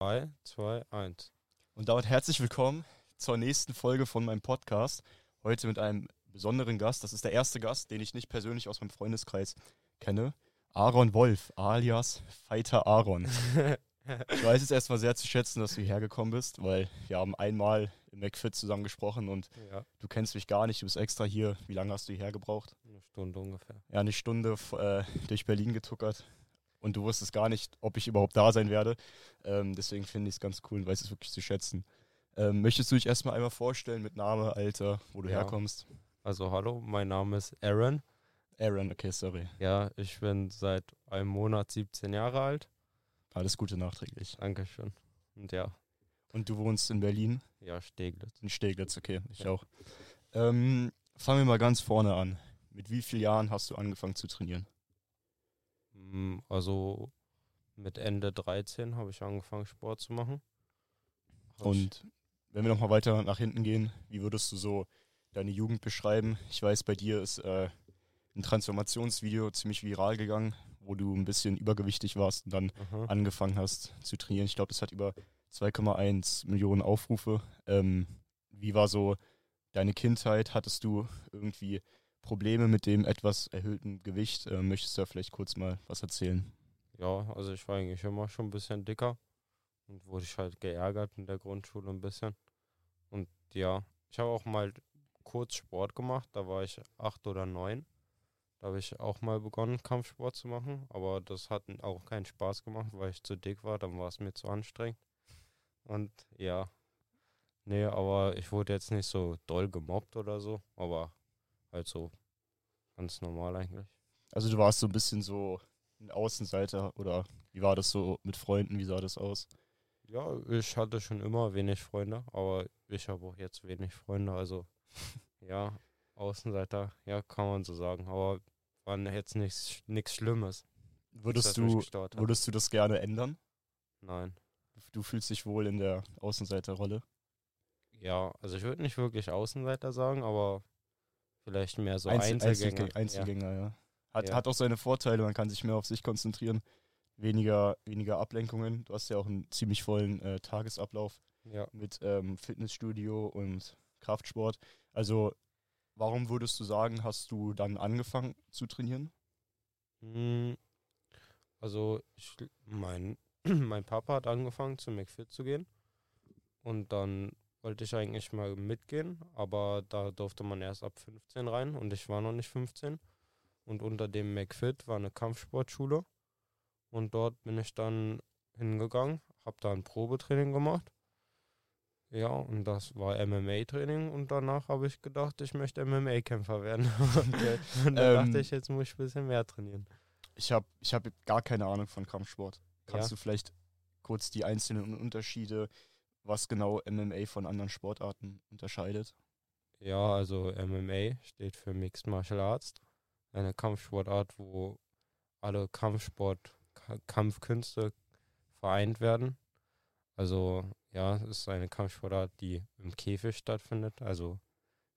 3, 2, 1. Und damit herzlich willkommen zur nächsten Folge von meinem Podcast. Heute mit einem besonderen Gast. Das ist der erste Gast, den ich nicht persönlich aus meinem Freundeskreis kenne. Aaron Wolf, alias Fighter Aaron. ich weiß es erstmal sehr zu schätzen, dass du hierher gekommen bist, weil wir haben einmal im McFit zusammen gesprochen und Ja, du kennst mich gar nicht. Du bist extra hier. Wie lange hast du hierher gebraucht? eine Stunde ungefähr. ja, eine Stunde äh, durch Berlin getuckert und du wusstest gar nicht, ob ich überhaupt da sein werde. Ähm, deswegen finde ich es ganz cool und weiß es wirklich zu schätzen. Ähm, möchtest du dich erstmal einmal vorstellen mit Name, Alter, wo du Ja. herkommst? Also hallo, mein Name ist Aaron. Aaron, okay, sorry. Ja, ich bin seit einem Monat 17 Jahre alt. Alles Gute nachträglich. Dankeschön. Und ja, Und du wohnst in Berlin, ja, Steglitz. in Steglitz, okay, ich Ja. auch. Ähm, fangen wir mal ganz vorne an. Mit wie vielen Jahren hast du angefangen zu trainieren? Mm, Also mit Ende 13 habe ich angefangen Sport zu machen. Hab Und wenn wir nochmal weiter nach hinten gehen, wie würdest du so deine Jugend beschreiben? Ich weiß, bei dir ist äh, ein Transformationsvideo ziemlich viral gegangen, wo du ein bisschen übergewichtig warst und dann Aha. angefangen hast zu trainieren. Ich glaube, das hat über 2,1 Millionen Aufrufe. Ähm, wie war so deine Kindheit? Hattest du irgendwie Probleme mit dem etwas erhöhten Gewicht? Ähm, möchtest du da vielleicht kurz mal was erzählen? Ja, also ich war eigentlich immer schon ein bisschen dicker und wurde ich halt geärgert in der Grundschule ein bisschen. Und ja, ich habe auch mal kurz Sport gemacht, da war ich acht oder neun. Da habe ich auch mal begonnen, Kampfsport zu machen, aber das hat auch keinen Spaß gemacht, weil ich zu dick war, dann war es mir zu anstrengend. Und ja, nee, aber ich wurde jetzt nicht so doll gemobbt oder so, aber halt so ganz normal eigentlich. Also du warst so ein bisschen so ein Außenseiter oder wie war das so mit Freunden? Wie sah das aus? Ja, ich hatte schon immer wenig Freunde, aber ich habe auch jetzt wenig Freunde. Also, ja, Außenseiter, ja, kann man so sagen. Aber war jetzt nichts nichts Schlimmes. Würdest du, würdest du das gerne ändern? Nein. Du fühlst dich wohl in der Außenseiterrolle. Ja, also ich würde nicht wirklich Außenseiter sagen, aber vielleicht mehr so Einzel- Einzelgänger. Einzelgänger, Einzelgänger ja. Hat, Ja. hat auch seine Vorteile, man kann sich mehr auf sich konzentrieren, weniger, weniger Ablenkungen. Du hast ja auch einen ziemlich vollen äh, Tagesablauf Ja. ja. mit ähm, Fitnessstudio und Kraftsport. Also, warum würdest du sagen, hast du dann angefangen zu trainieren? Hm, Also, ich, mein, mein Papa hat angefangen, zu McFit zu gehen. Und dann wollte ich eigentlich mal mitgehen, aber da durfte man erst ab 15 rein und ich war noch nicht 15. Und unter dem McFit war eine Kampfsportschule. Und dort bin ich dann hingegangen, habe da ein Probetraining gemacht. Ja, und das war MMA-Training und danach habe ich gedacht, ich möchte MMA-Kämpfer werden. Okay. und dann Ähm, dachte ich, jetzt muss ich ein bisschen mehr trainieren. Ich habe ich hab gar keine Ahnung von Kampfsport. Kannst Ja. du vielleicht kurz die einzelnen Unterschiede, was genau MMA von anderen Sportarten unterscheidet? Ja, also MMA steht für Mixed Martial Arts. Eine Kampfsportart, wo alle Kampfsport, Ka- Kampfkünste vereint werden. Also ja, es ist eine Kampfsportart, die im Käfig stattfindet. Also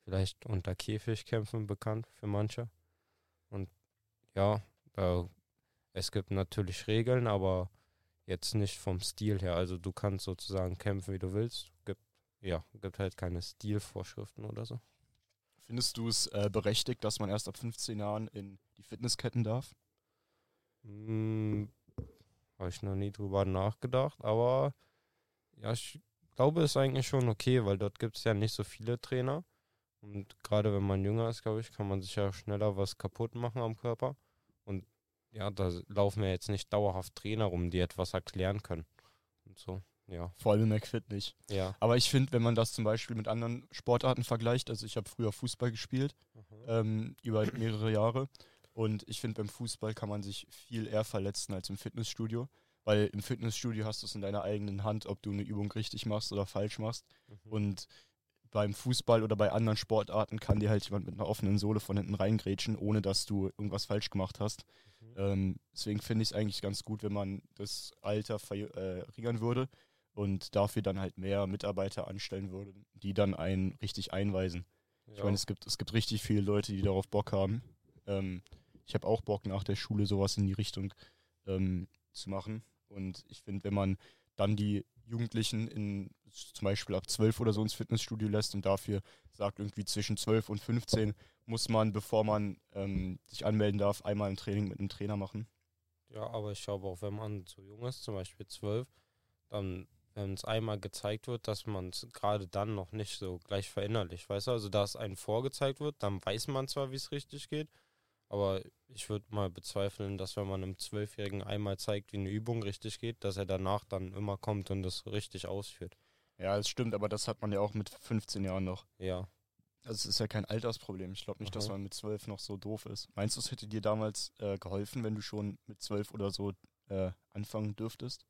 vielleicht unter Käfigkämpfen bekannt für manche. Und ja, da, es gibt natürlich Regeln, aber jetzt nicht vom Stil her. Also du kannst sozusagen kämpfen, wie du willst. Gibt, ja, gibt halt keine Stilvorschriften oder so. Findest du es äh, berechtigt, dass man erst ab 15 Jahren in die Fitnessketten darf? Hm, Habe ich noch nie drüber nachgedacht, aber ja, ich glaube, es ist eigentlich schon okay, weil dort gibt es ja nicht so viele Trainer. Und gerade wenn man jünger ist, glaube ich, kann man sich ja schneller was kaputt machen am Körper. Ja, da laufen ja jetzt nicht dauerhaft Trainer rum, die etwas erklären können. Und so, ja. Vor allem im McFit nicht. Ja. Aber ich finde, wenn man das zum Beispiel mit anderen Sportarten vergleicht, also ich habe früher Fußball gespielt, ähm, über mehrere Jahre. Und ich finde, beim Fußball kann man sich viel eher verletzen als im Fitnessstudio. Weil im Fitnessstudio hast du es in deiner eigenen Hand, ob du eine Übung richtig machst oder falsch machst. Mhm. Und beim Fußball oder bei anderen Sportarten kann dir halt jemand mit einer offenen Sohle von hinten reingrätschen, ohne dass du irgendwas falsch gemacht hast. Mhm. Ähm, deswegen finde ich es eigentlich ganz gut, wenn man das Alter verringern würde und dafür dann halt mehr Mitarbeiter anstellen würde, die dann einen richtig einweisen. Ich Ja. meine, es gibt, es gibt richtig viele Leute, die darauf Bock haben. Ähm, ich habe auch Bock nach der Schule sowas in die Richtung ähm, zu machen. Und ich finde, wenn man dann die Jugendlichen in zum Beispiel ab 12 oder so ins Fitnessstudio lässt und dafür sagt, irgendwie zwischen 12 und 15 muss man, bevor man ähm, sich anmelden darf, einmal ein Training mit einem Trainer machen. Ja, aber ich glaube auch, wenn man zu jung ist, zum Beispiel 12, dann, wenn es einmal gezeigt wird, dass man es gerade dann noch nicht so gleich verinnerlicht, weißt du? Also, dass einem vorgezeigt wird, dann weiß man zwar, wie es richtig geht, aber ich würde mal bezweifeln, dass wenn man einem Zwölfjährigen einmal zeigt, wie eine Übung richtig geht, dass er danach dann immer kommt und das richtig ausführt. Ja, das stimmt, aber das hat man ja auch mit 15 Jahren noch. Ja. Also es ist ja kein Altersproblem. Ich glaube nicht, dass Aha. man mit 12 noch so doof ist. Meinst du, es hätte dir damals äh, geholfen, wenn du schon mit 12 oder so äh, anfangen dürftest?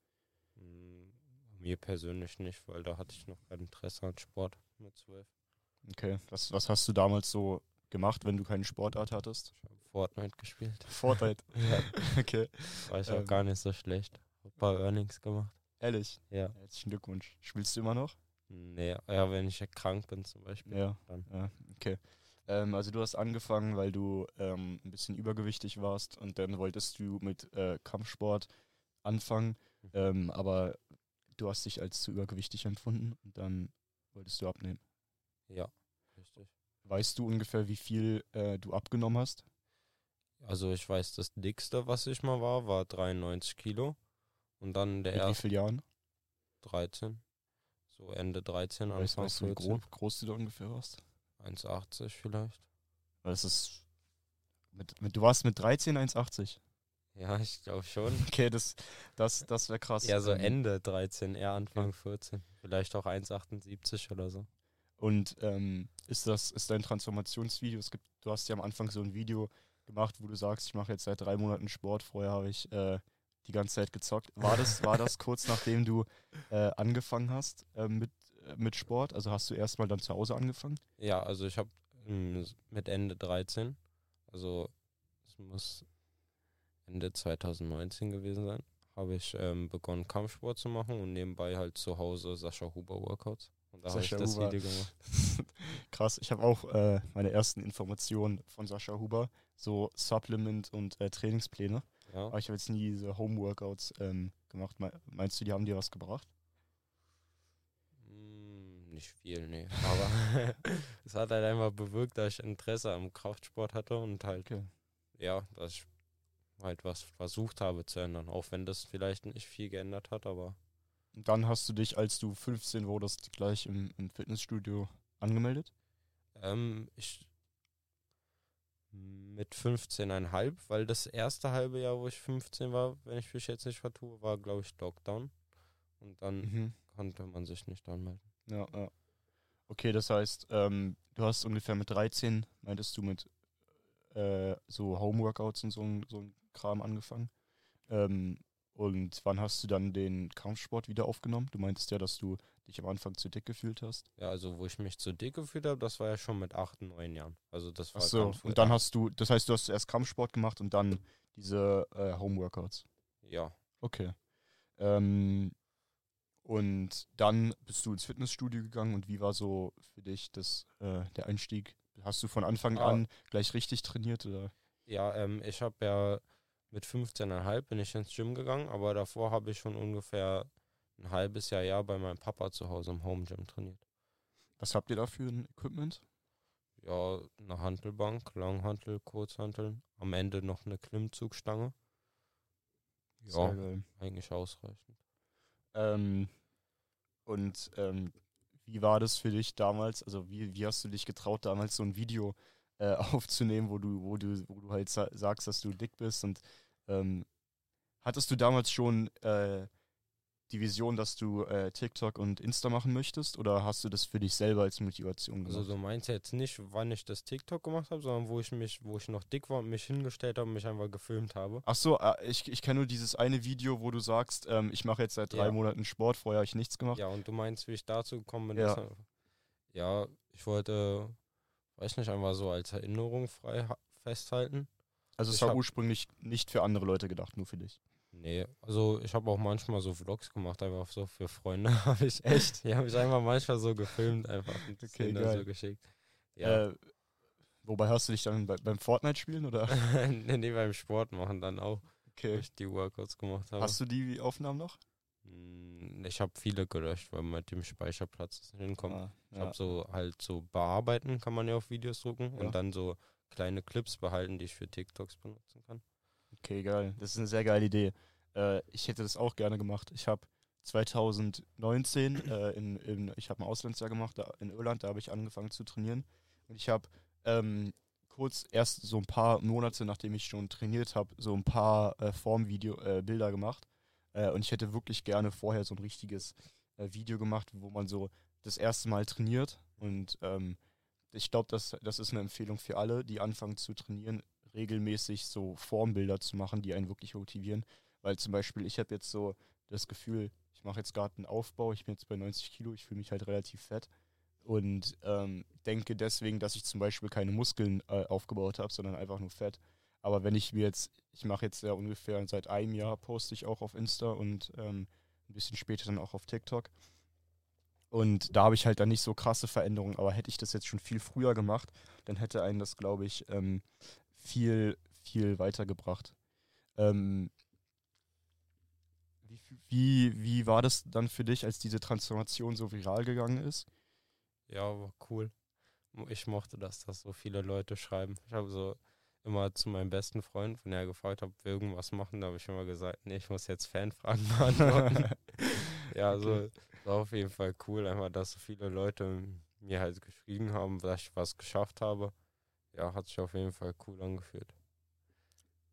Mm, Mir persönlich nicht, weil da hatte ich noch kein Interesse an Sport mit 12. Okay, was, was hast du damals so gemacht, wenn du keine Sportart hattest? Ich habe Fortnite gespielt. Fortnite. Ja. okay, War ich auch Ähm. gar nicht so schlecht. Hab ein paar Earnings gemacht. ehrlich. Ja. Herzlichen Glückwunsch. Spielst du immer noch? Nee, ja, wenn ich krank bin zum Beispiel. Ja. Dann. Ja, okay. Ähm, also du hast angefangen, weil du ähm, ein bisschen übergewichtig warst und dann wolltest du mit äh, Kampfsport anfangen, Mhm. ähm, aber du hast dich als zu übergewichtig empfunden und dann wolltest du abnehmen. Ja, richtig. Weißt du ungefähr, wie viel äh, du abgenommen hast? Also ich weiß, das dickste, was ich mal war, war 93 Kilo. Und dann der Mit wie erste vielen Jahren? 13. So Ende 13, Weißt, Anfang weißt du, wie 14. groß, groß du da ungefähr warst? 1,80 vielleicht. Es ist. Mit, mit, du warst mit 13 1,80. Ja, ich glaube schon. Okay, das, das, das wäre krass. Ja, so Ähm, Ende 13, eher Anfang 14. Vielleicht auch 1,78 oder so. Und ähm, ist das, ist dein Transformationsvideo? Es gibt, du hast ja am Anfang so ein Video gemacht, wo du sagst, ich mache jetzt seit drei Monaten Sport, vorher habe ich äh, die ganze Zeit gezockt. War das, war das kurz nachdem du äh, angefangen hast äh, mit, mit Sport? Also hast du erstmal dann zu Hause angefangen? Ja, also ich habe mit Ende 13, also es muss Ende 2019 gewesen sein, habe ich ähm, begonnen Kampfsport zu machen und nebenbei halt zu Hause Sascha Huber Workouts. Und da habe ich das Huber. Video gemacht. Krass, ich habe auch äh, meine ersten Informationen von Sascha Huber, so Supplement und äh, Trainingspläne. Ja. Aber ich habe jetzt nie diese Home-Workouts ähm, gemacht. Me- Meinst du, die haben dir was gebracht? Mm, Nicht viel, nee. Aber es hat halt einfach bewirkt, dass ich Interesse am Kraftsport hatte und halt, Okay. ja, dass ich halt was versucht habe zu ändern. Auch wenn das vielleicht nicht viel geändert hat, aber dann hast du dich, als du 15 wurdest, gleich im, im Fitnessstudio angemeldet? ähm, ich mit 15,5, weil das erste halbe Jahr, wo ich 15 war, wenn ich mich jetzt nicht vertue, war, glaube ich, Lockdown. Und dann Mhm. konnte man sich nicht anmelden. Ja, ja. Okay, das heißt, ähm, du hast ungefähr mit 13, meintest du, mit äh, so Homeworkouts und so, so ein Kram angefangen. Ähm, und wann hast du dann den Kampfsport wieder aufgenommen? Du meintest ja, dass du dich am Anfang zu dick gefühlt hast. Ja, also wo ich mich zu dick gefühlt habe, das war ja schon mit 8, 9 Jahren. Also das war Ach so, und dann hast du, das heißt, du hast erst Kampfsport gemacht und dann diese äh, Homeworkouts. Ja, Okay. Ähm, und dann bist du ins Fitnessstudio gegangen und wie war so für dich das, äh, der Einstieg? Hast du von Anfang Ah. an gleich richtig trainiert oder? ja ähm, ich habe ja mit 15,5 bin ich ins Gym gegangen, aber davor habe ich schon ungefähr ein halbes Jahr, Jahr bei meinem Papa zu Hause im Home Gym trainiert. Was habt ihr da für ein Equipment? Ja, eine Hantelbank, Langhantel, Kurzhantel, am Ende noch eine Klimmzugstange. Ja, Sehr geil. eigentlich ausreichend. Ähm, und ähm, wie war das für dich damals? Also wie, wie hast du dich getraut, damals so ein Video äh, aufzunehmen, wo du, wo du, wo du halt sa sagst, dass du dick bist? Und ähm, hattest du damals schon äh, die Vision, dass du äh, TikTok und Insta machen möchtest? Oder hast du das für dich selber als Motivation gemacht? Also du meinst jetzt nicht, wann ich das TikTok gemacht habe, sondern wo ich mich, wo ich noch dick war und mich hingestellt habe und mich einfach gefilmt habe. Ach so, äh, ich, ich kenne nur dieses eine Video, wo du sagst, ähm, ich mache jetzt seit drei Ja. Monaten Sport, vorher habe ich nichts gemacht. Ja, und du meinst, wie ich dazu gekommen bin? Ja. ja, ich wollte, weiß nicht, einfach so als Erinnerung frei ha- festhalten. Also es Ich war ursprünglich nicht für andere Leute gedacht, nur für dich. Nee, also ich habe auch manchmal so Vlogs gemacht, einfach so für Freunde habe ich. Echt? Die habe ich einfach manchmal so gefilmt, einfach und Okay, geil. so geschickt. Ja, Äh, wobei hast du dich dann bei, beim Fortnite-Spielen oder? nee, nee, beim Sport machen dann auch, wo Okay. ich die Workouts gemacht habe. Hast du die Aufnahmen noch? Hm, Ich habe viele gelöscht, weil mit dem Speicherplatz nicht hinkommt. Ah, Ich ja. habe so halt so bearbeiten kann man ja auf Videos drucken Ja. und dann so kleine Clips behalten, die ich für TikToks benutzen kann. Okay, geil. Das ist eine sehr geile Idee. Äh, ich hätte das auch gerne gemacht. Ich habe 2019 äh, in, in, ich habe ein Auslandsjahr gemacht da in Irland, da habe ich angefangen zu trainieren. Und ich habe ähm, kurz erst so ein paar Monate, nachdem ich schon trainiert habe, so ein paar äh, Formvideo, äh, Bilder gemacht. Äh, und ich hätte wirklich gerne vorher so ein richtiges äh, Video gemacht, wo man so das erste Mal trainiert. Und ähm, ich glaube, das, das ist eine Empfehlung für alle, die anfangen zu trainieren, regelmäßig so Formbilder zu machen, die einen wirklich motivieren. Weil zum Beispiel, ich habe jetzt so das Gefühl, ich mache jetzt gerade einen Aufbau, ich bin jetzt bei 90 Kilo, ich fühle mich halt relativ fett und ähm, denke deswegen, dass ich zum Beispiel keine Muskeln äh, aufgebaut habe, sondern einfach nur Fett. Aber wenn ich mir jetzt, ich mache jetzt ja ungefähr seit einem Jahr, poste ich auch auf Insta und ähm, ein bisschen später dann auch auf TikTok. Und da habe ich halt dann nicht so krasse Veränderungen, aber hätte ich das jetzt schon viel früher gemacht, dann hätte einen das, glaube ich, ähm, viel, viel weitergebracht. Ähm, wie, wie, war das dann für dich, als diese Transformation so viral gegangen ist? Ja, war cool. Ich mochte das, dass so viele Leute schreiben. Ich habe so immer zu meinem besten Freund, wenn er gefragt hat, ob wir irgendwas machen, da habe ich immer gesagt, nee, ich muss jetzt Fanfragen beantworten. ja, so war auf jeden Fall cool, einfach, dass so viele Leute mir halt geschrieben haben, dass ich was geschafft habe. Ja, hat sich auf jeden Fall cool angefühlt.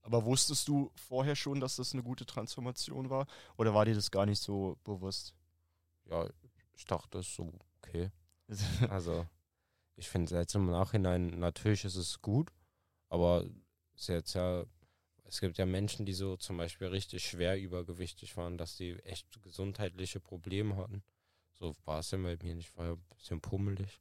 Aber wusstest du vorher schon, dass das eine gute Transformation war? Oder war dir das gar nicht so bewusst? Ja, ich dachte, es ist so okay. Also, ich finde es jetzt im Nachhinein, natürlich ist es gut, aber es ist jetzt es gibt ja Menschen, die so zum Beispiel richtig schwer übergewichtig waren, dass die echt gesundheitliche Probleme hatten. So war es ja bei mir nicht, war ja ein bisschen pummelig.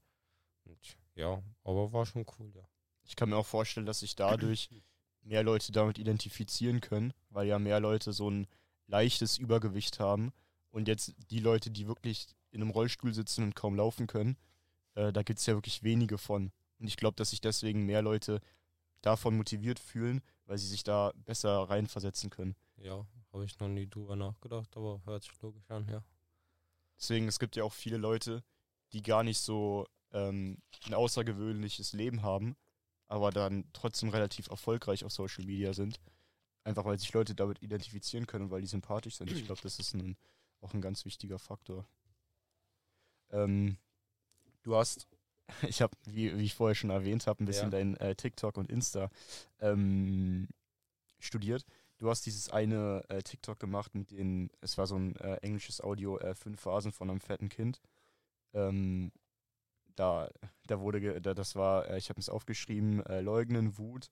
Und ja, aber war schon cool, ja. Ich kann mir auch vorstellen, dass sich dadurch mehr Leute damit identifizieren können, weil ja mehr Leute so ein leichtes Übergewicht haben. Und jetzt die Leute, die wirklich in einem Rollstuhl sitzen und kaum laufen können, äh, da gibt es ja wirklich wenige von. Und ich glaube, dass sich deswegen mehr Leute davon motiviert fühlen, weil sie sich da besser reinversetzen können. Ja, habe ich noch nie drüber nachgedacht, aber hört sich logisch an, ja. Deswegen, es gibt ja auch viele Leute, die gar nicht so ähm, ein außergewöhnliches Leben haben, aber dann trotzdem relativ erfolgreich auf Social Media sind. Einfach weil sich Leute damit identifizieren können und weil die sympathisch sind. Ich glaube, das ist ein, auch ein ganz wichtiger Faktor. Ähm, du hast, ich habe, wie, wie ich vorher schon erwähnt habe, ein bisschen Ja. dein äh, TikTok und Insta ähm, studiert. Du hast dieses eine äh, TikTok gemacht mit den, es war so ein äh, englisches Audio, äh, fünf Phasen von einem fetten Kind. Ähm, da, da wurde, ge- da, das war, äh, ich habe es aufgeschrieben, äh, Leugnen, Wut,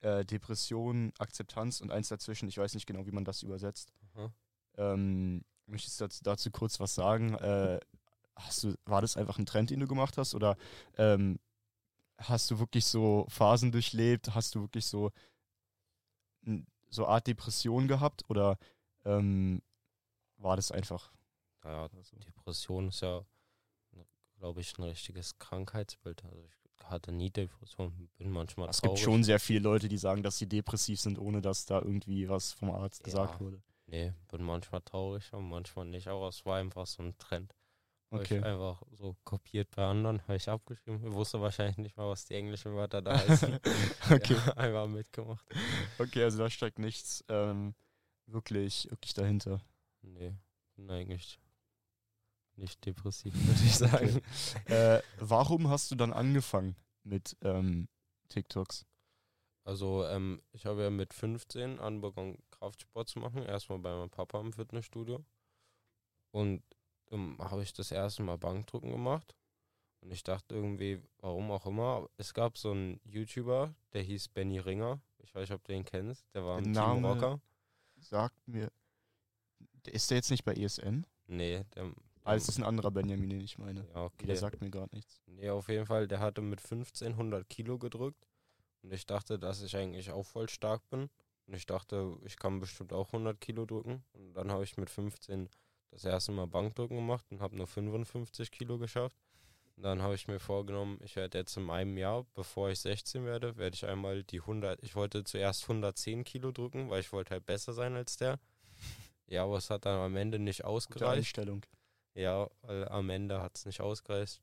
äh, Depression, Akzeptanz und eins dazwischen. Ich weiß nicht genau, wie man das übersetzt. Aha. Ähm, möchtest du dazu, dazu kurz was sagen? Hast du, war das einfach ein Trend, den du gemacht hast? Oder ähm, hast du wirklich so Phasen durchlebt? Hast du wirklich so n- so Art Depression gehabt? Oder ähm, war das einfach? Naja? Depression ist ja, glaube ich, ein richtiges Krankheitsbild. Also ich hatte nie Depression, bin manchmal Es traurig. gibt schon sehr viele Leute, die sagen, dass sie depressiv sind, ohne dass da irgendwie was vom Arzt Ja. gesagt wurde. Nee, bin manchmal traurig und manchmal nicht, aber es war einfach so ein Trend. Okay. Ich einfach so kopiert bei anderen, habe ich abgeschrieben. Ich wusste wahrscheinlich nicht mal, was die englischen Wörter da heißen. Okay. Ja, einfach mitgemacht. Okay, also da steckt nichts ähm, wirklich, wirklich dahinter. Nee, bin eigentlich nicht depressiv, würde ich sagen. Äh, warum hast du dann angefangen mit ähm, TikToks? Also, ähm, ich habe ja mit 15 angefangen, Kraftsport zu machen. Erstmal bei meinem Papa im Fitnessstudio. Und ähm, habe ich das erste Mal Bankdrücken gemacht. Und ich dachte irgendwie, warum auch immer, es gab so einen YouTuber, der hieß Benny Ringer. Ich weiß nicht, ob du den kennst. Der war im Name- Rocker. Sagt mir, ist der jetzt nicht bei ESN? Nee, der. Ah, das ist ein anderer Benjamin, den ich meine. ja, okay. Der sagt mir gerade nichts. Nee, auf jeden Fall, der hatte mit 15 100 Kilo gedrückt. Und ich dachte, dass ich eigentlich auch voll stark bin. Und ich dachte, ich kann bestimmt auch 100 Kilo drücken. Und dann habe ich mit 15 das erste Mal Bankdrücken gemacht und habe nur 55 Kilo geschafft. Und dann habe ich mir vorgenommen, ich werde jetzt in einem Jahr, bevor ich 16 werde, werde ich einmal die 100, ich wollte zuerst 110 Kilo drücken, weil ich wollte halt besser sein als der. Ja, aber es hat dann am Ende nicht Gute ausgereicht. Einstellung. Ja, weil am Ende hat es nicht ausgereicht.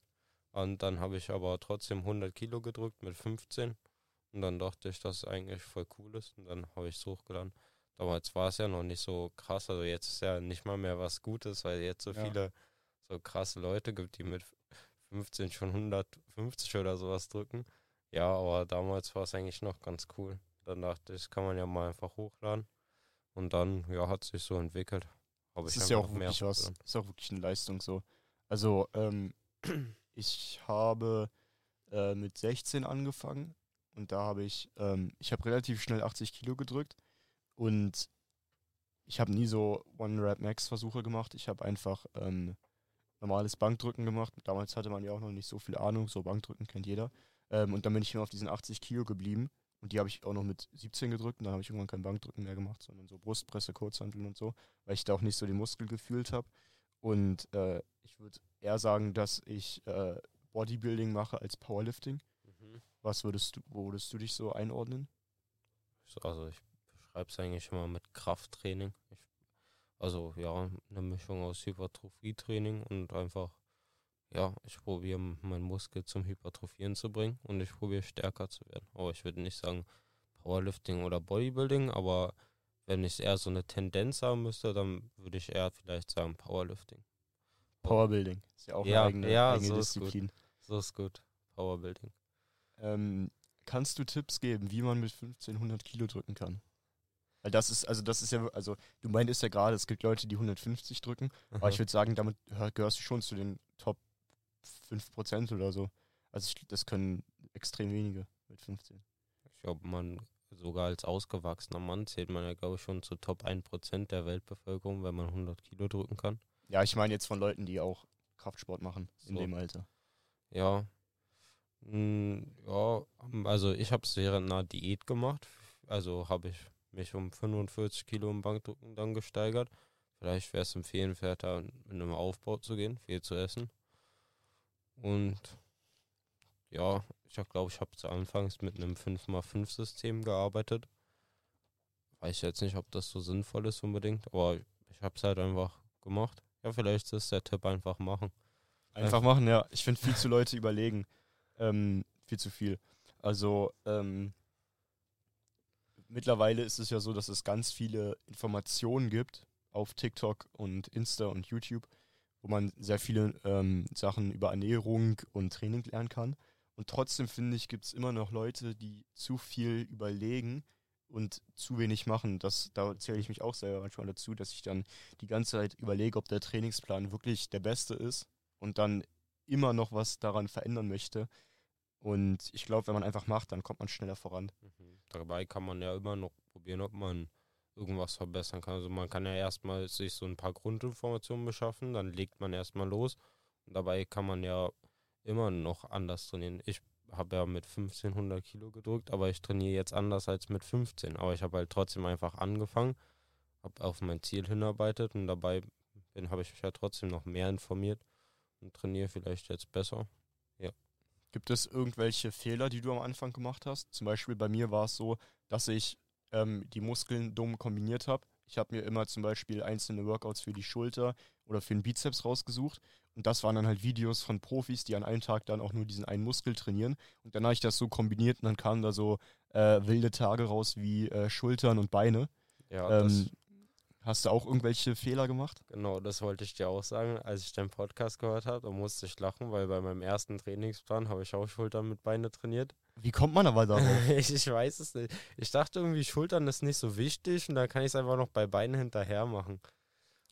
Und dann habe ich aber trotzdem 100 Kilo gedrückt mit 15. Und dann dachte ich, dass es eigentlich voll cool ist. Und dann habe ich es hochgeladen. Damals war es ja noch nicht so krass. Also jetzt ist ja nicht mal mehr was Gutes, weil jetzt so Ja. viele so krasse Leute gibt, die mit 15 schon 150 oder sowas drücken. Ja, aber damals war es eigentlich noch ganz cool. Dann dachte ich, das kann man ja mal einfach hochladen. Und dann, ja, hat sich so entwickelt. Habe Das ich ist ja auch noch mehr wirklich was. hochgeladen. Ist auch wirklich eine Leistung so. Also, ähm, ich habe äh, mit 16 angefangen und da habe ich, ähm, ich habe relativ schnell 80 Kilo gedrückt und ich habe nie so One-Rap-Max-Versuche gemacht. Ich habe einfach ähm, normales Bankdrücken gemacht. Damals hatte man ja auch noch nicht so viel Ahnung, so Bankdrücken kennt jeder. Ähm, und dann bin ich immer auf diesen 80 Kilo geblieben und die habe ich auch noch mit 17 gedrückt und dann habe ich irgendwann kein Bankdrücken mehr gemacht, sondern so Brustpresse, Kurzhanteln und so, weil ich da auch nicht so den Muskel gefühlt habe. Und äh, ich würde eher sagen, dass ich äh, Bodybuilding mache als Powerlifting. Mhm. Was würdest du, wo würdest du dich so einordnen? So, Also ich beschreibe es eigentlich immer mit Krafttraining. Ich, also ja, eine Mischung aus Hypertrophietraining und einfach, ja, ich probiere meinen Muskel zum Hypertrophieren zu bringen und ich probiere stärker zu werden. Aber ich würde nicht sagen Powerlifting oder Bodybuilding, aber wenn ich eher so eine Tendenz haben müsste, dann würde ich eher vielleicht sagen Powerlifting. Powerbuilding. Ist ja auch Ja, eine eigene, ja, eigene so ist gut. Disziplin. So ist gut. Powerbuilding. Ähm, kannst du Tipps geben, wie man mit 1500 Kilo drücken kann? Weil das ist, also das ist ja, also du meintest ja gerade, es gibt Leute, die 150 drücken, aber ich würde sagen, damit hör- gehörst du schon zu den Top 5% oder so. Also ich, das können extrem wenige mit 15. Ich glaube, man sogar als ausgewachsener Mann zählt man ja, glaube ich, schon zu Top 1% der Weltbevölkerung, wenn man 100 Kilo drücken kann. Ja, ich meine jetzt von Leuten, die auch Kraftsport machen in So. dem Alter. Ja. Mm, Ja, also ich habe es während einer Diät gemacht. Also habe ich mich um 45 Kilo im Bankdrücken dann gesteigert. Vielleicht wäre es empfehlenswert, da in einem Aufbau zu gehen, viel zu essen. Und ja, ich glaube, ich habe zu Anfangs mit einem 5x5-System gearbeitet. Weiß jetzt nicht, ob das so sinnvoll ist unbedingt, aber ich habe es halt einfach gemacht. Ja, vielleicht ist der Tipp einfach machen. Einfach machen, ja. Ich finde viel zu Leute überlegen. Ähm, viel zu viel. Also, ähm, mittlerweile ist es ja so, dass es ganz viele Informationen gibt auf TikTok und Insta und YouTube, wo man sehr viele ähm, Sachen über Ernährung und Training lernen kann. Und trotzdem finde ich, gibt es immer noch Leute, die zu viel überlegen und zu wenig machen. Das, da zähle ich mich auch selber manchmal dazu, dass ich dann die ganze Zeit überlege, ob der Trainingsplan wirklich der beste ist und dann immer noch was daran verändern möchte. Und ich glaube, wenn man einfach macht, dann kommt man schneller voran. Mhm. Dabei kann man ja immer noch probieren, ob man irgendwas verbessern kann. Also man kann ja erstmal sich so ein paar Grundinformationen beschaffen, dann legt man erstmal los. Und dabei kann man ja immer noch anders trainieren. Ich habe ja mit 1500 Kilo gedrückt, aber ich trainiere jetzt anders als mit 15. Aber ich habe halt trotzdem einfach angefangen, habe auf mein Ziel hinarbeitet und dabei habe ich mich ja trotzdem noch mehr informiert und trainiere vielleicht jetzt besser. Gibt es irgendwelche Fehler, die du am Anfang gemacht hast? Zum Beispiel bei mir war es so, dass ich ähm, die Muskeln dumm kombiniert habe. Ich habe mir immer zum Beispiel einzelne Workouts für die Schulter oder für den Bizeps rausgesucht. Und das waren dann halt Videos von Profis, die an einem Tag dann auch nur diesen einen Muskel trainieren. Und dann habe ich das so kombiniert und dann kamen da so äh, wilde Tage raus wie äh, Schultern und Beine. Ja, das, Ähm, hast du auch irgendwelche Fehler gemacht? Genau, das wollte ich dir auch sagen. Als ich deinen Podcast gehört habe, da musste ich lachen, weil bei meinem ersten Trainingsplan habe ich auch Schultern mit Beine trainiert. Wie kommt man aber darauf? ich, ich weiß es nicht. Ich dachte irgendwie, Schultern ist nicht so wichtig und dann kann ich es einfach noch bei Beinen hinterher machen.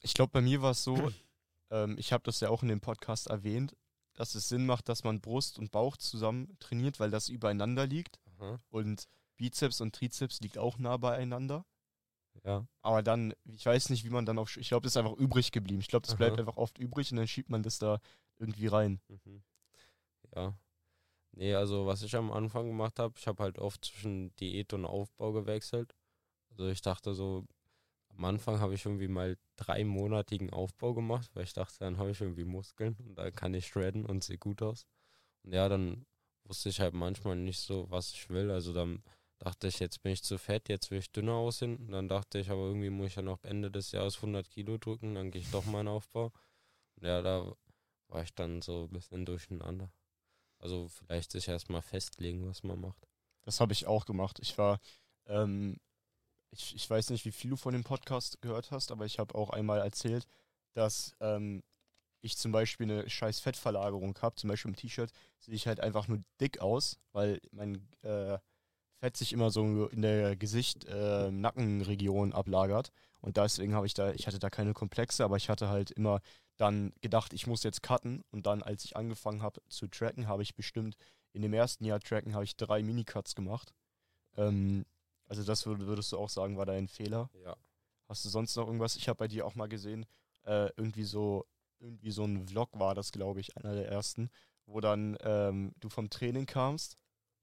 Ich glaube, bei mir war es so, ähm, ich habe das ja auch in dem Podcast erwähnt, dass es Sinn macht, dass man Brust und Bauch zusammen trainiert, weil das übereinander liegt Aha, und Bizeps und Trizeps liegt auch nah beieinander. Ja. Aber dann, ich weiß nicht, wie man dann auf, ich glaube, das ist einfach übrig geblieben. Ich glaube, das bleibt Aha. einfach oft übrig und dann schiebt man das da irgendwie rein. Mhm. Ja. Nee, also was ich am Anfang gemacht habe, ich habe halt oft zwischen Diät und Aufbau gewechselt. Also ich dachte so, am Anfang habe ich irgendwie mal dreimonatigen Aufbau gemacht, weil ich dachte, dann habe ich irgendwie Muskeln und da kann ich shredden und sehe gut aus. Und ja, dann wusste ich halt manchmal nicht so, was ich will. Also dann dachte ich, jetzt bin ich zu fett, jetzt will ich dünner aussehen. Dann dachte ich, aber irgendwie muss ich ja noch Ende des Jahres 100 Kilo drücken, dann gehe ich doch mal in Aufbau. Ja, da war ich dann so ein bisschen durcheinander. Also vielleicht sich erstmal festlegen, was man macht. Das habe ich auch gemacht. Ich war, ähm, ich, ich weiß nicht, wie viel du von dem Podcast gehört hast, aber ich habe auch einmal erzählt, dass ähm, ich zum Beispiel eine scheiß Fettverlagerung habe. Zum Beispiel im T-Shirt sehe ich halt einfach nur dick aus, weil mein äh, Fett sich immer so in der Gesicht-Nackenregion äh, ablagert. Und deswegen habe ich da, ich hatte da keine Komplexe, aber ich hatte halt immer dann gedacht, ich muss jetzt cutten. Und dann, als ich angefangen habe zu tracken, habe ich bestimmt in dem ersten Jahr tracken, habe ich drei Minicuts gemacht. Ähm, also das würdest du auch sagen, war dein Fehler. Ja. Hast du sonst noch irgendwas? Ich habe bei dir auch mal gesehen, äh, irgendwie so, irgendwie so ein Vlog war das, glaube ich, einer der ersten, wo dann ähm, du vom Training kamst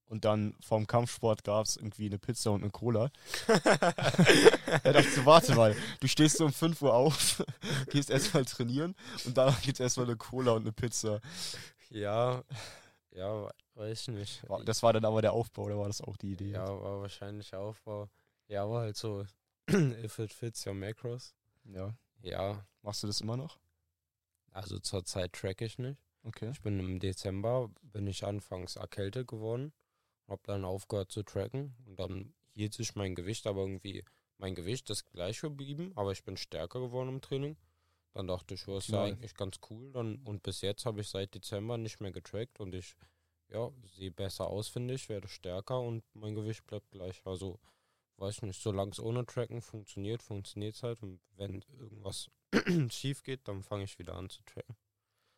und dann vom Kampfsport gab es irgendwie eine Pizza und eine Cola. er dachte so, warte mal, du stehst so um 5 Uhr auf, gehst erstmal trainieren und danach gibt es erstmal eine Cola und eine Pizza. Ja, ja, weiß nicht. Das war dann aber der Aufbau, oder war das auch die Idee? Ja, war wahrscheinlich Aufbau. Ja, war halt so, if it fits your macros. Ja. Ja. Machst du das immer noch? Also zurzeit track ich nicht. Okay. Ich bin im Dezember, bin ich anfangs erkältet geworden hab dann aufgehört zu tracken und dann hielt sich mein Gewicht, aber irgendwie mein Gewicht ist gleich geblieben, aber ich bin stärker geworden im Training. Dann dachte ich, das ist ja eigentlich ganz cool. Dann, und bis jetzt habe ich seit Dezember nicht mehr getrackt und ich ja, sehe besser aus, finde ich, werde stärker und mein Gewicht bleibt gleich. Also, weiß nicht, solange es ohne Tracken funktioniert, funktioniert es halt. Und wenn irgendwas schief geht, dann fange ich wieder an zu tracken.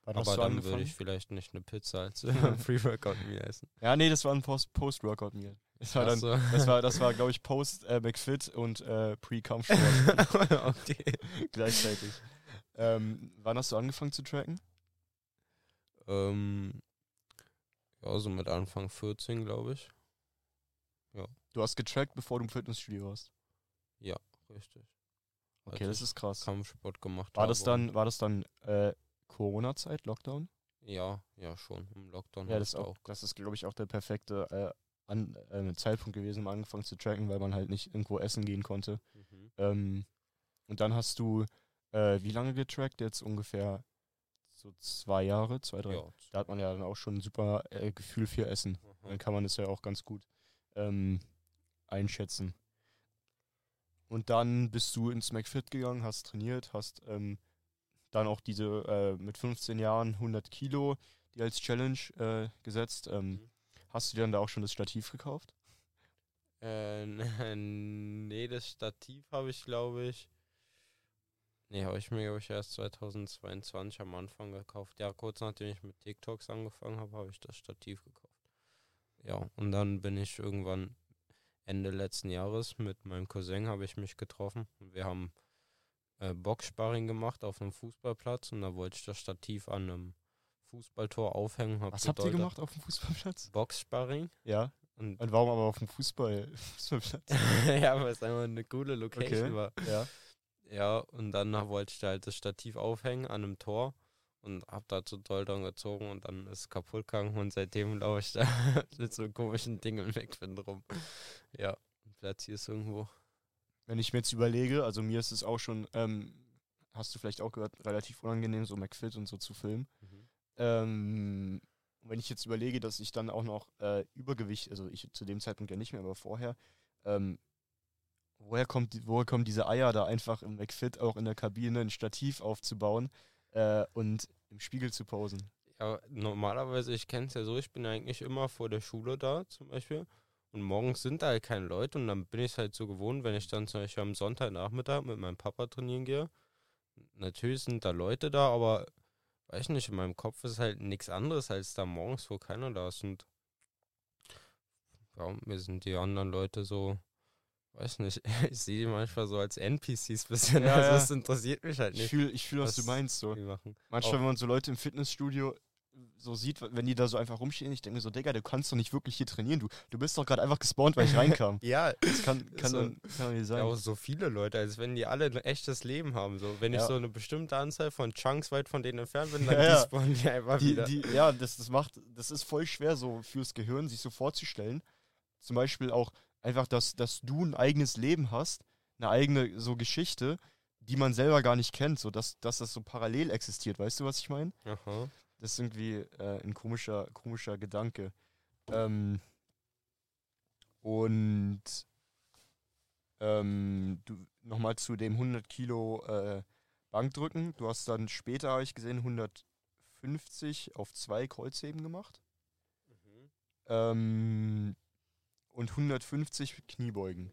Wann Aber dann würde ich vielleicht nicht eine Pizza als Pre-Workout-Meal essen. Ja, nee, das war ein Post-Workout-Meal. das war, dann, so. das war, das war glaube ich, Post-McFit äh, und äh, Pre-Kampfsport. okay. Gleichzeitig. Ähm, wann hast du angefangen zu tracken? Ähm, ja, so mit Anfang 14, glaube ich. Ja. Du hast getrackt, bevor du im Fitnessstudio warst? Ja, richtig. Okay, Als das ist krass. Kampfsport gemacht war Das dann, war das dann äh, Corona-Zeit, Lockdown? Ja, ja, schon. Im Lockdown. Ja, das, auch, das ist, glaube ich, auch der perfekte äh, an, äh, Zeitpunkt gewesen, um angefangen zu tracken, weil man halt nicht irgendwo essen gehen konnte. Mhm. Ähm, und dann hast du, äh, wie lange getrackt? Jetzt ungefähr so zwei Jahre, zwei, drei. Ja. Da hat man ja dann auch schon ein super äh, Gefühl für Essen. Mhm. Dann kann man das ja auch ganz gut ähm, einschätzen. Und dann bist du ins McFit gegangen, hast trainiert, hast ähm, dann auch diese äh, mit 15 Jahren 100 Kilo, die als Challenge äh, gesetzt. Ähm, mhm. Hast du dir dann da auch schon das Stativ gekauft? Äh, nee, das Stativ habe ich, glaube ich. Nee, habe ich mir, glaube ich, erst 2022 am Anfang gekauft. Ja, kurz nachdem ich mit TikToks angefangen habe, habe ich das Stativ gekauft. Ja, und dann bin ich irgendwann Ende letzten Jahres mit meinem Cousin habe ich mich getroffen. Wir haben äh, Boxsparring gemacht auf einem Fußballplatz und da wollte ich das Stativ an einem Fußballtor aufhängen. Hab Was habt ihr gemacht auf dem Fußballplatz? Boxsparring. Ja. Und, und warum aber auf dem Fußball Fußballplatz? ja, weil es einfach eine coole Location okay. war. Ja. Ja, und dann wollte ich da halt das Stativ aufhängen an einem Tor und hab da zu doll dran gezogen und dann ist es kaputt gegangen und seitdem laufe ich da mit so komischen Dingen weg rum. Ja, Platz hier ist irgendwo wenn ich mir jetzt überlege, also mir ist es auch schon, ähm, hast du vielleicht auch gehört, relativ unangenehm, so McFit und so zu filmen. Mhm. Ähm, wenn ich jetzt überlege, dass ich dann auch noch äh, Übergewicht, also ich zu dem Zeitpunkt ja nicht mehr, aber vorher, ähm, woher, kommt, woher kommen diese Eier da einfach im McFit auch in der Kabine ein Stativ aufzubauen äh, und im Spiegel zu posen? Ja, normalerweise, ich kenne es ja so, ich bin eigentlich immer vor der Schule da zum Beispiel und morgens sind da halt keine Leute und dann bin ich es halt so gewohnt, wenn ich dann zum Beispiel am Sonntagnachmittag mit meinem Papa trainieren gehe. Natürlich sind da Leute da, aber weiß nicht, in meinem Kopf ist halt nichts anderes als da morgens, wo keiner da ist. Und ja, mir sind die anderen Leute so, weiß nicht, ich sehe die manchmal so als NPCs bisschen. Ja, also das interessiert mich halt nicht. Ich fühle, ich fühl, was, was, du meinst. So. Manchmal, wenn man so Leute im Fitnessstudio so sieht, wenn die da so einfach rumstehen, ich denke mir so, Digga, du kannst doch nicht wirklich hier trainieren. Du, du bist doch gerade einfach gespawnt, weil ich reinkam. ja, das kann, kann, so, dann, kann nicht sein. Ja, auch so viele Leute, als wenn die alle ein echtes Leben haben. So, wenn ja. ich so eine bestimmte Anzahl von Chunks weit von denen entfernt bin, dann ja, despawnen die einfach die, wieder. Die, ja, das, das macht, das ist voll schwer so fürs Gehirn, sich so vorzustellen. Zum Beispiel auch, einfach, dass, dass du ein eigenes Leben hast, eine eigene so Geschichte, die man selber gar nicht kennt, so dass, dass das so parallel existiert. Weißt du, was ich meine? Aha. Das ist irgendwie äh, ein komischer, komischer Gedanke. Ähm, und ähm, du nochmal zu dem 100 Kilo äh, Bankdrücken. Du hast dann später, habe ich gesehen, 150 auf zwei Kreuzheben gemacht. Ähm, und 150 Kniebeugen.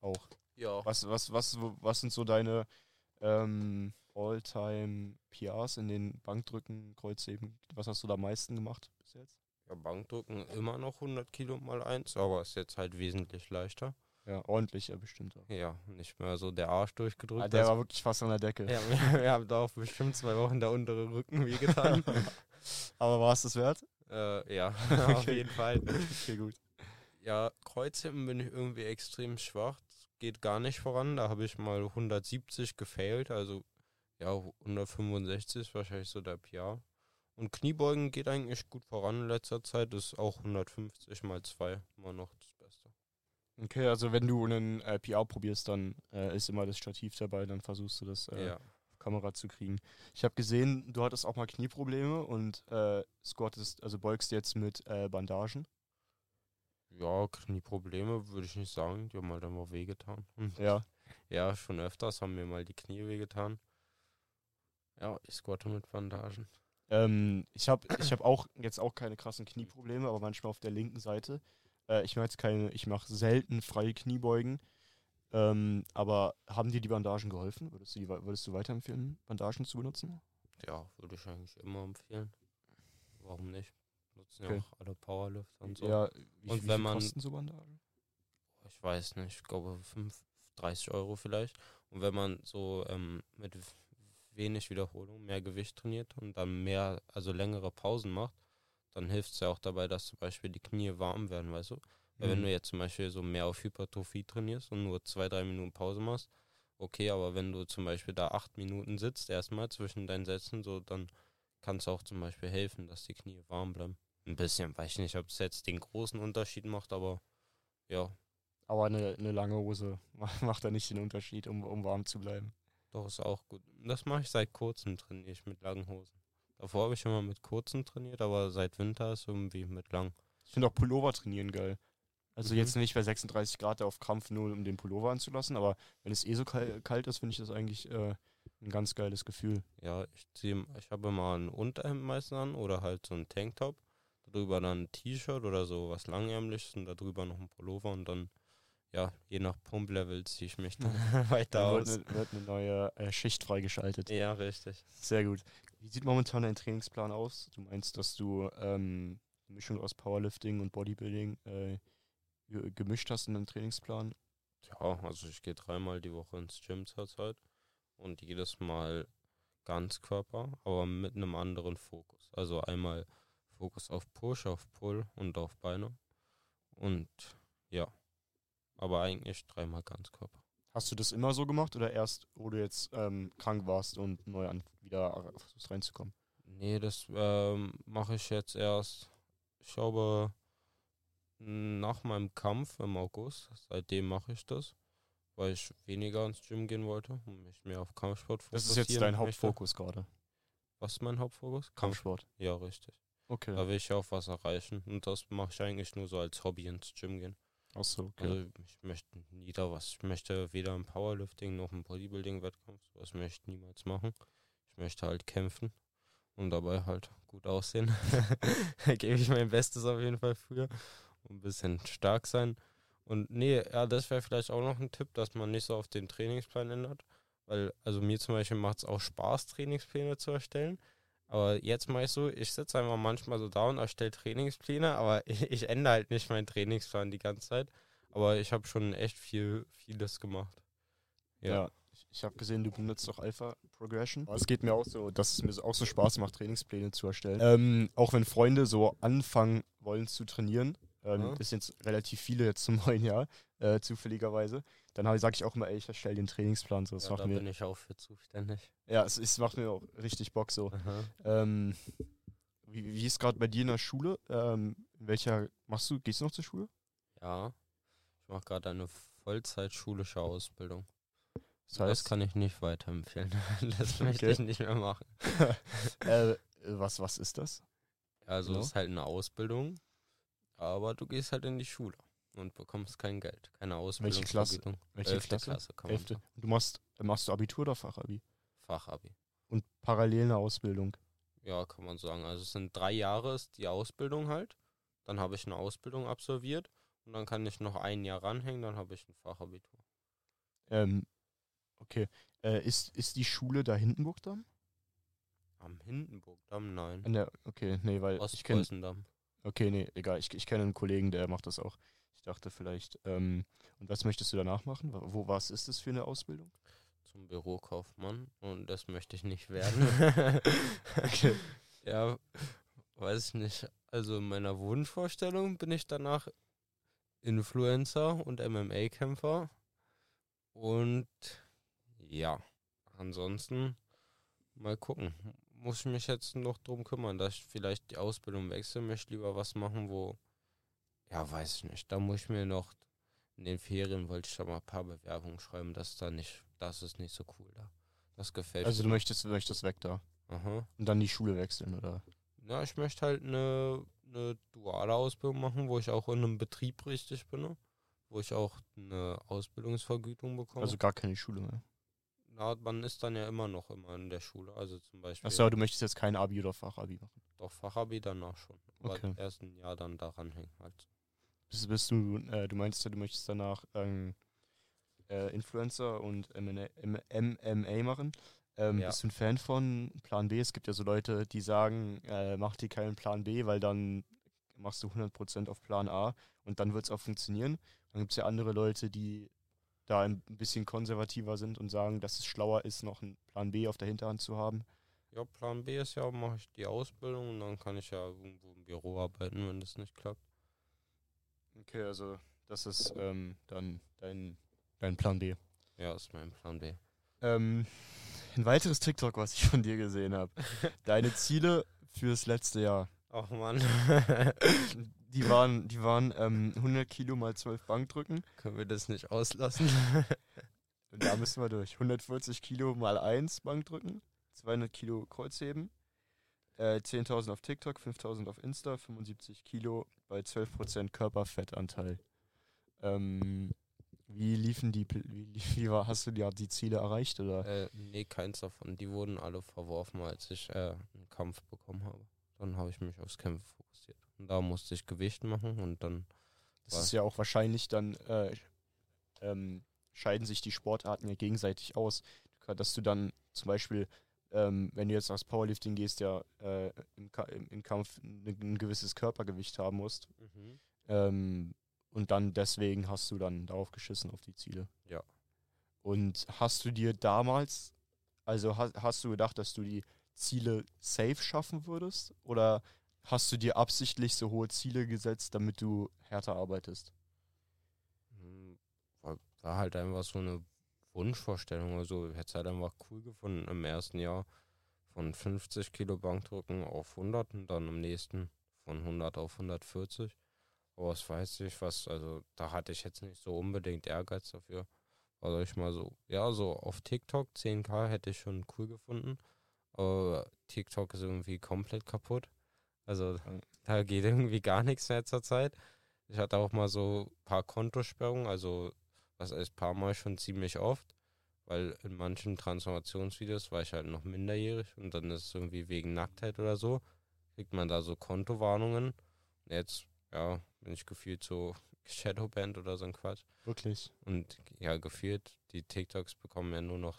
Auch. Ja. Was, was, was, was sind so deine ähm, All-Time PRs in den Bankdrücken, Kreuzheben? Was hast du da am meisten gemacht bis jetzt? ja, Bankdrücken immer noch 100 Kilo mal eins, aber ist jetzt halt wesentlich leichter. Ja, ordentlich, ja, bestimmt. Auch. Ja, nicht mehr so der Arsch durchgedrückt. Ah, der war wirklich fast an der Decke. ja, wir, wir haben da auch bestimmt zwei Wochen der untere Rücken wehgetan. Aber war es das wert? äh, ja, auf Okay. jeden Fall. Okay, gut. Ja, Kreuzheben bin ich irgendwie extrem schwach. Geht gar nicht voran. Da habe ich mal 170 gefailt, also ja, 165 ist wahrscheinlich so der PR. Und Kniebeugen geht eigentlich gut voran in letzter Zeit. Ist auch 150 mal 2 immer noch das Beste. Okay, also wenn du einen äh, PR probierst, dann äh, ist immer das Stativ dabei, dann versuchst du das äh, Ja. auf Kamera zu kriegen. Ich habe gesehen, du hattest auch mal Knieprobleme und äh, squattest, also beugst jetzt mit äh, Bandagen. Ja, Knieprobleme würde ich nicht sagen. Die haben halt immer wehgetan. Ja. ja, schon öfters haben mir mal die Knie wehgetan. Ja, ich squatte mit Bandagen. Ähm, ich habe ich hab auch jetzt auch keine krassen Knieprobleme, aber manchmal auf der linken Seite. Äh, ich mache jetzt keine, ich mache selten freie Kniebeugen. Ähm, aber haben dir die Bandagen geholfen? Würdest du, die, würdest du weiterempfehlen, Bandagen zu benutzen? Ja, würde ich eigentlich immer empfehlen. Warum nicht? Nutzen Okay. ja auch alle Powerlifter und so. Ja, wie, Und wie wenn viel man- kosten so Bandagen? Ich weiß nicht, ich glaube 5, 30 Euro vielleicht. Und wenn man so ähm, mit wenig Wiederholung mehr Gewicht trainiert und dann mehr, also längere Pausen macht, dann hilft es ja auch dabei, dass zum Beispiel die Knie warm werden, weißt du? Weil Mhm. wenn du jetzt zum Beispiel so mehr auf Hypertrophie trainierst und nur zwei, drei Minuten Pause machst, okay, aber wenn du zum Beispiel da acht Minuten sitzt, erstmal zwischen deinen Sätzen, so, dann kann es auch zum Beispiel helfen, dass die Knie warm bleiben. Ein bisschen, weiß ich nicht, ob es jetzt den großen Unterschied macht, aber ja, Aber eine, eine lange Hose ma- macht da nicht den Unterschied, um, um warm zu bleiben. Doch ist auch gut. Das mache ich seit kurzem, trainiere ich mit langen Hosen. Davor habe ich immer mit kurzen trainiert, aber seit Winter ist irgendwie mit lang. Ich finde auch Pullover trainieren geil. Also Mhm. jetzt nicht bei 36 Grad auf Krampf nur, um den Pullover anzulassen, aber wenn es eh so kal kalt ist, finde ich das eigentlich äh, ein ganz geiles Gefühl. Ja, ich ziehe, ich habe immer ein Unterhemd meistens an oder halt so ein Tanktop. Darüber dann ein T-Shirt oder so was langärmliches und darüber noch ein Pullover und dann, ja, je nach Pumplevel ziehe ich mich dann weiter Da wird aus. eine, wird eine neue äh, Schicht freigeschaltet. Ja, richtig. Sehr gut. Wie sieht momentan dein Trainingsplan aus? Du meinst, dass du ähm, eine Mischung aus Powerlifting und Bodybuilding äh, ge- gemischt hast in deinem Trainingsplan? Ja, also ich gehe dreimal die Woche ins Gym zurzeit und jedes Mal Ganzkörper, aber mit einem anderen Fokus. Also einmal Fokus auf Push, auf Pull und auf Beine. Und ja, aber eigentlich dreimal Ganzkörper. Hast du das immer so gemacht oder erst, wo du jetzt ähm, krank warst und neu an wieder versuchst reinzukommen? Nee, das ähm, mache ich jetzt erst, ich glaube, nach meinem Kampf im August. Seitdem mache ich das, weil ich weniger ins Gym gehen wollte und mich mehr auf Kampfsport Das ist jetzt dein fokussieren möchte. Hauptfokus gerade. Was ist mein Hauptfokus? Kampfsport. Ja, richtig. Okay. Da will ich auch was erreichen. Und das mache ich eigentlich nur so als Hobby ins Gym gehen. Achso, okay. Also ich möchte nie da was. Ich möchte weder im Powerlifting noch im Bodybuilding-Wettkampf. Das möchte ich niemals machen. Ich möchte halt kämpfen und dabei halt gut aussehen. da gebe ich mein Bestes auf jeden Fall für. Und ein bisschen stark sein. Und nee, ja, das wäre vielleicht auch noch ein Tipp, dass man nicht so auf den Trainingsplan ändert. Weil, also mir zum Beispiel macht es auch Spaß, Trainingspläne zu erstellen. Aber jetzt mache ich so, ich sitze einfach manchmal so da und erstelle Trainingspläne, aber ich, ich ändere halt nicht meinen Trainingsplan die ganze Zeit. Aber ich habe schon echt viel, vieles gemacht. Ja. Ich, ich habe gesehen, du benutzt auch Alpha Progression. Es geht mir auch so, dass es mir so- auch so Spaß macht, Trainingspläne zu erstellen. Ähm, auch wenn Freunde so anfangen wollen zu trainieren, ähm, Ja. das sind jetzt relativ viele jetzt zum neuen Jahr, äh, zufälligerweise, dann sage ich auch immer, ey, ich erstelle den Trainingsplan. So, das Ja, macht da mir, bin ich auch für zuständig. ja, es, es macht mir auch richtig Bock so. Ähm, wie, wie ist gerade bei dir in der Schule? Ähm, in welcher machst du? Gehst du noch zur Schule? Ja. mache gerade eine Vollzeitschulische Ausbildung. Das Das heißt, kann ich nicht weiterempfehlen. Das möchte Okay. ich nicht mehr machen. äh, was, was ist das? Also Genau. es ist halt eine Ausbildung, aber du gehst halt in die Schule und bekommst kein Geld, keine Welche Klasse? Welche Elfte Klasse? Klasse kann man Elfte. sagen. Du machst, machst du Abitur oder Fachabi? Fachabi. Und parallel eine Ausbildung. Ja, kann man sagen. Also es sind drei Jahre ist die Ausbildung halt. Dann habe ich eine Ausbildung absolviert und dann kann ich noch ein Jahr ranhängen, dann habe ich ein Fachabitur. Ähm, okay. Äh, ist, ist die Schule da Hindenburgdamm? Am Hindenburgdamm? Nein. An der, okay, nee, weil ich kenne. Okay, nee, egal. Ich, ich kenne einen Kollegen, der macht das auch. Ich dachte vielleicht, ähm, und was möchtest du danach machen? Wo, was ist das für eine Ausbildung? Zum Bürokaufmann und das möchte ich nicht werden. Okay. Ja, weiß ich nicht. Also in meiner Wunschvorstellung bin ich danach Influencer und MMA-Kämpfer. Und ja, ansonsten mal gucken. Muss ich mich jetzt noch drum kümmern, dass ich vielleicht die Ausbildung wechsle, möchte lieber was machen, wo, ja, weiß ich nicht. Da muss ich mir noch, in den Ferien wollte ich da mal ein paar Bewerbungen schreiben, das ist da nicht, das ist nicht so cool da. Das gefällt Also mir. du möchtest, du möchtest weg da. Aha. Und dann die Schule wechseln, oder? Ja, ich möchte halt eine, eine duale Ausbildung machen, wo ich auch in einem Betrieb richtig bin, wo ich auch eine Ausbildungsvergütung bekomme. Also gar keine Schule mehr. Na, man ist dann ja immer noch immer in der Schule, also zum Beispiel Achso, du möchtest jetzt kein Abi oder Fachabi machen. doch Fachabi danach schon, aber Okay. erst ein Jahr dann daran hängen halt. Bist, bist du, äh, du meinst ja, du möchtest danach ähm, äh, Influencer und M&A M- MMA machen. Ähm, Ja. Bist du ein Fan von Plan B? Es gibt ja so Leute, die sagen, äh, mach dir keinen Plan B, weil dann machst du 100% auf Plan A und dann wird es auch funktionieren. Dann gibt es ja andere Leute, die da ein bisschen konservativer sind und sagen, dass es schlauer ist, noch einen Plan B auf der Hinterhand zu haben. Ja, Plan B ist ja, mache ich die Ausbildung und dann kann ich ja irgendwo im Büro arbeiten, wenn das nicht klappt. Okay, also das ist ähm, dann dein, dein Plan B. Ja, ist mein Plan B. Ähm, ein weiteres TikTok, was ich von dir gesehen habe. Deine Ziele fürs letzte Jahr. Ach man, Die waren, die waren ähm, 100 Kilo mal 12 Bankdrücken. können wir das nicht auslassen? Und da müssen wir durch. 140 Kilo mal 1 Bankdrücken. 200 Kilo Kreuzheben. Äh, 10.000 auf TikTok, 5.000 auf Insta. 75 Kilo bei 12% Körperfettanteil. Ähm, wie liefen die, wie, wie war, hast du die, die Ziele erreicht? Oder? Äh, nee, keins davon. Die wurden alle verworfen, als ich äh, einen Kampf bekommen habe. Dann habe ich mich aufs Kämpfen fokussiert. Und da musste ich Gewicht machen und dann, Das ist ja auch wahrscheinlich dann, äh, ähm, scheiden sich die Sportarten ja gegenseitig aus. Dass du dann zum Beispiel, ähm, wenn du jetzt aufs Powerlifting gehst, ja äh, im, Ka im, Kampf ein, gewisses Körpergewicht haben musst. Ähm, und dann deswegen hast du dann darauf geschissen, auf die Ziele. Ja. Und hast du dir damals, also hast, hast du gedacht, dass du die Ziele safe schaffen würdest? Oder hast du dir absichtlich so hohe Ziele gesetzt, damit du härter arbeitest? Hm, War, halt einfach so eine Wunschvorstellung. Also ich hätte es halt einfach cool gefunden im ersten Jahr von 50 Kilo Bankdrücken auf 100 und dann im nächsten von 100 auf 140. Aber es weiß ich was, also da hatte ich jetzt nicht so unbedingt Ehrgeiz dafür. Also ich mal so, ja, so auf TikTok 10k hätte ich schon cool gefunden. Aber TikTok ist irgendwie komplett kaputt. Also da geht irgendwie gar nichts mehr zur Zeit. Ich hatte auch mal so ein paar Kontosperrungen, also was heißt paar Mal schon ziemlich oft, weil in manchen Transformationsvideos war ich halt noch minderjährig und dann ist es irgendwie wegen Nacktheit oder so, kriegt man da so Kontowarnungen. Und jetzt, ja, bin ich gefühlt so Shadowband oder so ein Quatsch. Wirklich? Und ja, gefühlt, die TikToks bekommen ja nur noch,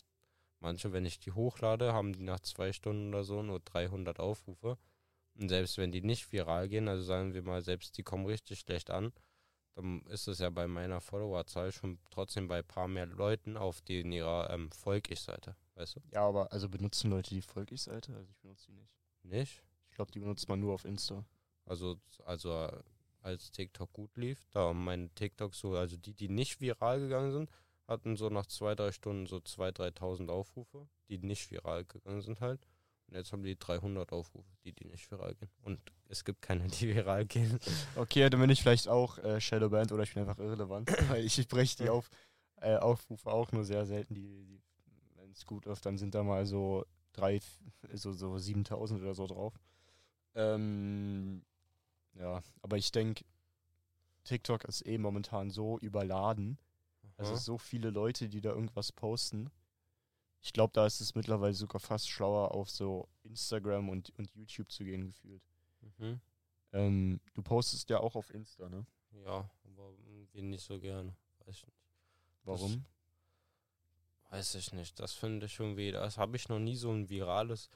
manche, wenn ich die hochlade, haben die nach zwei Stunden oder so nur 300 Aufrufe. Und selbst wenn die nicht viral gehen, also sagen wir mal, selbst die kommen richtig schlecht an, dann ist es ja bei meiner Followerzahl schon trotzdem bei ein paar mehr Leuten auf die in ihrer ähm, Folg-Ich-Seite, weißt du? Ja, aber also benutzen Leute die Folg-Ich-Seite? Also ich benutze die nicht. Nicht? Ich glaube, die benutzt man nur auf Insta. Also, also als TikTok gut lief, da meine TikToks so, also die, die nicht viral gegangen sind, hatten so nach zwei, drei Stunden so 2.000, 3.000 Aufrufe, die nicht viral gegangen sind halt. Und jetzt haben die 300 Aufrufe, die, die nicht viral gehen. Und es gibt keine, die viral gehen. Okay, dann bin ich vielleicht auch äh, Shadowband oder ich bin einfach irrelevant. weil ich, ich breche die auf, äh, Aufrufe auch nur sehr selten. Die, die, Wenn es gut läuft, dann sind da mal so drei, so, so 7000 oder so drauf. Ähm, ja, aber ich denke, TikTok ist eh momentan so überladen. Also Aha. so viele Leute, die da irgendwas posten. Ich glaube, da ist es mittlerweile sogar fast schlauer, auf so Instagram und, und YouTube zu gehen, gefühlt. Mhm. Ähm, du postest ja auch auf Insta, ne? Ja, aber irgendwie nicht so gerne. Weiß ich nicht. Warum? Weiß ich nicht. Das finde ich irgendwie, das habe ich noch nie so ein virales.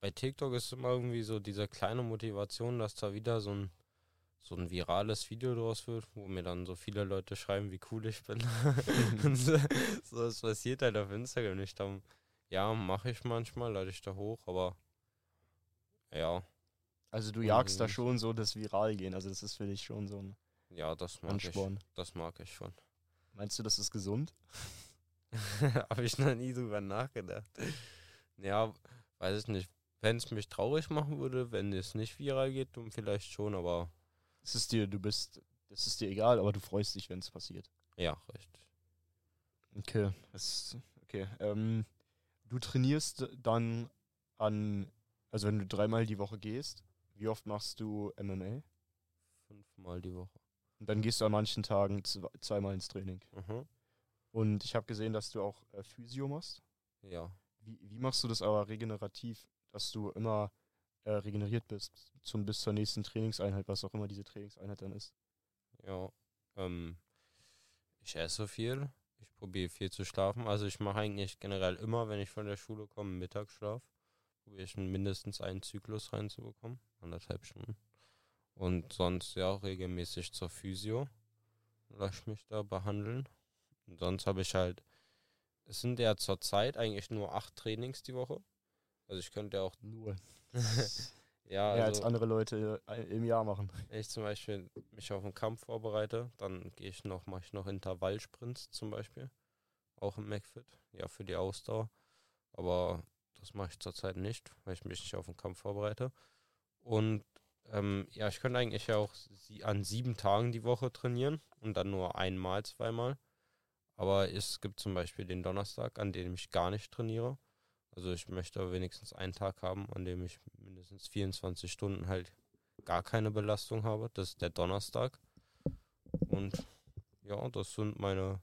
Bei TikTok ist immer irgendwie so diese kleine Motivation, dass da wieder so ein so ein virales Video draus wird, wo mir dann so viele Leute schreiben, wie cool ich bin. Und so, so, das passiert halt auf Instagram nicht. Dann, ja, mache ich manchmal, lade ich da hoch, aber ja, Also du jagst da schon so das Viral-Gehen. Also das ist für dich schon so ein ja, das mag Ansporn. ich. Das mag ich schon. Meinst du, das ist gesund? Habe ich noch nie drüber nachgedacht. Ja, weiß ich nicht. Wenn es mich traurig machen würde, wenn es nicht viral geht, dann vielleicht schon, aber Es ist dir, du bist, das ist dir egal, aber du freust dich, wenn es passiert. ja, richtig. Okay, das, okay. Ähm, du trainierst dann an, also wenn du dreimal die Woche gehst, wie oft machst du MMA? Fünfmal die Woche. Und dann gehst du an manchen Tagen zwe- zweimal ins Training. Mhm. Und ich habe gesehen, dass du auch äh, Physio machst. Ja. Wie, wie machst du das aber regenerativ, dass du immer äh, regeneriert bist, zum, bis zur nächsten Trainingseinheit, was auch immer diese Trainingseinheit dann ist? Ja. Ähm, ich esse viel. Ich probiere viel zu schlafen. Also ich mache eigentlich generell immer, wenn ich von der Schule komme, Mittagsschlaf. Probiere ich mindestens einen Zyklus reinzubekommen. Anderthalb Stunden. Und sonst ja auch regelmäßig zur Physio. Lass ich mich da behandeln. Und sonst habe ich halt, es sind ja zurzeit eigentlich nur acht Trainings die Woche. Also ich könnte auch, Nur. ja, Mehr als also, andere Leute äh, im Jahr machen. wenn ich zum Beispiel mich auf einen Kampf vorbereite, dann gehe ich noch, mache ich noch Intervallsprints zum Beispiel. Auch im McFit, ja, für die Ausdauer. Aber das mache ich zurzeit nicht, weil ich mich nicht auf den Kampf vorbereite. Und ähm, ja, ich könnte eigentlich ja auch sie an sieben Tagen die Woche trainieren und dann nur einmal, zweimal. Aber es gibt zum Beispiel den Donnerstag, an dem ich gar nicht trainiere. Also ich möchte wenigstens einen Tag haben, an dem ich mindestens 24 Stunden halt gar keine Belastung habe. Das ist der Donnerstag. Und ja, das sind meine.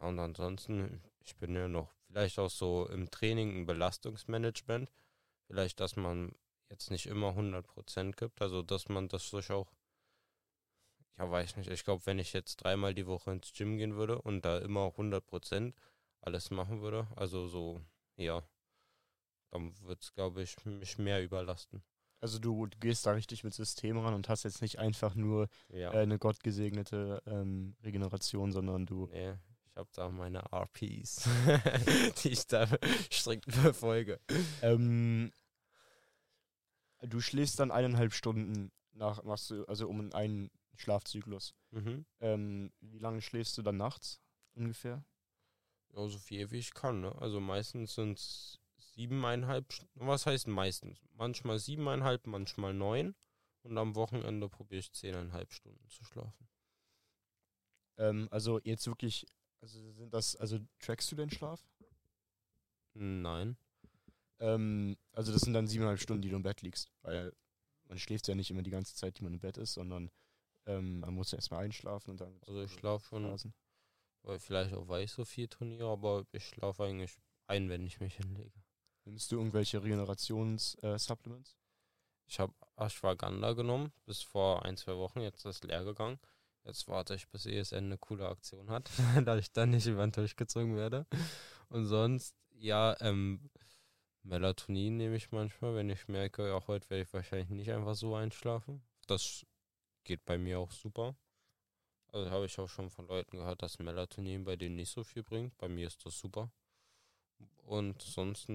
Ja, und ansonsten, ich bin ja noch vielleicht auch so im Training ein Belastungsmanagement. Vielleicht, dass man jetzt nicht immer 100% gibt. Also, dass man das durch auch. Ja, weiß nicht. Ich glaube, wenn ich jetzt dreimal die Woche ins Gym gehen würde und da immer 100% alles machen würde, also so, ja, dann wird es, glaube ich, mich mehr überlasten. Also du, gehst da richtig mit System ran und hast jetzt nicht einfach nur Ja. äh, eine gottgesegnete ähm, Regeneration, sondern du. Nee, ich habe da meine RPs, die ich da strikt verfolge. Ähm, du schläfst dann eineinhalb Stunden nach, machst du, also um einen Schlafzyklus. Mhm. Ähm, wie lange schläfst du dann nachts ungefähr? Ja, so viel wie ich kann, ne? Also meistens sind es siebeneinhalb, was heißt meistens? Manchmal siebeneinhalb, manchmal neun. Und am Wochenende probiere ich zehneinhalb Stunden zu schlafen. Ähm, also jetzt wirklich, also sind das, also trackst du den Schlaf? Nein. Ähm, also das sind dann siebeneinhalb Stunden, die du im Bett liegst, weil man schläft ja nicht immer die ganze Zeit, die man im Bett ist, sondern ähm, man muss ja erstmal einschlafen und dann Also ich schlafe schon, Phasen. Weil vielleicht auch weil ich so viel trainiere, aber ich schlafe eigentlich ein, wenn ich mich hinlege. Nimmst du irgendwelche Regenerations-Supplements? Ich habe Ashwagandha genommen, bis vor ein, zwei Wochen. Jetzt ist es leer gegangen. Jetzt warte ich, bis ESN eine coole Aktion hat, da ich dann nicht über den Tisch gezogen werde. Und sonst, ja, ähm, Melatonin nehme ich manchmal, wenn ich merke, ja, heute werde ich wahrscheinlich nicht einfach so einschlafen. Das geht bei mir auch super. Also habe ich auch schon von Leuten gehört, dass Melatonin bei denen nicht so viel bringt. Bei mir ist das super. Und sonst,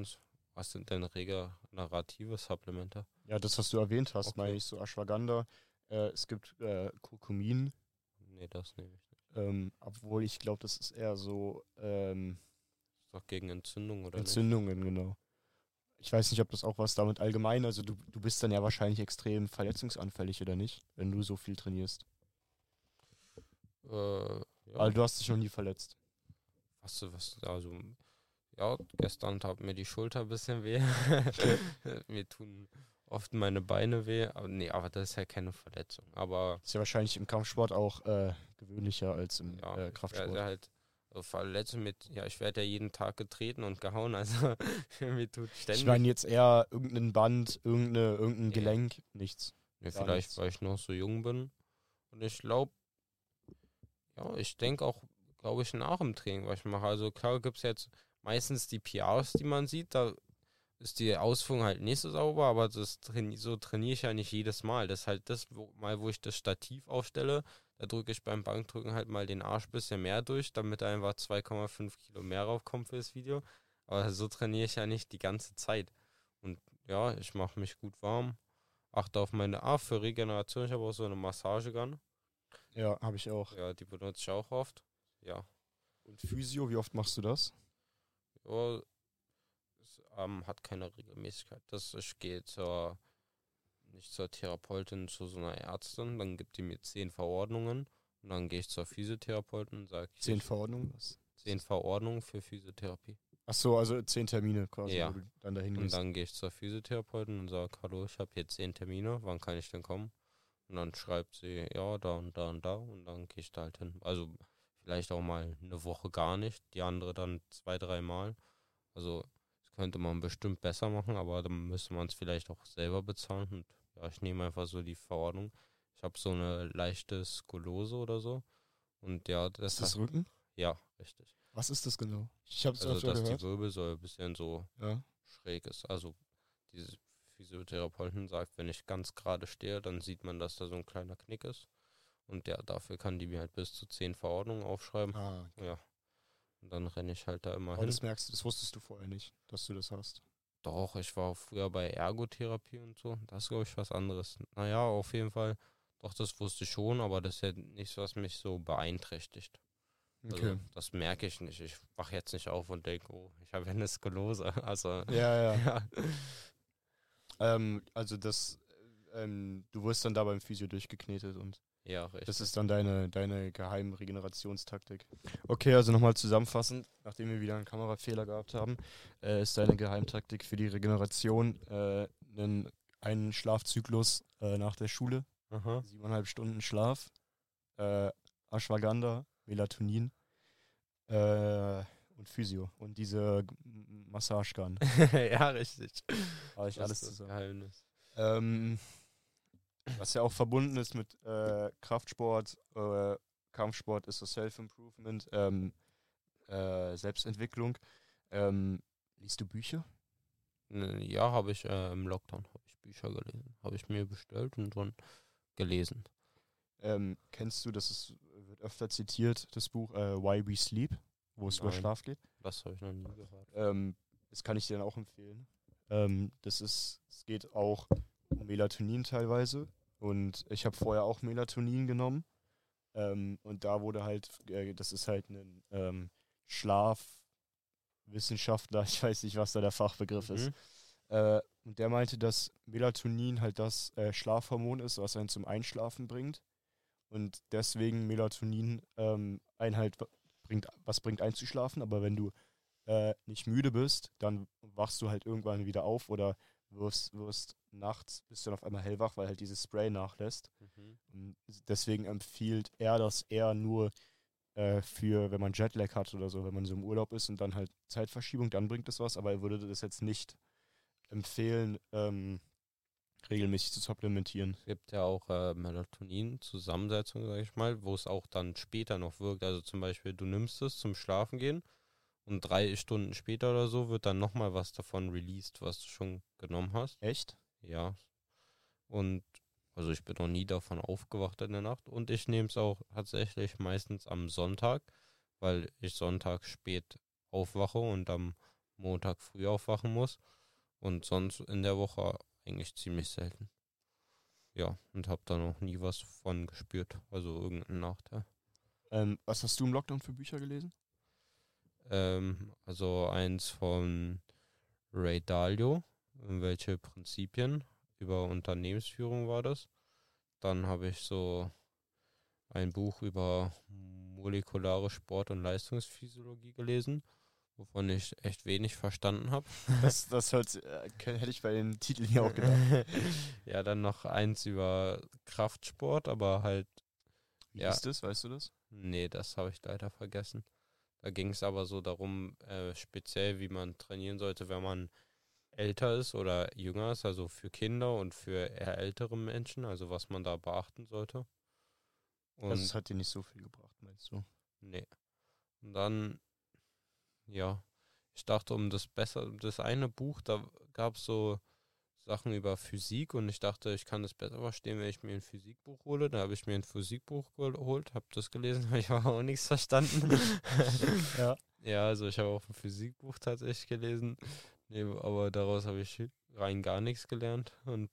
was sind denn regenerative Supplemente? Ja, das, was du erwähnt hast, Okay. meine ich so Ashwagandha. Äh, es gibt äh, Kurkumin, Nee, das nehme ich nicht. ähm, obwohl ich glaube, das ist eher so ähm, Ist doch gegen Entzündung oder Entzündungen, genau. ich weiß nicht, ob das auch was damit allgemein, also du, du bist dann ja wahrscheinlich extrem verletzungsanfällig oder nicht, wenn du so viel trainierst. Äh, ja. Also du hast dich noch nie verletzt. Was, was, also, ja, gestern tat mir die Schulter ein bisschen weh. mir tun oft meine Beine weh. Aber nee, aber das ist ja keine Verletzung. Aber Ist ja wahrscheinlich im Kampfsport auch äh, gewöhnlicher als im ja, äh, Kraftsport. werde halt so Verletzung mit, ja, ich werde ja jeden Tag getreten und gehauen, also mir tut ständig. Ich meine jetzt eher irgendein Band, irgendeine, irgendein Nee. Gelenk, nichts. Ja, Gar vielleicht, nichts. weil ich noch so jung bin. Und ich glaube, ja, ich denke auch, glaube ich, nach dem Training, was ich mache. Also klar gibt es jetzt meistens die PRs, die man sieht, da ist die Ausführung halt nicht so sauber, aber das traini so trainiere ich ja nicht jedes Mal. Das ist halt das wo, Mal, wo ich das Stativ aufstelle, da drücke ich beim Bankdrücken halt mal den Arsch ein bisschen mehr durch, damit da einfach 2,5 Kilo mehr raufkommt für das Video. Aber so trainiere ich ja nicht die ganze Zeit. Und ja, ich mache mich gut warm, achte auf meine A für Regeneration. Ich habe auch so eine Massagegun. Ja, habe ich auch. Ja, die benutze ich auch oft. Ja. Und Physio, wie oft machst du das? ja es ähm, hat keine Regelmäßigkeit. Das, ich gehe zur, nicht zur Therapeutin, zu so einer Ärztin, dann gibt die mir zehn Verordnungen und dann gehe ich zur Physiotherapeutin und sage Zehn Verordnungen? Was? zehn Verordnungen für Physiotherapie. Ach so, also zehn Termine quasi, Ja. wo du dann dahin Und gehst. dann gehe ich zur Physiotherapeutin und sage, hallo, ich habe hier zehn Termine, wann kann ich denn kommen? Und dann schreibt sie, ja, da und da und da und dann gehe ich da halt hin. Also vielleicht auch mal eine Woche gar nicht, die andere dann zwei, dreimal. Also das könnte man bestimmt besser machen, aber dann müsste man es vielleicht auch selber bezahlen. Und ja, ich nehme einfach so die Verordnung. Ich habe so eine leichte Skolose oder so. Und ja, das ist das hat- Rücken? ja, richtig. Was ist das genau? Ich habe es Also dass gehört. die Wirbelsäule ein bisschen so Ja. schräg ist. Also diese Physiotherapeutin sagt, wenn ich ganz gerade stehe, dann sieht man, dass da so ein kleiner Knick ist. Und ja, dafür kann die mir halt bis zu zehn Verordnungen aufschreiben. Ah, Ja. Und dann renne ich halt da immer aber hin. das merkst du, das wusstest du vorher nicht, dass du das hast. Doch, ich war früher bei Ergotherapie und so. Das ist, glaube ich, was anderes. Naja, auf jeden Fall. Doch, das wusste ich schon, aber das ist ja nichts, was mich so beeinträchtigt. Also, Okay. das merke ich nicht. Ich wache jetzt nicht auf und denke, oh, ich habe eine Skoliose. Also, Ja, ja. ja. Ähm, also das, ähm, du wirst dann da beim Physio durchgeknetet und Ja, richtig. das ist dann deine, deine geheime Regenerationstaktik. Okay, also nochmal zusammenfassend, nachdem wir wieder einen Kamerafehler gehabt haben, äh, ist deine Geheimtaktik für die Regeneration äh, einen, einen Schlafzyklus äh, nach der Schule, Aha. siebeneinhalb Stunden Schlaf, äh, Ashwagandha, Melatonin äh, und Physio und diese Massagegun. ja, richtig. Habe ich Das alles zusammen. Geheimnis. Ähm, was ja auch verbunden ist mit äh, Kraftsport, äh, Kampfsport ist so Self-Improvement, ähm, äh, Selbstentwicklung. Ähm, liest du Bücher? Ja, habe ich äh, im Lockdown habe ich Bücher gelesen. Habe ich mir bestellt und dann gelesen. Ähm, kennst du, das ist, wird öfter zitiert, das Buch äh, Why We Sleep, wo es über. Schlaf geht? Das habe ich noch nie gehört. Ähm, das kann ich dir dann auch empfehlen. Ähm, das ist, es geht auch um Melatonin teilweise. Und ich habe vorher auch Melatonin genommen. Ähm, und da wurde halt, äh, das ist halt ein ähm, Schlafwissenschaftler, ich weiß nicht, was da der Fachbegriff ist. Mhm. Äh, und der meinte, dass Melatonin halt das äh, Schlafhormon ist, was einen zum Einschlafen bringt. Und deswegen Melatonin ähm, einen halt bringt, was bringt einzuschlafen, aber wenn du äh, nicht müde bist, dann wachst du halt irgendwann wieder auf oder wirst, wirst nachts, bist du dann auf einmal hellwach, weil halt dieses Spray nachlässt. Mhm. Und deswegen empfiehlt er das eher nur äh, für, wenn man Jetlag hat oder so, wenn man so im Urlaub ist und dann halt Zeitverschiebung, dann bringt das was, aber er würde das jetzt nicht empfehlen, ähm, regelmäßig zu supplementieren. Es gibt ja auch äh, Melatonin-Zusammensetzung, sage ich mal, wo es auch dann später noch wirkt. Also zum Beispiel, du nimmst es zum Schlafen gehen und drei Stunden später oder so wird dann nochmal was davon released, was du schon genommen hast. Echt? Ja. Und also ich bin noch nie davon aufgewacht in der Nacht. Und ich nehme es auch tatsächlich meistens am Sonntag, weil ich Sonntag spät aufwache und am Montag früh aufwachen muss. Und sonst in der Woche eigentlich ziemlich selten. Ja, und habe da noch nie was von gespürt. Also irgendeinen Nachteil. Ähm, was hast du im Lockdown für Bücher gelesen? Ähm, also eins von Ray Dalio, welche Prinzipien über Unternehmensführung war das. Dann habe ich so ein Buch über molekulare Sport- und Leistungsphysiologie gelesen, wovon ich echt wenig verstanden habe. Das, das äh, hätte ich bei den Titeln hier auch gedacht. ja, dann noch eins über Kraftsport, aber halt. Wie Ja. ist das, weißt du das? Nee, das habe ich leider vergessen. Da ging es aber so darum, äh, speziell, wie man trainieren sollte, wenn man älter ist oder jünger ist, also für Kinder und für eher ältere Menschen, also was man da beachten sollte. Und Also es hat dir nicht so viel gebracht, meinst du? Nee. Und dann, ja, ich dachte, um das besser, das eine Buch, da gab es so Sachen über Physik und ich dachte, ich kann das besser verstehen, wenn ich mir ein Physikbuch hole. Da habe ich mir ein Physikbuch geholt, habe das gelesen, habe ich aber auch nichts verstanden. Ja. ja, also ich habe auch ein Physikbuch tatsächlich gelesen, nee, aber daraus habe ich rein gar nichts gelernt und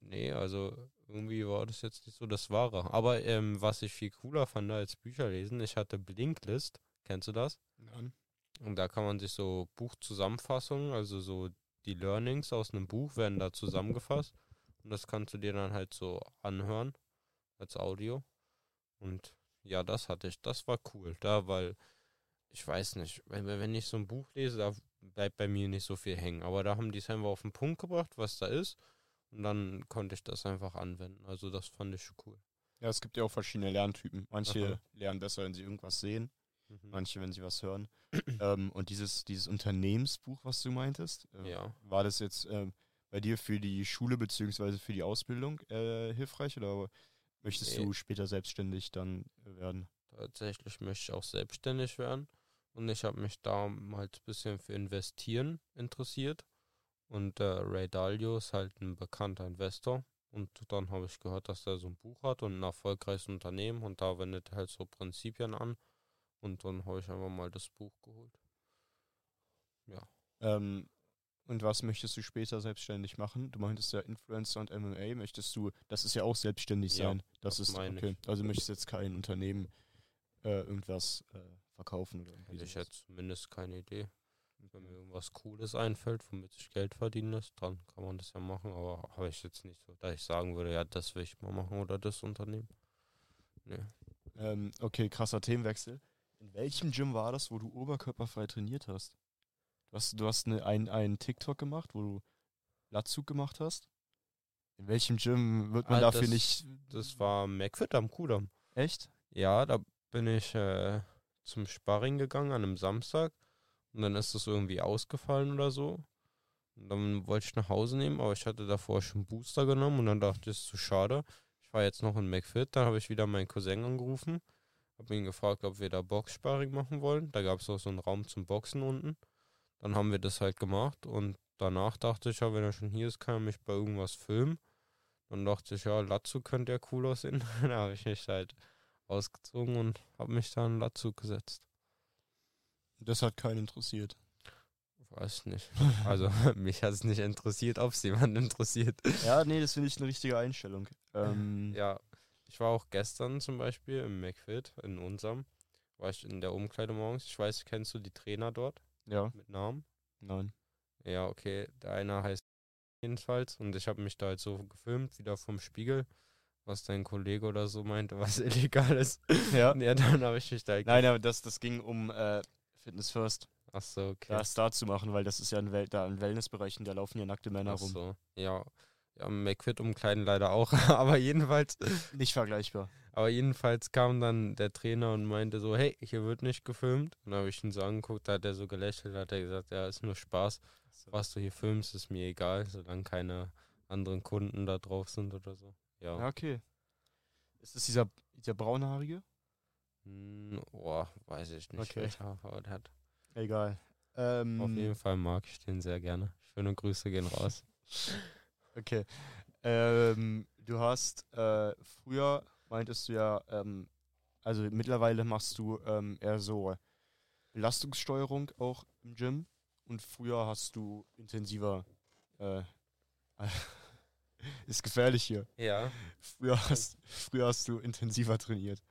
nee, also irgendwie war das jetzt nicht so das Wahre. Aber ähm, was ich viel cooler fand als Bücher lesen, ich hatte Blinklist, kennst du das? Nein. Und da kann man sich so Buchzusammenfassungen, also so die Learnings aus einem Buch werden da zusammengefasst. Und das kannst du dir dann halt so anhören als Audio. Und ja, das hatte ich. Das war cool. Da, weil ich weiß nicht, wenn, wenn ich so ein Buch lese, da bleibt bei mir nicht so viel hängen. Aber da haben die es einfach auf den Punkt gebracht, was da ist. Und dann konnte ich das einfach anwenden. Also das fand ich cool. Ja, es gibt ja auch verschiedene Lerntypen. Manche Aha. lernen besser, wenn sie irgendwas sehen, Mhm. manche, wenn sie was hören. ähm, und dieses, dieses Unternehmensbuch, was du meintest, äh, Ja. war das jetzt ähm, bei dir für die Schule beziehungsweise für die Ausbildung äh, hilfreich oder möchtest Nee. du später selbstständig dann äh, werden? Tatsächlich möchte ich auch selbstständig werden. Und ich habe mich damals ein bisschen für Investieren interessiert. Und äh, Ray Dalio ist halt ein bekannter Investor. Und dann habe ich gehört, dass er so ein Buch hat und ein erfolgreiches Unternehmen. Und da wendet er halt so Prinzipien an. Und dann habe ich einfach mal das Buch geholt. Ähm, und was möchtest du später selbstständig machen? Du meintest ja Influencer und MMA. Möchtest du, das ist ja auch selbstständig Ja, sein. Das, das ist meine okay. Also du möchtest jetzt kein Unternehmen äh, irgendwas äh, verkaufen oder irgendwie Hätte ich jetzt zumindest keine Idee. Wenn mir irgendwas Cooles einfällt, womit ich Geld verdienen lässt, dann kann man das ja machen. Aber habe ich jetzt nicht so, da ich sagen würde, ja, das will ich mal machen oder das Unternehmen. Nee. Ähm, okay, krasser Themenwechsel. In welchem Gym war das, wo du oberkörperfrei trainiert hast? Du hast, du hast ne, ein, einen TikTok gemacht, wo du Latzug gemacht hast? In welchem Gym wird man Ah, dafür das- nicht. Das war McFit am Kudamm. Echt? Ja, da bin ich äh, zum Sparring gegangen an einem Samstag und dann ist das irgendwie ausgefallen oder so. Und dann wollte ich nach Hause nehmen, aber ich hatte davor schon Booster genommen und dann dachte ich, es ist zu schade. Ich war jetzt noch in McFit, dann habe ich wieder meinen Cousin angerufen, habe ihn gefragt, ob wir da Boxsparring machen wollen. Da gab es auch so einen Raum zum Boxen unten. Dann haben wir das halt gemacht und danach dachte ich, ja, wenn er schon hier ist, kann er mich bei irgendwas filmen. Dann dachte ich, ja, Latzu könnte ja cool aussehen. dann habe ich mich halt ausgezogen und habe mich da in Latzug gesetzt. Das hat keinen interessiert. Weiß nicht. Also mich hat es nicht interessiert, ob es jemanden interessiert. Ja, nee, das finde ich eine richtige Einstellung. Ähm, Ja, ich war auch gestern zum Beispiel im McFit, in unserem, war ich in der Umkleide morgens. Ich weiß, kennst du die Trainer dort ja, mit Namen? nein. Ja, okay. Der eine heißt jedenfalls und ich habe mich da halt so gefilmt, wieder vom Spiegel, was dein Kollege oder so meinte, was illegal ist. Ja. Ja, dann habe ich mich da halt Nein, aber das, das ging um äh, Fitness First. Ach so, okay. Das da zu machen, weil das ist ja ein, Wel da ein Wellnessbereich und da laufen ja nackte Männer Ach rum. so. Ja, ja McFit umkleiden leider auch, aber jedenfalls, Nicht vergleichbar. aber jedenfalls kam dann der Trainer und meinte so, hey, hier wird nicht gefilmt. Und dann habe ich ihn so angeguckt, da hat er so gelächelt, hat er gesagt, ja, ist nur Spaß. Was du hier filmst, ist mir egal, solange keine anderen Kunden da drauf sind oder so. Ja. Ja, okay. Ist das dieser, dieser braunhaarige? Hm, boah, weiß ich nicht, Okay. welche Haarfarbe der hat. Egal. Ähm, Auf jeden Fall mag ich den sehr gerne. Schöne Grüße gehen raus. Okay. Ähm, du hast äh, früher meintest du ja, ähm, also mittlerweile machst du ähm, eher so Belastungssteuerung auch im Gym und früher hast du intensiver äh, ist gefährlich hier. Ja. Früher hast, früher hast du intensiver trainiert.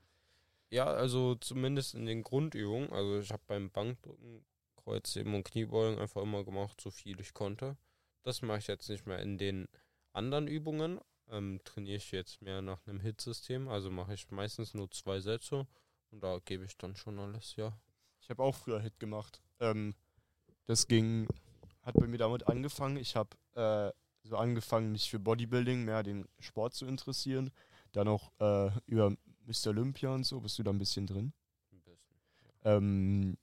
Ja, also zumindest in den Grundübungen. Also ich habe beim Bankdrücken Kreuzheben und Kniebeugen einfach immer gemacht, so viel ich konnte. Das mache ich jetzt nicht mehr in den anderen Übungen. Ähm, trainiere ich jetzt mehr nach einem Hit-System, also mache ich meistens nur zwei Sätze und da gebe ich dann schon alles, ja. Ich habe auch früher Hit gemacht. Ähm, das ging, hat bei mir damit angefangen. Ich habe äh, so angefangen, mich für Bodybuilding, mehr den Sport zu interessieren. Dann auch äh, über Mr. Olympia und so, bist du da ein bisschen drin? Ein bisschen. Ähm,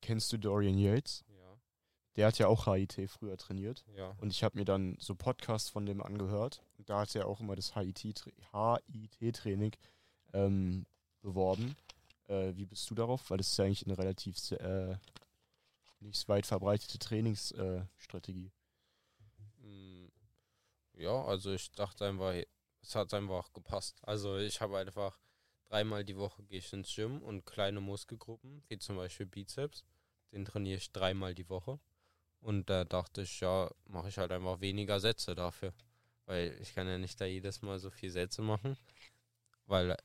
kennst du Dorian Yates? Der hat ja auch HIT früher trainiert. ja. Und ich habe mir dann so Podcasts von dem angehört. Und da hat er auch immer das HIT-Training ähm, beworben. Äh, wie bist du darauf? Weil das ist ja eigentlich eine relativ äh, nicht weit verbreitete Trainingsstrategie. Mm, Ja, also ich dachte einfach, es hat einfach gepasst. Also ich habe einfach dreimal die Woche gehe ich ins Gym und kleine Muskelgruppen, wie zum Beispiel Bizeps, den trainiere ich dreimal die Woche. Und da dachte ich, ja, mache ich halt einfach weniger Sätze dafür. Weil ich kann ja nicht da jedes Mal so viel Sätze machen. Weil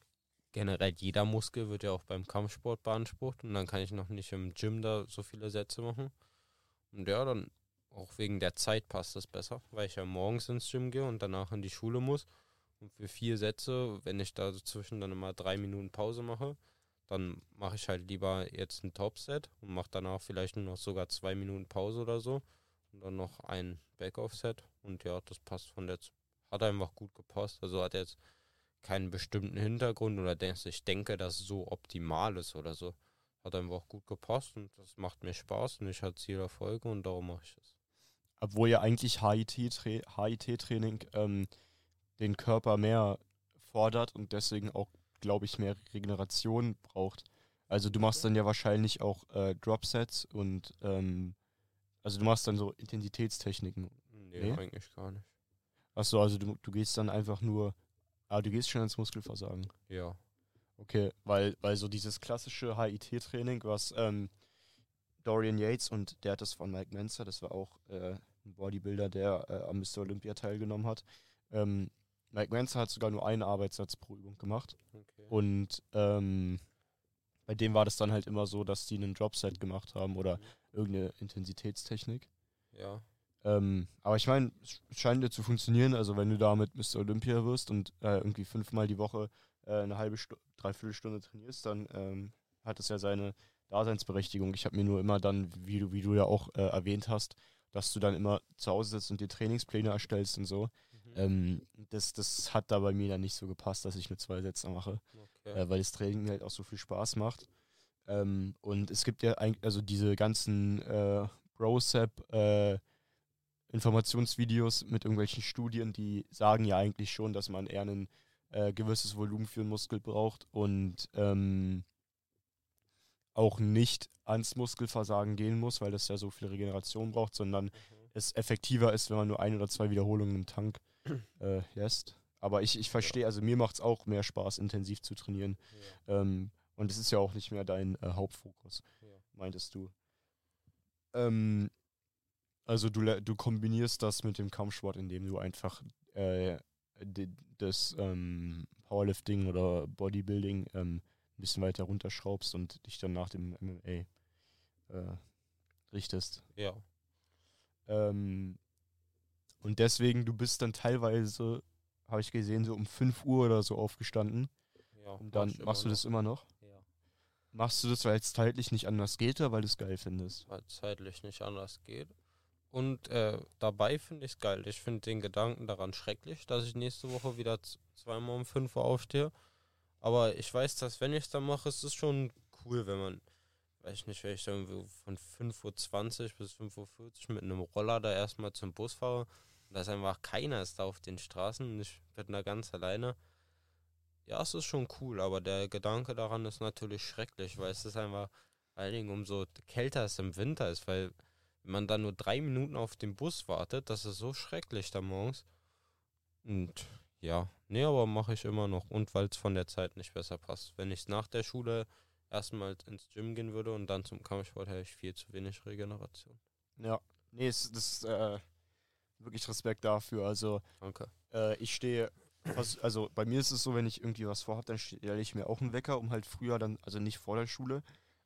generell jeder Muskel wird ja auch beim Kampfsport beansprucht und dann kann ich noch nicht im Gym da so viele Sätze machen. Und ja, dann auch wegen der Zeit passt das besser, weil ich ja morgens ins Gym gehe und danach in die Schule muss. Und für vier Sätze, wenn ich da dazwischen dann immer drei Minuten Pause mache, dann mache ich halt lieber jetzt ein Top-Set und mache danach vielleicht nur noch sogar zwei Minuten Pause oder so. Und dann noch ein Back-Off-Set. Und ja, das passt von der. Hat einfach gut gepasst. Also hat jetzt keinen bestimmten Hintergrund oder dass ich denke, dass es so optimal ist oder so. Hat einfach gut gepasst und das macht mir Spaß und ich hatte Zielerfolge und darum mache ich es. Obwohl ja eigentlich HIT-Training HIT ähm, den Körper mehr fordert und deswegen auch, glaube ich, mehr Regeneration braucht. Also du machst dann ja wahrscheinlich auch äh, Dropsets und ähm, also du machst dann so Intensitätstechniken. Nee, Nee? eigentlich gar nicht. Achso, also du, du gehst dann einfach nur, ah, du gehst schon ins Muskelversagen. Ja. Okay, weil, weil so dieses klassische HIT-Training, was ähm, Dorian Yates und der hat das von Mike Menzer, das war auch äh, ein Bodybuilder, der äh, am Mr. Olympia teilgenommen hat. Ähm, Mike Menzer hat sogar nur einen Arbeitssatz pro Übung gemacht. Okay. Und ähm, bei dem war das dann halt immer so, dass die einen Dropset gemacht haben oder irgendeine Intensitätstechnik. Ja. Ähm, aber ich meine, es scheint dir zu funktionieren. Also wenn du da mit Mr. Olympia wirst und äh, irgendwie fünfmal die Woche äh, eine halbe Stunde, dreiviertel Stunde trainierst, dann ähm, hat es ja seine Daseinsberechtigung. Ich habe mir nur immer dann, wie du, wie du ja auch äh, erwähnt hast, dass du dann immer zu Hause sitzt und dir Trainingspläne erstellst und so. Mhm. Ähm, das, das hat da bei mir dann nicht so gepasst, dass ich nur zwei Sätze mache okay. äh, weil das Training halt auch so viel Spaß macht. Ähm, und es gibt ja eigentlich, also diese ganzen äh, BroSap äh, Informationsvideos mit irgendwelchen Studien, die sagen ja eigentlich schon, dass man eher ein äh, gewisses Volumen für einen Muskel braucht und ähm, auch nicht ans Muskelversagen gehen muss, weil das ja so viel Regeneration braucht, sondern Mhm. es effektiver ist, wenn man nur ein oder zwei Wiederholungen im Tank äh, lässt. Aber ich, ich verstehe, also mir macht es auch mehr Spaß, intensiv zu trainieren. Ja. Ähm, und es ist ja auch nicht mehr dein äh, Hauptfokus, Ja. meintest du. Ähm, also du, du kombinierst das mit dem Kampfsport, indem du einfach äh, das ähm, Powerlifting oder Bodybuilding ähm, ein bisschen weiter runterschraubst und dich dann nach dem MMA äh, richtest. ja. Ähm, und deswegen, du bist dann teilweise, habe ich gesehen, so um 5 Uhr oder so aufgestanden. ja. Und dann machst du das immer noch? noch. Ja. Machst du das, weil es zeitlich nicht anders geht oder weil du es geil findest? Weil zeitlich nicht anders geht. Und äh, dabei finde ich es geil. Ich finde den Gedanken daran schrecklich, dass ich nächste Woche wieder zweimal um 5 Uhr aufstehe. Aber ich weiß, dass wenn ich es dann mache, ist es schon cool, wenn man, weiß ich nicht, wenn ich irgendwie von 5.20 Uhr bis 5.40 Uhr mit einem Roller da erstmal zum Bus fahre. Und da ist einfach keiner ist da auf den Straßen und ich bin da ganz alleine. Ja, es ist schon cool, aber der Gedanke daran ist natürlich schrecklich, weil es ist einfach, vor allen Dingen umso kälter es im Winter ist, weil wenn man dann nur drei Minuten auf den Bus wartet, das ist so schrecklich da morgens. Und ja, nee, aber mache ich immer noch. Und weil es von der Zeit nicht besser passt. Wenn ich nach der Schule erstmal ins Gym gehen würde und dann zum Kampfsport, hätte ich viel zu wenig Regeneration. Ja. Nee, es, das ist äh, wirklich Respekt dafür. Also Danke. äh, ich stehe, also bei mir ist es so, wenn ich irgendwie was vorhabe, dann stelle ich mir auch einen Wecker, um halt früher dann, also nicht vor der Schule,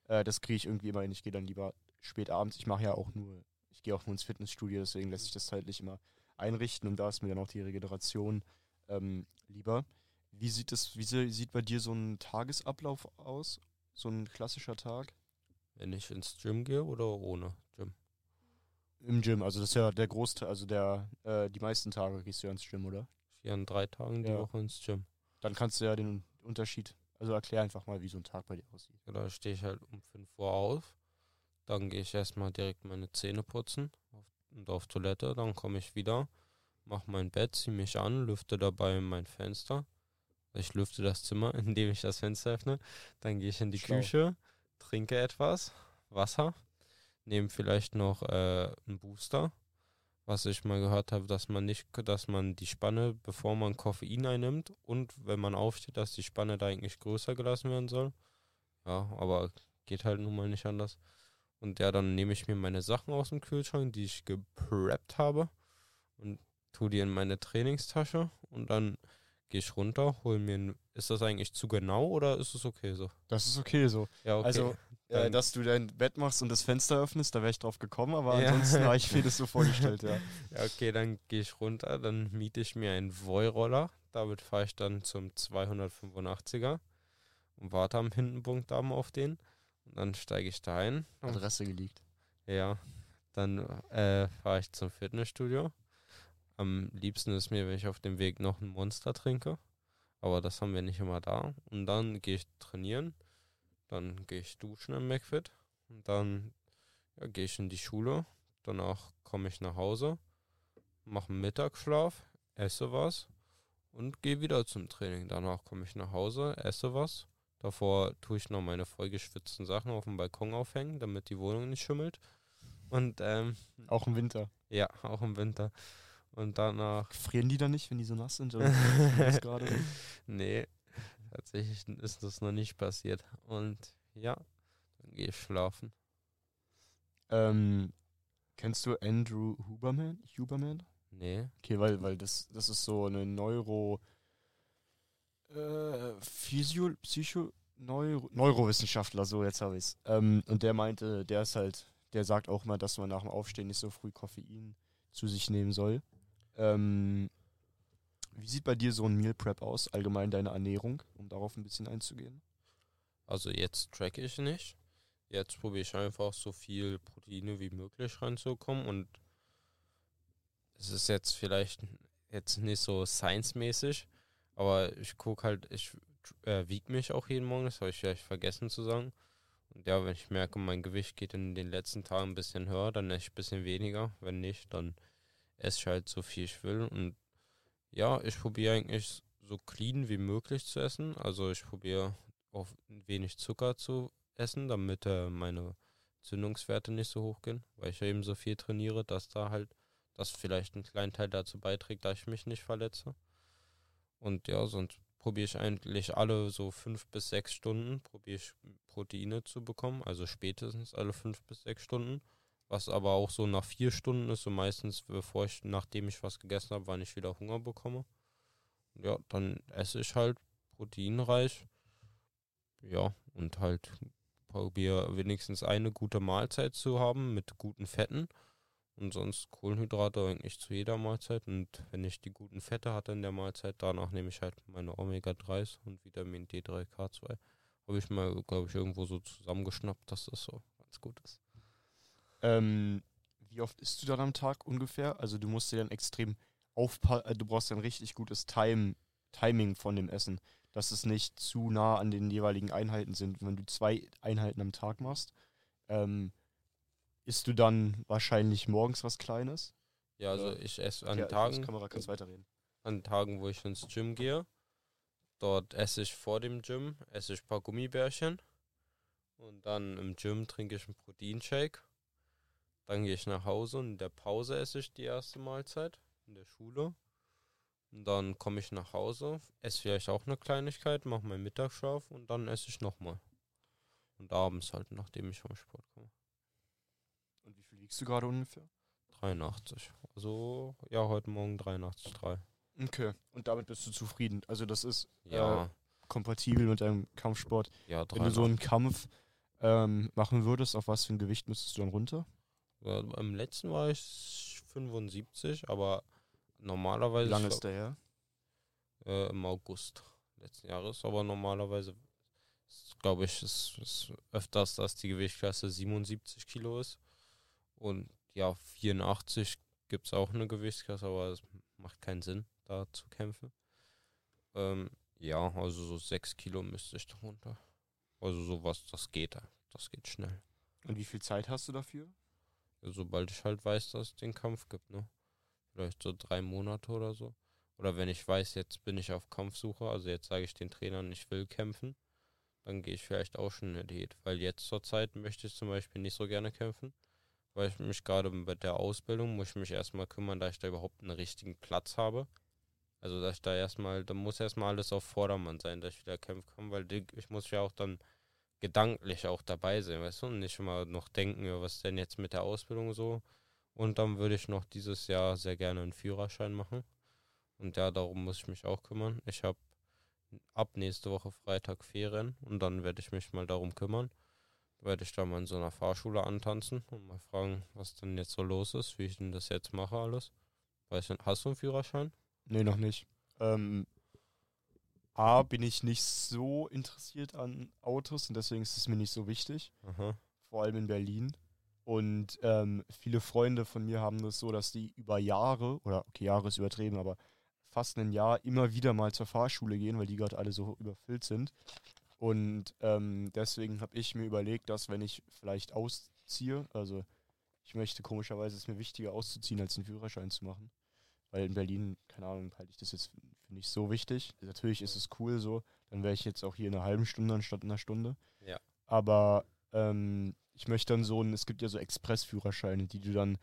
äh, das kriege ich irgendwie immer hin. Ich gehe dann lieber spät abends. Ich mache ja auch nur, ich gehe auch nur ins Fitnessstudio, deswegen lässt sich das zeitlich immer einrichten und da ist mir dann auch die Regeneration ähm, lieber. Wie sieht es, wie sieht bei dir so ein Tagesablauf aus? So ein klassischer Tag? Wenn ich ins Gym gehe oder ohne Gym? Im Gym, also das ist ja der Großteil, also der, äh, die meisten Tage gehst du ja ins Gym, oder? Ich gehe an drei Tagen die Ja. Woche ins Gym. Dann kannst du ja den Unterschied, also erklär einfach mal, wie so ein Tag bei dir aussieht. Ja, Da stehe ich halt um 5 Uhr auf. Dann gehe ich erstmal direkt meine Zähne putzen und auf Toilette. Dann komme ich wieder, mache mein Bett, ziehe mich an, lüfte dabei mein Fenster. Ich lüfte das Zimmer, indem ich das Fenster öffne. Dann gehe ich in die Schlau. Küche, trinke etwas Wasser, nehme vielleicht noch äh, einen Booster. Was ich mal gehört habe, dass man nicht, dass man die Spanne, bevor man Koffein einnimmt und wenn man aufsteht, dass die Spanne da eigentlich größer gelassen werden soll. Ja, aber geht halt nun mal nicht anders. Und ja, dann nehme ich mir meine Sachen aus dem Kühlschrank, die ich gepreppt habe und tue die in meine Trainingstasche und dann gehe ich runter, hol mir ein, ist das eigentlich zu genau oder ist es okay so? Das ist okay so. Ja, okay. Also, äh, dass du dein Bett machst und das Fenster öffnest, da wäre ich drauf gekommen, aber Ja. ansonsten habe ich mir das so vorgestellt, ja. Ja, okay, dann gehe ich runter, dann miete ich mir einen Voi-Roller. Damit fahre ich dann zum 285er und warte am Hintenpunkt Damm auf den. Und dann steige ich da ein. Adresse geleakt. Ja, dann äh, fahre ich zum Fitnessstudio. Am liebsten ist mir, wenn ich auf dem Weg noch ein Monster trinke. Aber das haben wir nicht immer da. Und dann gehe ich trainieren. Dann gehe ich duschen im McFit. Und dann ja, gehe ich in die Schule. Danach komme ich nach Hause, mache einen Mittagsschlaf, esse was und gehe wieder zum Training. Danach komme ich nach Hause, esse was. Davor tue ich noch meine vollgeschwitzten Sachen auf dem Balkon aufhängen, damit die Wohnung nicht schimmelt. Und ähm, Auch im Winter. ja, auch im Winter. Und danach. Frieren die dann nicht, wenn die so nass sind? Oder gerade? nee, tatsächlich ist das noch nicht passiert. Und ja, dann gehe ich schlafen. ähm, kennst du Andrew Huberman? Huberman? Nee. Okay, weil, weil das, das ist so eine Neuro. Äh, Physio, Psycho, Neuro, Neurowissenschaftler, so jetzt habe ich es. Ähm, und der meinte, der ist halt, der sagt auch mal, dass man nach dem Aufstehen nicht so früh Koffein zu sich nehmen soll. Ähm, wie sieht bei dir so ein Meal Prep aus, allgemein deine Ernährung, um darauf ein bisschen einzugehen? Also jetzt track ich nicht. Jetzt probiere ich einfach so viel Proteine wie möglich reinzukommen und es ist jetzt vielleicht jetzt nicht so science-mäßig, aber ich gucke halt, ich äh, wiege mich auch jeden Morgen, das habe ich vielleicht vergessen zu sagen. Und ja, wenn ich merke, mein Gewicht geht in den letzten Tagen ein bisschen höher, dann esse ich ein bisschen weniger. Wenn nicht, dann esse halt so viel ich will. Und ja, ich probiere eigentlich so clean wie möglich zu essen. Also ich probiere auf wenig Zucker zu essen, damit äh, meine Zündungswerte nicht so hoch gehen, weil ich eben so viel trainiere, dass da halt das vielleicht einen kleinen Teil dazu beiträgt, dass ich mich nicht verletze. Und ja, sonst probiere ich eigentlich alle so fünf bis sechs Stunden, probiere ich Proteine zu bekommen, also spätestens alle fünf bis sechs Stunden. Was aber auch so nach vier Stunden ist, so meistens, bevor ich, nachdem ich was gegessen habe, wann ich wieder Hunger bekomme. Ja, dann esse ich halt proteinreich. Ja, und halt probiere wenigstens eine gute Mahlzeit zu haben mit guten Fetten. Und sonst Kohlenhydrate eigentlich zu jeder Mahlzeit. Und wenn ich die guten Fette hatte in der Mahlzeit, danach nehme ich halt meine Omega-3s und Vitamin D3, K2. Habe ich mal, glaube ich, irgendwo so zusammengeschnappt, dass das so ganz gut ist. Ähm, wie oft isst du dann am Tag ungefähr? Also du musst dir dann extrem aufpassen, du brauchst dann richtig gutes Time, Timing von dem Essen, dass es nicht zu nah an den jeweiligen Einheiten sind. Wenn du zwei Einheiten am Tag machst, ähm, isst du dann wahrscheinlich morgens was Kleines? Ja, also ich esse an Ja, Tagen, Kamera kannst weiterreden. an Tagen, wo ich ins Gym gehe. Dort esse ich vor dem Gym, esse ich ein paar Gummibärchen. Und dann im Gym trinke ich einen Proteinshake. Dann gehe ich nach Hause und in der Pause esse ich die erste Mahlzeit in der Schule. Und dann komme ich nach Hause, esse vielleicht auch eine Kleinigkeit, mache meinen Mittagsschlaf und dann esse ich nochmal. Und abends halt, nachdem ich vom Sport komme. Und wie viel wiegst du gerade ungefähr? 83. Also, ja, heute Morgen 83,3. Okay. Und damit bist du zufrieden. Also das ist Ja, kompatibel mit deinem Kampfsport. ja, Wenn du so 83. einen Kampf ähm, machen würdest, auf was für ein Gewicht müsstest du dann runter? Im letzten war ich 75, aber normalerweise. Wie lange ist der her? äh, Im August letzten Jahres, aber normalerweise glaube ich, ist, ist öfters, dass die Gewichtsklasse 77 Kilo ist. Und ja, 84 gibt es auch eine Gewichtsklasse, aber es macht keinen Sinn, da zu kämpfen. Ähm, ja, also so 6 Kilo müsste ich da runter. Also sowas, das geht, das geht schnell. Und wie viel Zeit hast du dafür? Sobald ich halt weiß, dass es den Kampf gibt, ne? Vielleicht so drei Monate oder so. Oder wenn ich weiß, jetzt bin ich auf Kampfsuche, also jetzt sage ich den Trainern, ich will kämpfen, dann gehe ich vielleicht auch schon in eine Diät. Weil jetzt zur Zeit möchte ich zum Beispiel nicht so gerne kämpfen, weil ich mich gerade mit der Ausbildung, muss ich mich erstmal kümmern, dass ich da überhaupt einen richtigen Platz habe. Also dass ich da erstmal, da muss erstmal alles auf Vordermann sein, dass ich wieder kämpfen kann, weil ich muss ja auch dann gedanklich auch dabei sein, weißt du, und nicht immer noch denken, was denn jetzt mit der Ausbildung so. Und dann würde ich noch dieses Jahr sehr gerne einen Führerschein machen. Und ja, darum muss ich mich auch kümmern. Ich habe ab nächste Woche Freitag Ferien und dann werde ich mich mal darum kümmern. Werde ich da mal in so einer Fahrschule antanzen und mal fragen, was denn jetzt so los ist, wie ich denn das jetzt mache alles. Weißt du, hast du einen Führerschein? Nee, noch nicht. Ähm, A, bin ich nicht so interessiert an Autos und deswegen ist es mir nicht so wichtig. Aha. Vor allem in Berlin. Und ähm, viele Freunde von mir haben das so, dass die über Jahre, oder okay, Jahre ist übertrieben, aber fast ein Jahr immer wieder mal zur Fahrschule gehen, weil die gerade alle so überfüllt sind. Und ähm, deswegen habe ich mir überlegt, dass wenn ich vielleicht ausziehe, also ich möchte komischerweise, ist mir wichtiger auszuziehen, als einen Führerschein zu machen. Weil in Berlin, keine Ahnung, halte ich das jetzt für nicht so wichtig. Natürlich ist es cool so, dann wäre ich jetzt auch hier in einer halben Stunde anstatt einer Stunde. Ja. Aber ähm, ich möchte dann so ein, es gibt ja so Expressführerscheine, die du dann,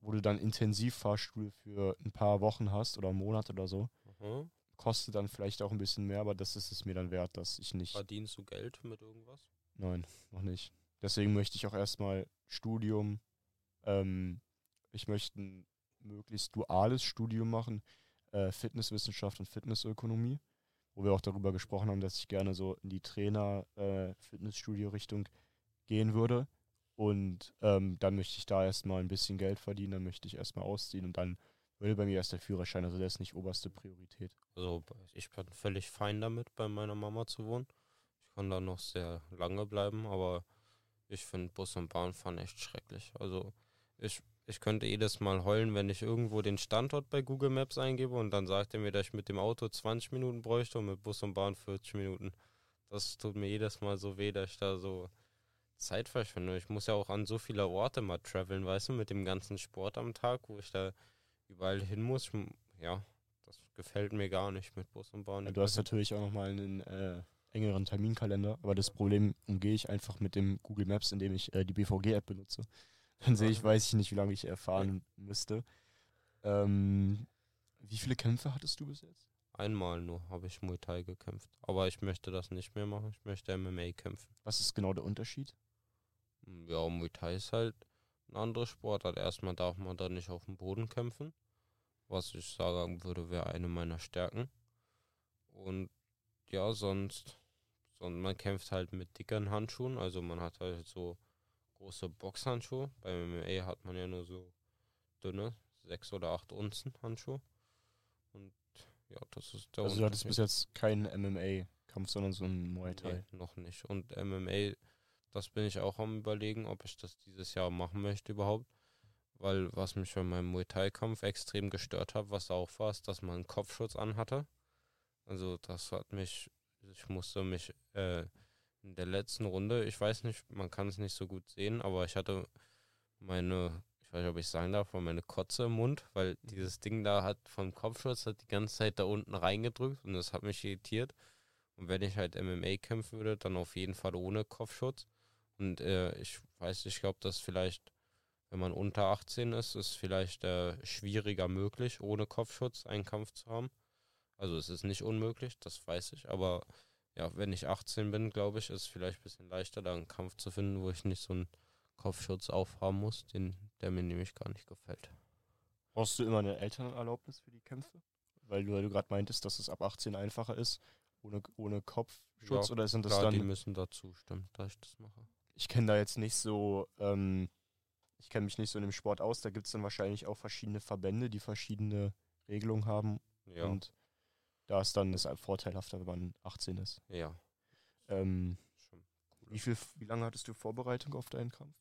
wo du dann Intensivfahrstuhl für ein paar Wochen hast oder einen Monat oder so. Aha. Kostet dann vielleicht auch ein bisschen mehr, aber das ist es mir dann wert, dass ich nicht. Verdienst du Geld mit irgendwas? Nein, noch nicht. Deswegen möchte ich auch erstmal Studium. Ähm, ich möchte ein möglichst duales Studium machen, äh, Fitnesswissenschaft und Fitnessökonomie, wo wir auch darüber gesprochen haben, dass ich gerne so in die Trainer-Fitnessstudio-Richtung gehen würde. Und ähm, dann möchte ich da erstmal ein bisschen Geld verdienen, dann möchte ich erstmal ausziehen und dann würde bei mir erst der Führerschein, also der ist nicht oberste Priorität. Also ich bin völlig fein damit, bei meiner Mama zu wohnen. Ich kann da noch sehr lange bleiben, aber ich finde Bus und Bahn fahren echt schrecklich. Also ich, ich könnte jedes Mal heulen, wenn ich irgendwo den Standort bei Google Maps eingebe und dann sagt er mir, dass ich mit dem Auto 20 Minuten bräuchte und mit Bus und Bahn 40 Minuten. Das tut mir jedes Mal so weh, dass ich da so Zeit verschwende. Ich muss ja auch an so viele Orte mal traveln, weißt du, mit dem ganzen Sport am Tag, wo ich da überall hin muss. Ja, das gefällt mir gar nicht mit Bus und Bahn. Ja, du hast natürlich auch nochmal einen äh, engeren Terminkalender, aber das Problem umgehe ich einfach mit dem Google Maps, indem ich äh, die BVG-App benutze. Dann sehe ich, weiß ich nicht, wie lange ich erfahren müsste. Ähm, wie viele Kämpfe hattest du bis jetzt? Einmal nur habe ich Muay Thai gekämpft. Aber ich möchte das nicht mehr machen. Ich möchte MMA kämpfen. Was ist genau der Unterschied? Ja, Muay Thai ist halt ein anderes Sportart. Erstmal darf man da nicht auf dem Boden kämpfen. Was ich sagen würde, wäre eine meiner Stärken. Und ja, sonst, sonst, man kämpft halt mit dickeren Handschuhen. Also man hat halt so große Boxhandschuhe. Beim MMA hat man ja nur so dünne, sechs oder acht Unzen Handschuhe. Und ja, das ist der Also du hattest bis jetzt keinen MMA-Kampf, sondern so einen Muay Thai. Nee, noch nicht. Und MMA, das bin ich auch am überlegen, ob ich das dieses Jahr machen möchte überhaupt. Weil was mich bei meinem Muay Thai-Kampf extrem gestört hat, was auch war, ist, dass man einen Kopfschutz anhatte. Also das hat mich, ich musste mich äh, in der letzten Runde, ich weiß nicht, man kann es nicht so gut sehen, aber ich hatte meine, ich weiß nicht, ob ich sagen darf, meine Kotze im Mund, weil dieses Ding da hat vom Kopfschutz hat die ganze Zeit da unten reingedrückt und das hat mich irritiert. Und wenn ich halt MMA kämpfen würde, dann auf jeden Fall ohne Kopfschutz. Und äh, ich weiß, ich glaube, dass vielleicht, wenn man unter 18 ist, ist vielleicht äh, schwieriger möglich, ohne Kopfschutz einen Kampf zu haben. Also es ist nicht unmöglich, das weiß ich. Aber ja, wenn ich 18 bin, glaube ich, ist es vielleicht ein bisschen leichter, da einen Kampf zu finden, wo ich nicht so einen Kopfschutz aufhaben muss, den, der mir nämlich gar nicht gefällt. Brauchst du immer eine Elternerlaubnis für die Kämpfe? Weil du, weil du gerade meintest, dass es ab 18 einfacher ist, ohne, ohne Kopfschutz, Ja, oder sind das Klar, die dann. müssen da zustimmen, dass ich das mache. ich kenne da jetzt nicht so, ähm, ich kenne mich nicht so in dem Sport aus. Da gibt es dann wahrscheinlich auch verschiedene Verbände, die verschiedene Regelungen haben. Ja. Und da ist dann das vorteilhafter, wenn man 18 ist. ja. Ähm, wie, viel, wie lange hattest du Vorbereitung auf deinen Kampf?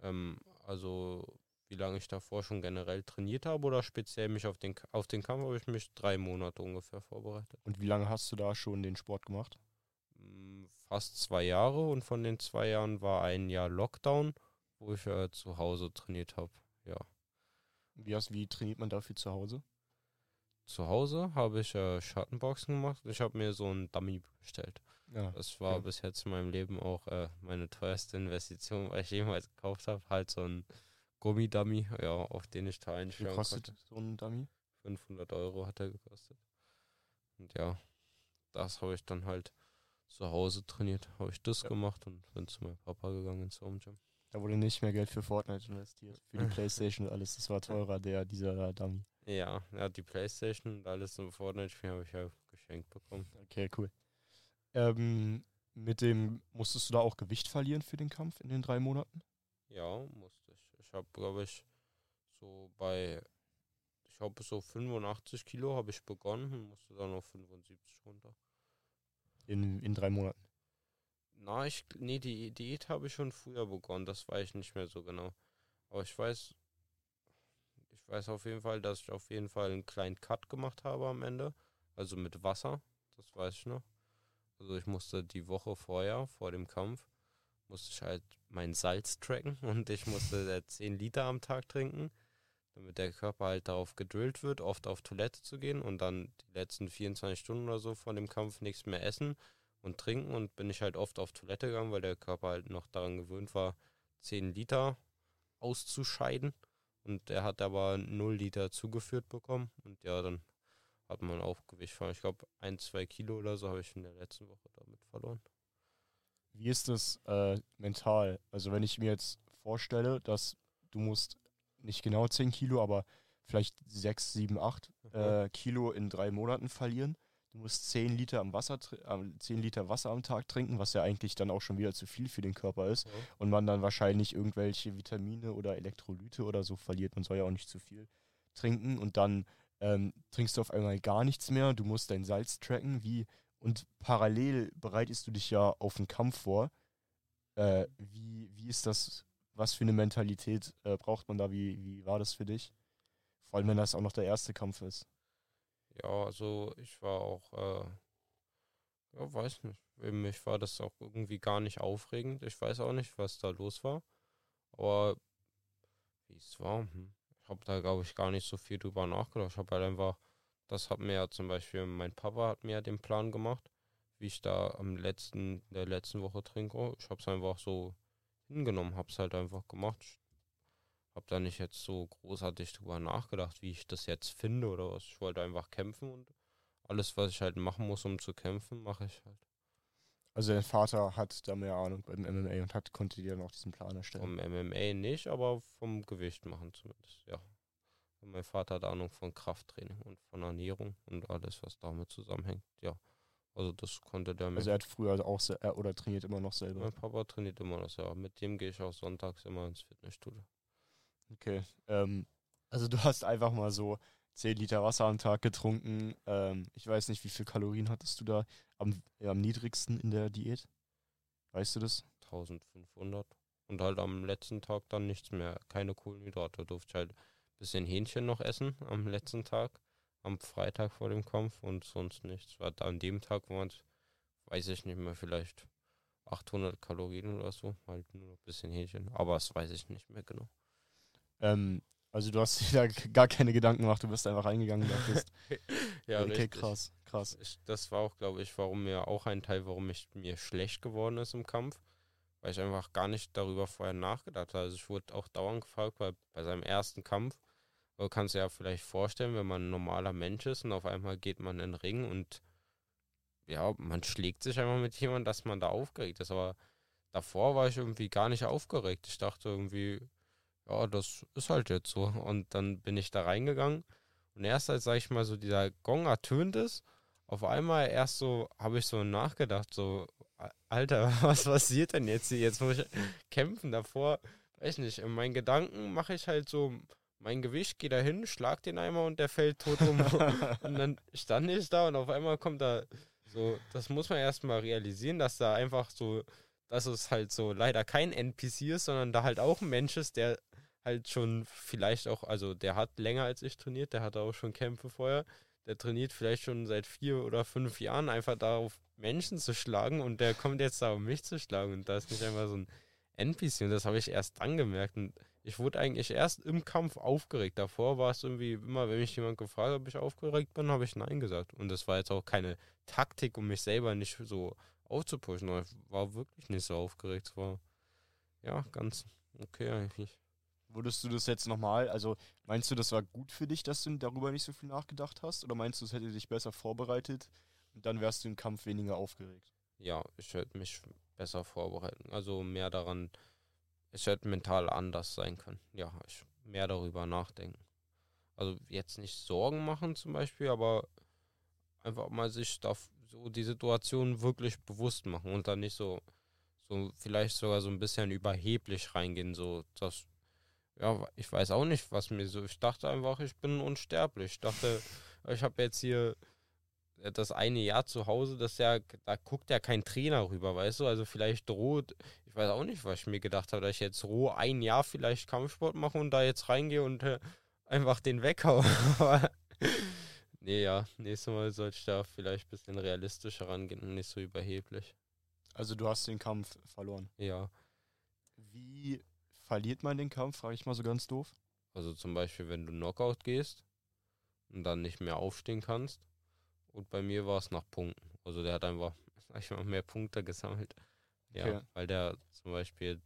Ähm, also, wie lange ich davor schon generell trainiert habe oder speziell mich auf den, auf den Kampf habe ich mich drei Monate ungefähr vorbereitet. Und wie lange hast du da schon den Sport gemacht? Mm, Fast zwei Jahre und von den zwei Jahren war ein Jahr Lockdown, wo ich äh, zu Hause trainiert habe. Ja. Wie, hast, wie trainiert man dafür zu Hause? Zu Hause habe ich äh, Schattenboxen gemacht. Ich habe mir so einen Dummy bestellt. Ja. Das war Okay. bis jetzt in meinem Leben auch äh, meine teuerste Investition, weil ich jemals gekauft habe. Halt so ein Gummidummy, ja, auf den ich da Wie einstellen kostet konnte. so ein Dummy? 500 Euro hat er gekostet. Und ja, das habe ich dann halt zu Hause trainiert. Habe ich das Ja. gemacht und bin zu meinem Papa gegangen ins Home Gym. Da wurde nicht mehr Geld für Fortnite investiert. Für die Playstation und alles. Das war teurer, der, dieser Dummy. Ja, ja, die Playstation und alles im Fortnite-Spiel habe ich ja geschenkt bekommen. Okay, cool. Ähm, mit dem, musstest du da auch Gewicht verlieren für den Kampf in den drei Monaten? Ja, musste ich. Ich habe, glaube ich, so bei, ich habe so 85 Kilo habe ich begonnen und musste dann auf 75 runter. In, in drei Monaten. Na, ich, nee, die Diät habe ich schon früher begonnen, das weiß ich nicht mehr so genau. Aber ich weiß, ich weiß auf jeden Fall, dass ich auf jeden Fall einen kleinen Cut gemacht habe am Ende. Also mit Wasser, das weiß ich noch. Also ich musste die Woche vorher, vor dem Kampf, musste ich halt mein Salz tracken und ich musste äh, 10 Liter am Tag trinken, damit der Körper halt darauf gedrillt wird, oft auf Toilette zu gehen und dann die letzten 24 Stunden oder so vor dem Kampf nichts mehr essen und trinken und bin ich halt oft auf Toilette gegangen, weil der Körper halt noch daran gewöhnt war, 10 Liter auszuscheiden. Und er hat aber 0 Liter zugeführt bekommen. Und ja, dann hat man auch Gewicht verloren. Ich glaube, ein, zwei Kilo oder so habe ich in der letzten Woche damit verloren. Wie ist das äh, mental? Also wenn ich mir jetzt vorstelle, dass du musst nicht genau 10 Kilo, aber vielleicht 6, 7, 8 äh, Kilo in drei Monaten verlieren. Du musst 10 Liter, am Wasser, tr- äh, 10 Liter Wasser am Tag trinken, was ja eigentlich dann auch schon wieder zu viel für den Körper ist. Ja. Und man dann wahrscheinlich irgendwelche Vitamine oder Elektrolyte oder so verliert. Man soll ja auch nicht zu viel trinken. Und dann ähm, trinkst du auf einmal gar nichts mehr. Du musst dein Salz tracken. Wie, und parallel bereitest du dich ja auf den Kampf vor. Äh, wie, wie ist das? Was für eine Mentalität äh, braucht man da? Wie, wie war das für dich? Vor allem, wenn das auch noch der erste Kampf ist. Ja, also ich war auch, äh, ja, weiß nicht. Für mich war das auch irgendwie gar nicht aufregend. Ich weiß auch nicht, was da los war. Aber wie es war, hm. ich habe da, glaube ich, gar nicht so viel drüber nachgedacht. Ich habe halt einfach, das hat mir ja zum Beispiel, mein Papa hat mir ja den Plan gemacht, wie ich da am letzten, der letzten Woche trinke. Ich habe es einfach so hingenommen, habe es halt einfach gemacht. Ich habe da nicht jetzt so großartig drüber nachgedacht, wie ich das jetzt finde oder was. Ich wollte einfach kämpfen und alles, was ich halt machen muss, um zu kämpfen, mache ich halt. Also dein Vater hat da mehr Ahnung beim MMA und hat, konnte dir dann auch diesen Plan erstellen. Vom MMA nicht, aber vom Gewicht machen zumindest, ja. Und mein Vater hat Ahnung von Krafttraining und von Ernährung und alles, was damit zusammenhängt, ja. Also das konnte der mir. Also er hat früher auch se- äh, oder trainiert immer noch selber. mein Papa trainiert immer noch, ja. Mit dem gehe ich auch sonntags immer ins Fitnessstudio. Okay. Ähm, also du hast einfach mal so 10 Liter Wasser am Tag getrunken. Ähm, ich weiß nicht, wie viel Kalorien hattest du da am, äh, am niedrigsten in der Diät? Weißt du das? 1500. Und halt am letzten Tag dann nichts mehr. Keine Kohlenhydrate. Durfte ich halt ein bisschen Hähnchen noch essen am letzten Tag. Am Freitag vor dem Kampf und sonst nichts. War an dem Tag waren es, weiß ich nicht mehr, vielleicht 800 Kalorien oder so. Halt nur noch ein bisschen Hähnchen. Aber das weiß ich nicht mehr genau. Ähm, also du hast dir da gar keine Gedanken gemacht, du bist einfach reingegangen und dachtest, Ja, okay, richtig. krass, krass. Ich, das war auch, glaube ich, warum mir auch ein Teil, warum ich mir schlecht geworden ist im Kampf, weil ich einfach gar nicht darüber vorher nachgedacht habe. Also ich wurde auch dauernd gefragt, weil bei seinem ersten Kampf, du kannst dir ja vielleicht vorstellen, wenn man ein normaler Mensch ist und auf einmal geht man in den Ring und ja, man schlägt sich einfach mit jemandem, dass man da aufgeregt ist. Aber davor war ich irgendwie gar nicht aufgeregt. Ich dachte irgendwie, ja, das ist halt jetzt so. Und dann bin ich da reingegangen und erst als, sag ich mal, so dieser Gong ertönt ist, auf einmal erst so, habe ich so nachgedacht, so, Alter, was passiert denn jetzt hier? Jetzt muss ich kämpfen davor. Weiß nicht, in meinen Gedanken mache ich halt so mein Gewicht, gehe da hin, schlag den einmal und der fällt tot um. und dann stand ich da und auf einmal kommt da so, das muss man erstmal realisieren, dass da einfach so, dass es halt so leider kein NPC ist, sondern da halt auch ein Mensch ist, der halt schon vielleicht auch, also der hat länger als ich trainiert, der hatte auch schon Kämpfe vorher. Der trainiert vielleicht schon seit vier oder fünf Jahren einfach darauf, Menschen zu schlagen und der kommt jetzt da, um mich zu schlagen. Und da ist nicht einfach so ein NPC und das habe ich erst dann gemerkt. Und ich wurde eigentlich erst im Kampf aufgeregt. Davor war es irgendwie immer, wenn mich jemand gefragt hat, ob ich aufgeregt bin, habe ich Nein gesagt. Und das war jetzt auch keine Taktik, um mich selber nicht so aufzupushen. Ich war wirklich nicht so aufgeregt. Es war ja ganz okay eigentlich. Würdest du das jetzt nochmal, also meinst du, das war gut für dich, dass du darüber nicht so viel nachgedacht hast? Oder meinst du, es hätte dich besser vorbereitet und dann wärst du im Kampf weniger aufgeregt? Ja, ich hätte mich besser vorbereiten. Also mehr daran, es hätte mental anders sein können. Ja, ich mehr darüber nachdenken. Also jetzt nicht Sorgen machen zum Beispiel, aber einfach mal sich da so die Situation wirklich bewusst machen und dann nicht so, so vielleicht sogar so ein bisschen überheblich reingehen, so dass ja, ich weiß auch nicht, was mir so. Ich dachte einfach, ich bin unsterblich. Ich dachte, ich habe jetzt hier das eine Jahr zu Hause, das ja, da guckt ja kein Trainer rüber, weißt du? Also vielleicht droht, ich weiß auch nicht, was ich mir gedacht habe, dass ich jetzt roh ein Jahr vielleicht Kampfsport mache und da jetzt reingehe und äh, einfach den weghaue. nee, ja, nächstes Mal sollte ich da vielleicht ein bisschen realistischer rangehen und nicht so überheblich. Also du hast den Kampf verloren. Ja. Wie verliert man den Kampf, frage ich mal so ganz doof. Also zum Beispiel, wenn du Knockout gehst und dann nicht mehr aufstehen kannst. Und bei mir war es nach Punkten. Also der hat einfach, sag ich mal, mehr Punkte gesammelt. Ja, okay. weil der zum Beispiel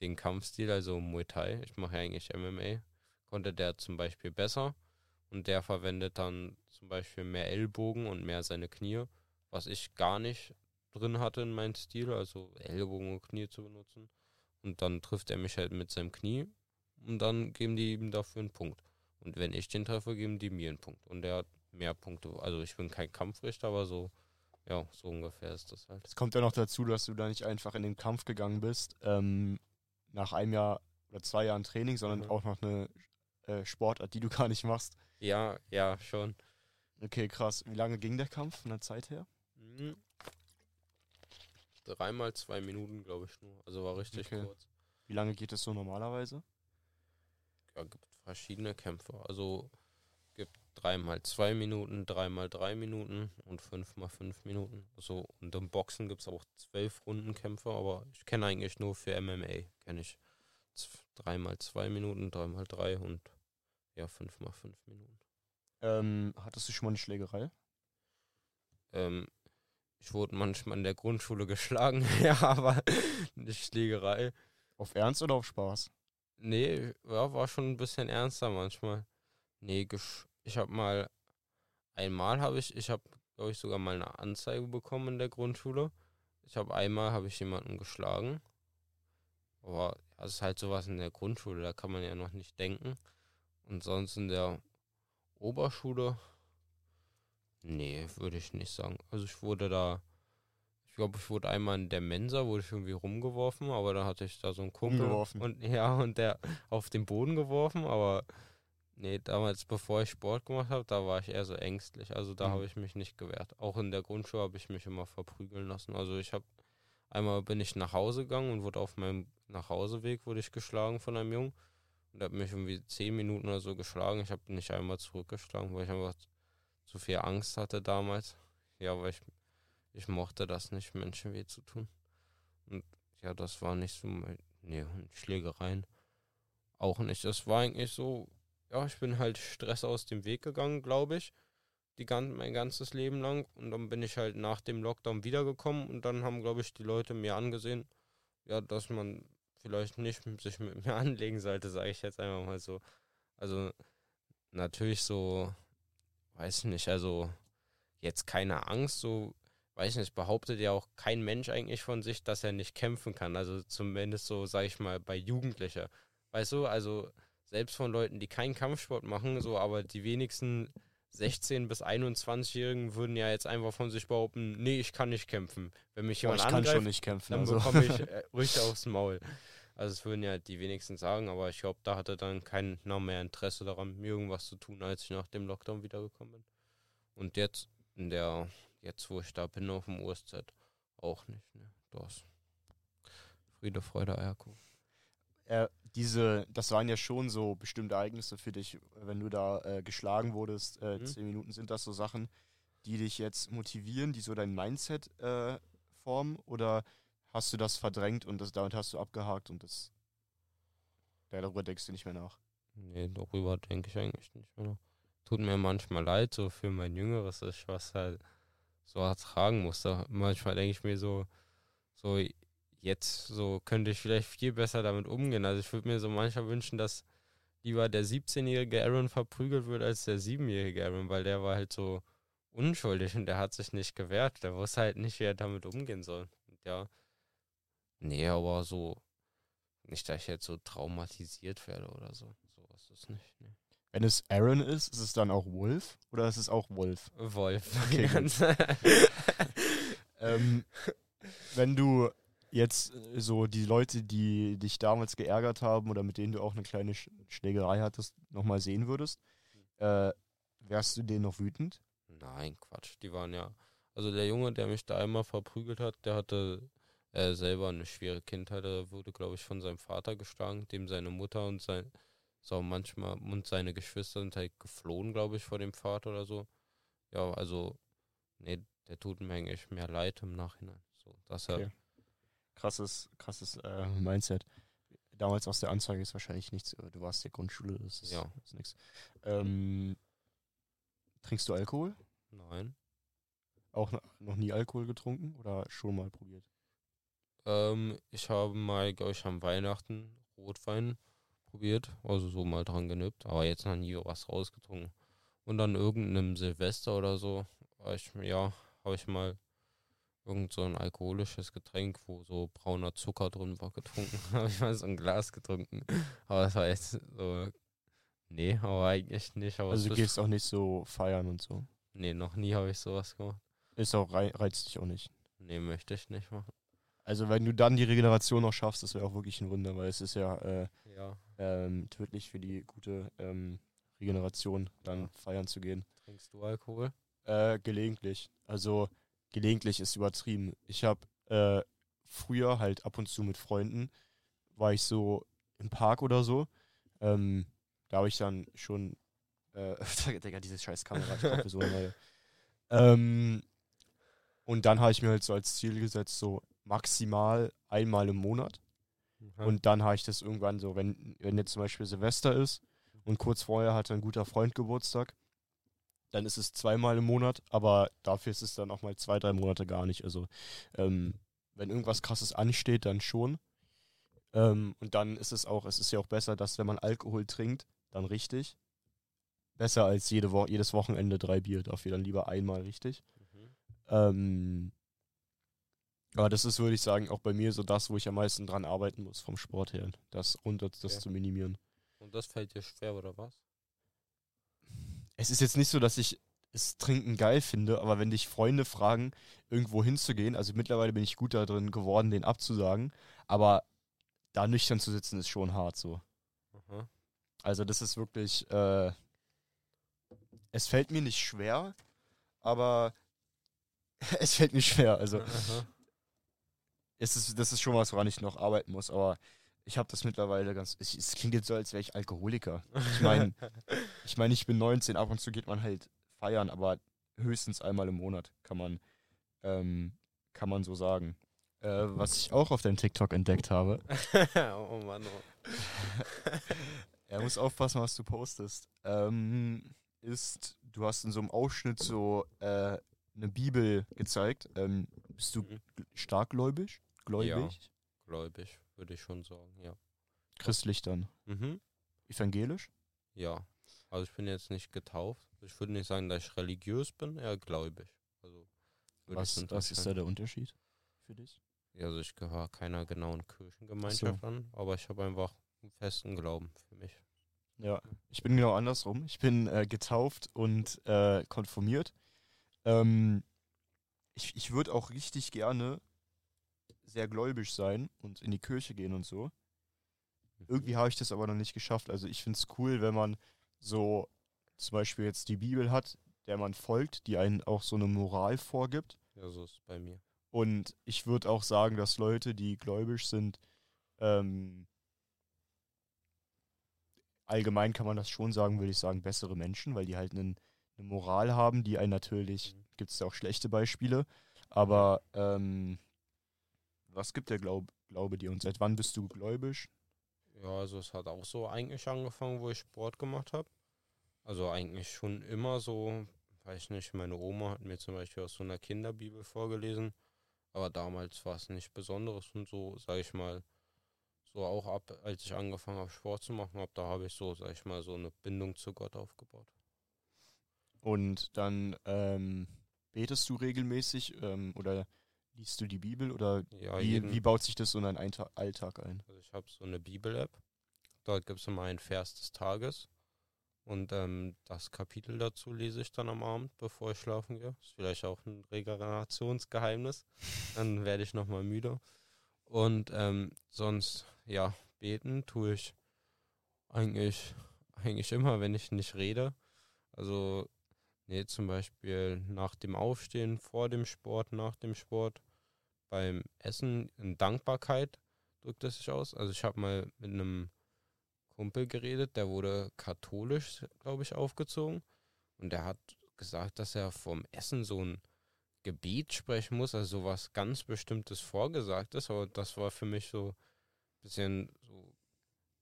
den Kampfstil, also Muay Thai, ich mache ja eigentlich MMA, konnte der zum Beispiel besser. Und der verwendet dann zum Beispiel mehr Ellbogen und mehr seine Knie, was ich gar nicht drin hatte in meinem Stil, also Ellbogen und Knie zu benutzen. Und dann trifft er mich halt mit seinem Knie und dann geben die ihm dafür einen Punkt. Und wenn ich den treffe, geben die mir einen Punkt. Und der hat mehr Punkte. Also ich bin kein Kampfrichter, aber so, ja, so ungefähr ist das halt. Es kommt ja noch dazu, dass du da nicht einfach in den Kampf gegangen bist, ähm, nach einem Jahr oder zwei Jahren Training, sondern mhm. auch noch eine äh, Sportart, die du gar nicht machst. Ja, ja, schon. Okay, krass. Wie lange ging der Kampf von der Zeit her? Mhm dreimal zwei Minuten, glaube ich nur. Also war richtig okay. kurz. Wie lange geht es so normalerweise? Ja, gibt verschiedene Kämpfe. Also gibt dreimal zwei Minuten, dreimal drei Minuten und fünfmal fünf Minuten. Also und im Boxen gibt es auch zwölf Rundenkämpfe, aber ich kenne eigentlich nur für MMA, kenne ich dreimal zwei Minuten, dreimal drei und ja, fünfmal fünf Minuten. Ähm, hattest du schon mal eine Schlägerei? Ähm, ich wurde manchmal in der Grundschule geschlagen, ja, aber eine Schlägerei. Auf Ernst oder auf Spaß? Nee, ja, war schon ein bisschen ernster manchmal. Nee, ich habe mal, einmal habe ich, ich habe, glaube ich, sogar mal eine Anzeige bekommen in der Grundschule. Ich habe einmal, habe ich jemanden geschlagen. Aber das ist halt sowas in der Grundschule, da kann man ja noch nicht denken. Und sonst in der Oberschule, Nee, würde ich nicht sagen. Also ich wurde da, ich glaube, ich wurde einmal in der Mensa, wurde ich irgendwie rumgeworfen, aber da hatte ich da so einen Kumpel. Umgeworfen. Und ja, und der auf den Boden geworfen, aber nee, damals, bevor ich Sport gemacht habe, da war ich eher so ängstlich. Also da mhm. habe ich mich nicht gewehrt. Auch in der Grundschule habe ich mich immer verprügeln lassen. Also ich habe, einmal bin ich nach Hause gegangen und wurde auf meinem Nachhauseweg wurde ich geschlagen von einem Jungen. Und hat mich irgendwie zehn Minuten oder so geschlagen. Ich habe nicht einmal zurückgeschlagen, weil ich einfach zu viel Angst hatte damals. Ja, weil ich, ich mochte das nicht, Menschen weh zu tun. Und ja, das war nicht so, nee, Schlägereien auch nicht. Das war eigentlich so, ja, ich bin halt Stress aus dem Weg gegangen, glaube ich, die gan mein ganzes Leben lang. Und dann bin ich halt nach dem Lockdown wiedergekommen und dann haben, glaube ich, die Leute mir angesehen, ja, dass man vielleicht nicht sich mit mir anlegen sollte, sage ich jetzt einfach mal so. Also natürlich so weiß nicht, also jetzt keine Angst, so, weiß nicht, behauptet ja auch kein Mensch eigentlich von sich, dass er nicht kämpfen kann. Also zumindest so, sag ich mal, bei Jugendlicher. Weißt du, also selbst von Leuten, die keinen Kampfsport machen, so, aber die wenigsten 16- bis 21-Jährigen würden ja jetzt einfach von sich behaupten, nee, ich kann nicht kämpfen. Wenn mich jemand ich kann angreift, schon nicht kämpfen. dann Also. bekomme ich äh, richtig aufs Maul. Also es würden ja die wenigsten sagen, aber ich glaube, da hatte dann keiner mehr Interesse daran, mir irgendwas zu tun, als ich nach dem Lockdown wiedergekommen bin. Und jetzt, in der, jetzt wo ich da bin auf dem USZ, auch nicht, ne? Das. Friede, Freude, Eierkuchen. äh, diese, das waren ja schon so bestimmte Ereignisse für dich, wenn du da äh, geschlagen wurdest. Äh, Mhm. Zehn Minuten sind das so Sachen, die dich jetzt motivieren, die so dein Mindset äh, formen? Oder hast du das verdrängt und das, damit hast du abgehakt und das ja, darüber denkst du nicht mehr nach? Nee, darüber denke ich eigentlich nicht mehr. nach. Tut mir manchmal leid, so für mein jüngeres Ich, was halt so ertragen musste. Manchmal denke ich mir so, so jetzt so könnte ich vielleicht viel besser damit umgehen. Also ich würde mir so manchmal wünschen, dass lieber der 17-jährige Aaron verprügelt wird als der 7-jährige Aaron, weil der war halt so unschuldig und der hat sich nicht gewehrt. Der wusste halt nicht, wie er damit umgehen soll. Und ja, nee, aber so nicht, dass ich jetzt so traumatisiert werde oder so. So ist es nicht. Nee. Wenn es Aaron ist, ist es dann auch Wolf oder ist es auch Wolf? Wolf. Okay, Ganz- ähm, wenn du jetzt äh, so die Leute, die dich damals geärgert haben oder mit denen du auch eine kleine Sch Schlägerei hattest, nochmal sehen würdest, äh, wärst du denen noch wütend? Nein, Quatsch. Die waren ja. Also der Junge, der mich da einmal verprügelt hat, der hatte äh, selber eine schwere Kindheit. Er wurde, glaube ich, von seinem Vater geschlagen, dem seine Mutter und sein so manchmal und seine Geschwister sind halt geflohen, glaube ich, vor dem Vater oder so. Ja, also, nee, der tut mir eigentlich mehr leid im Nachhinein. So, dass er Okay. Krasses, krasses äh, Mindset. Damals aus der Anzeige ist wahrscheinlich nichts. äh, Du warst ja Grundschule, das ist, Ja. ist nichts. Ähm, trinkst du Alkohol? Nein. Auch no- noch nie Alkohol getrunken oder schon mal probiert? Ähm, ich habe mal, glaube ich, am Weihnachten Rotwein probiert, also so mal dran genippt, aber jetzt noch nie was rausgetrunken. Und dann irgendeinem Silvester oder so, ich, ja, habe ich mal irgend so ein alkoholisches Getränk, wo so brauner Zucker drin war, getrunken. habe ich mal so ein Glas getrunken. Aber das war jetzt so, nee, aber eigentlich nicht. Aber Also du gehst auch nicht so feiern und so. nee, noch nie habe ich sowas gemacht. Ist auch rei reizt dich auch nicht. Nee, möchte ich nicht machen. Also wenn du dann die Regeneration noch schaffst, das wäre auch wirklich ein Wunder, weil es ist ja äh, Ja, ähm, tödlich für die gute ähm, Regeneration, dann Ja. feiern zu gehen. trinkst du Alkohol? Äh, gelegentlich. Also gelegentlich ist übertrieben. Ich habe äh, früher halt ab und zu mit Freunden, war ich so im Park oder so. Ähm, da habe ich dann schon, äh, Digga, diese scheiß Kamera, ich so eine neue. Ähm, und dann habe ich mir halt so als Ziel gesetzt, so maximal einmal im Monat. Und dann habe ich das irgendwann so, wenn, wenn jetzt zum Beispiel Silvester ist und kurz vorher hatte ein guter Freund Geburtstag, dann ist es zweimal im Monat, aber dafür ist es dann auch mal zwei, drei Monate gar nicht. Also ähm, wenn irgendwas krasses ansteht, dann schon. Ähm, und dann ist es auch, es ist ja auch besser, dass wenn man Alkohol trinkt, dann richtig. Besser als jede Wo jedes Wochenende drei Bier, dafür dann lieber einmal richtig. Mhm. Ähm, aber das ist, würde ich sagen, auch bei mir so das, wo ich am meisten dran arbeiten muss vom Sport her, das runter, das Okay. zu minimieren. Und das fällt dir schwer, oder was? Es ist jetzt nicht so, dass ich es trinken geil finde, aber wenn dich Freunde fragen, irgendwo hinzugehen, also mittlerweile bin ich gut da drin geworden, den abzusagen, aber da nüchtern zu sitzen ist schon hart so. Aha. Also das ist wirklich, äh, es fällt mir nicht schwer, aber es fällt mir schwer. Also Aha. Es ist, das ist schon was, woran ich noch arbeiten muss, aber ich habe das mittlerweile ganz. Es, es klingt jetzt so, als wäre ich Alkoholiker. Ich meine, ich meine, ich bin 19, ab und zu geht man halt feiern, aber höchstens einmal im Monat kann man, ähm, kann man so sagen. Äh, was ich auch auf deinem TikTok entdeckt habe. oh Mann, oh. Er muss aufpassen, was du postest. Ähm, ist, du hast in so einem Ausschnitt so äh, eine Bibel gezeigt. Ähm, bist du Mhm. starkgläubig? Gläubig? Ja. Gläubig, würde ich schon sagen, ja. Christlich dann. Mhm. Evangelisch? Ja. Also ich bin jetzt nicht getauft. Ich würde nicht sagen, dass ich religiös bin, eher gläubig. Also Was, was ist da der Unterschied für dich? Ja, also ich gehöre keiner genauen Kirchengemeinschaft an, aber ich habe einfach einen festen Glauben für mich. Ja, ich bin genau andersrum. Ich bin äh, getauft und äh, konformiert. Ähm, ich ich würde auch richtig gerne sehr gläubig sein und in die Kirche gehen und so. Irgendwie habe ich das aber noch nicht geschafft. Also ich finde es cool, wenn man so zum Beispiel jetzt die Bibel hat, der man folgt, die einen auch so eine Moral vorgibt. Ja, so ist es bei mir. Und ich würde auch sagen, dass Leute, die gläubig sind, ähm, allgemein kann man das schon sagen, würde ich sagen, bessere Menschen, weil die halt einen, eine Moral haben, die einen natürlich, Mhm. gibt es ja auch schlechte Beispiele, aber ähm, was gibt der Glaub, Glaube dir und seit wann bist du gläubig? Ja, also es hat auch so eigentlich angefangen, wo ich Sport gemacht habe. Also eigentlich schon immer so, weiß nicht, meine Oma hat mir zum Beispiel aus so einer Kinderbibel vorgelesen, aber damals war es nicht Besonderes und so, sag ich mal, so auch ab, als ich angefangen habe, Sport zu machen habe, da habe ich so, sag ich mal, so eine Bindung zu Gott aufgebaut. Und dann ähm, betest du regelmäßig ähm, oder liest du die Bibel oder Ja, wie, jeden, wie baut sich das so in deinen Einta- Alltag ein? Also ich habe so eine Bibel-App. Dort gibt es immer einen Vers des Tages. Und ähm, das Kapitel dazu lese ich dann am Abend, bevor ich schlafen gehe. Ist vielleicht auch ein Regenerationsgeheimnis. dann werde ich nochmal müde. Und ähm, sonst, ja, beten tue ich eigentlich, eigentlich immer, wenn ich nicht rede. Also, nee, zum Beispiel nach dem Aufstehen, vor dem Sport, nach dem Sport, beim Essen in Dankbarkeit drückt es sich aus. Also ich habe mal mit einem Kumpel geredet, der wurde katholisch, glaube ich, aufgezogen. Und der hat gesagt, dass er vom Essen so ein Gebet sprechen muss, also sowas ganz Bestimmtes vorgesagt ist. Aber das war für mich so ein bisschen so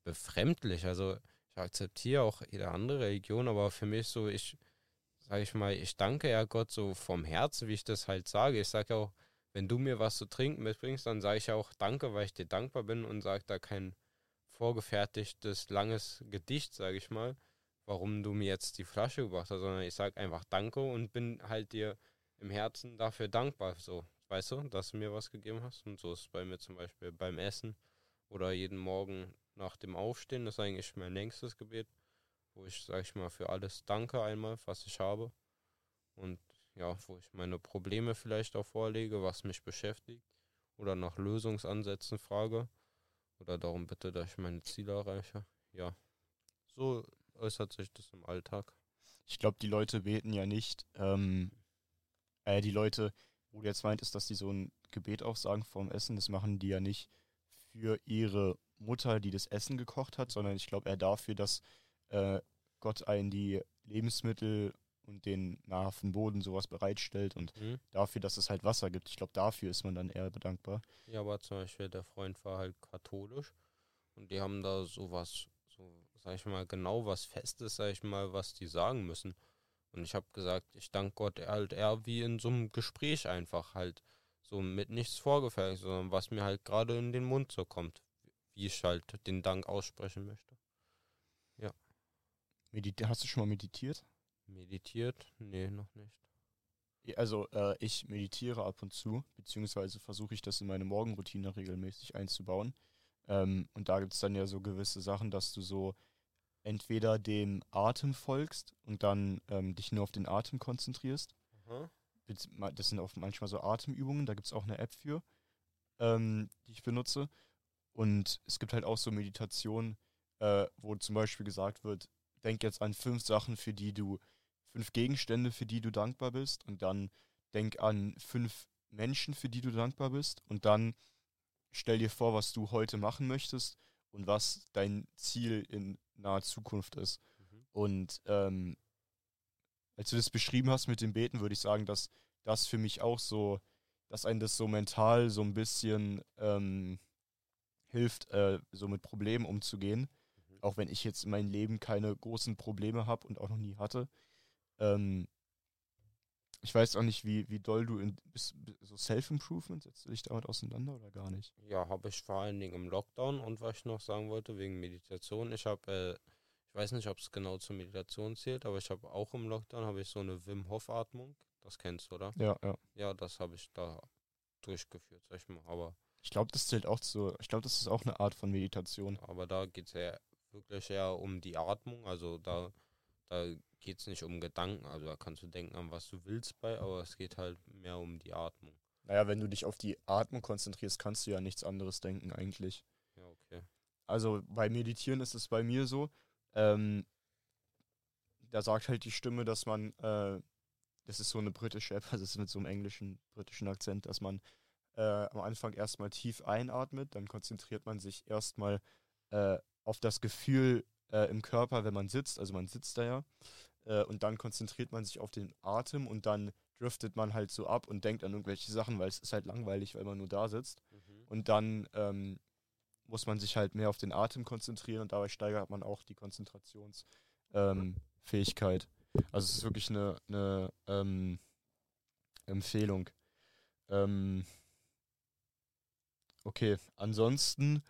befremdlich. Also ich akzeptiere auch jede andere Religion, aber für mich so, ich sage ich mal, ich danke ja Gott so vom Herzen, wie ich das halt sage. Ich sage auch, wenn du mir was zu trinken mitbringst, dann sage ich auch Danke, weil ich dir dankbar bin und sage da kein vorgefertigtes, langes Gedicht, sage ich mal, warum du mir jetzt die Flasche gebracht hast, sondern ich sage einfach Danke und bin halt dir im Herzen dafür dankbar, so, weißt du, dass du mir was gegeben hast. Und so ist es bei mir zum Beispiel beim Essen oder jeden Morgen nach dem Aufstehen, das ist eigentlich mein längstes Gebet, wo ich, sage ich mal, für alles danke einmal, was ich habe. Und ja, wo ich meine Probleme vielleicht auch vorlege, was mich beschäftigt oder nach Lösungsansätzen frage oder darum bitte, dass ich meine Ziele erreiche. Ja, so äußert sich das im Alltag. Ich glaube, die Leute beten ja nicht, ähm, äh, die Leute, wo du jetzt meintest, dass die so ein Gebet auch sagen vorm Essen, das machen die ja nicht für ihre Mutter, die das Essen gekocht hat, sondern ich glaube eher dafür, dass äh, Gott einen die Lebensmittel und den nahrhaften Boden sowas bereitstellt und Hm? dafür, dass es halt Wasser gibt. Ich glaube, dafür ist man dann eher bedankbar. Ja, aber zum Beispiel der Freund war halt katholisch und die haben da sowas, so, sag ich mal, genau was Festes, sag ich mal, was die sagen müssen. Und ich habe gesagt, ich danke Gott halt eher wie in so einem Gespräch einfach halt, so mit nichts vorgefertigt, sondern was mir halt gerade in den Mund so kommt, wie ich halt den Dank aussprechen möchte. Medit Hast du schon mal meditiert? Meditiert? Nee, noch nicht. Also äh, ich meditiere ab und zu, beziehungsweise versuche ich das in meine Morgenroutine regelmäßig einzubauen. Ähm, und da gibt es dann ja so gewisse Sachen, dass du so entweder dem Atem folgst und dann ähm, dich nur auf den Atem konzentrierst. Ma- Das sind auch manchmal so Atemübungen, da gibt es auch eine App für, ähm, die ich benutze. Und es gibt halt auch so Meditationen, äh, wo zum Beispiel gesagt wird, denk jetzt an fünf Sachen, für die du, fünf Gegenstände, für die du dankbar bist. Und dann denk an fünf Menschen, für die du dankbar bist. Und dann stell dir vor, was du heute machen möchtest und was dein Ziel in naher Zukunft ist. Mhm. Und ähm, als du das beschrieben hast mit dem Beten, würde ich sagen, dass das für mich auch so, dass einen das so mental so ein bisschen ähm, hilft, äh, so mit Problemen umzugehen. Mhm. Auch wenn ich jetzt in meinem Leben keine großen Probleme habe und auch noch nie hatte. Ähm, ich weiß auch nicht, wie, wie doll du in bist, so Self-Improvement, setzt du dich damit auseinander oder gar nicht? Ja, habe ich vor allen Dingen im Lockdown und was ich noch sagen wollte wegen Meditation. Ich habe, äh, ich weiß nicht, ob es genau zur Meditation zählt, aber ich habe auch im Lockdown habe ich so eine Wim Hof Atmung. Das kennst du, oder? Ja, ja. Ja, das habe ich da durchgeführt, sag ich mal. Aber, Ich glaube, das zählt auch zu, ich glaube, das ist auch eine Art von Meditation. aber da geht es ja wirklich eher um die Atmung. Also da, da geht es nicht um Gedanken. Also da kannst du denken an, was du willst bei, aber es geht halt mehr um die Atmung. Naja, wenn du dich auf die Atmung konzentrierst, kannst du ja nichts anderes denken eigentlich. Ja, okay. Also bei Meditieren ist es bei mir so, ähm, da sagt halt die Stimme, dass man, äh, das ist so eine britische App, also es ist mit so einem englischen, britischen Akzent, dass man äh, am Anfang erstmal tief einatmet, dann konzentriert man sich erstmal äh, auf das Gefühl äh, im Körper, wenn man sitzt, also man sitzt da ja, äh, und dann konzentriert man sich auf den Atem und dann driftet man halt so ab und denkt an irgendwelche Sachen, weil es ist halt langweilig, weil man nur da sitzt. Mhm. Und dann ähm, muss man sich halt mehr auf den Atem konzentrieren und dabei steigert man auch die Konzentrationsfähigkeit. also es ist wirklich eine, eine ähm, Empfehlung. Ähm, okay, ansonsten,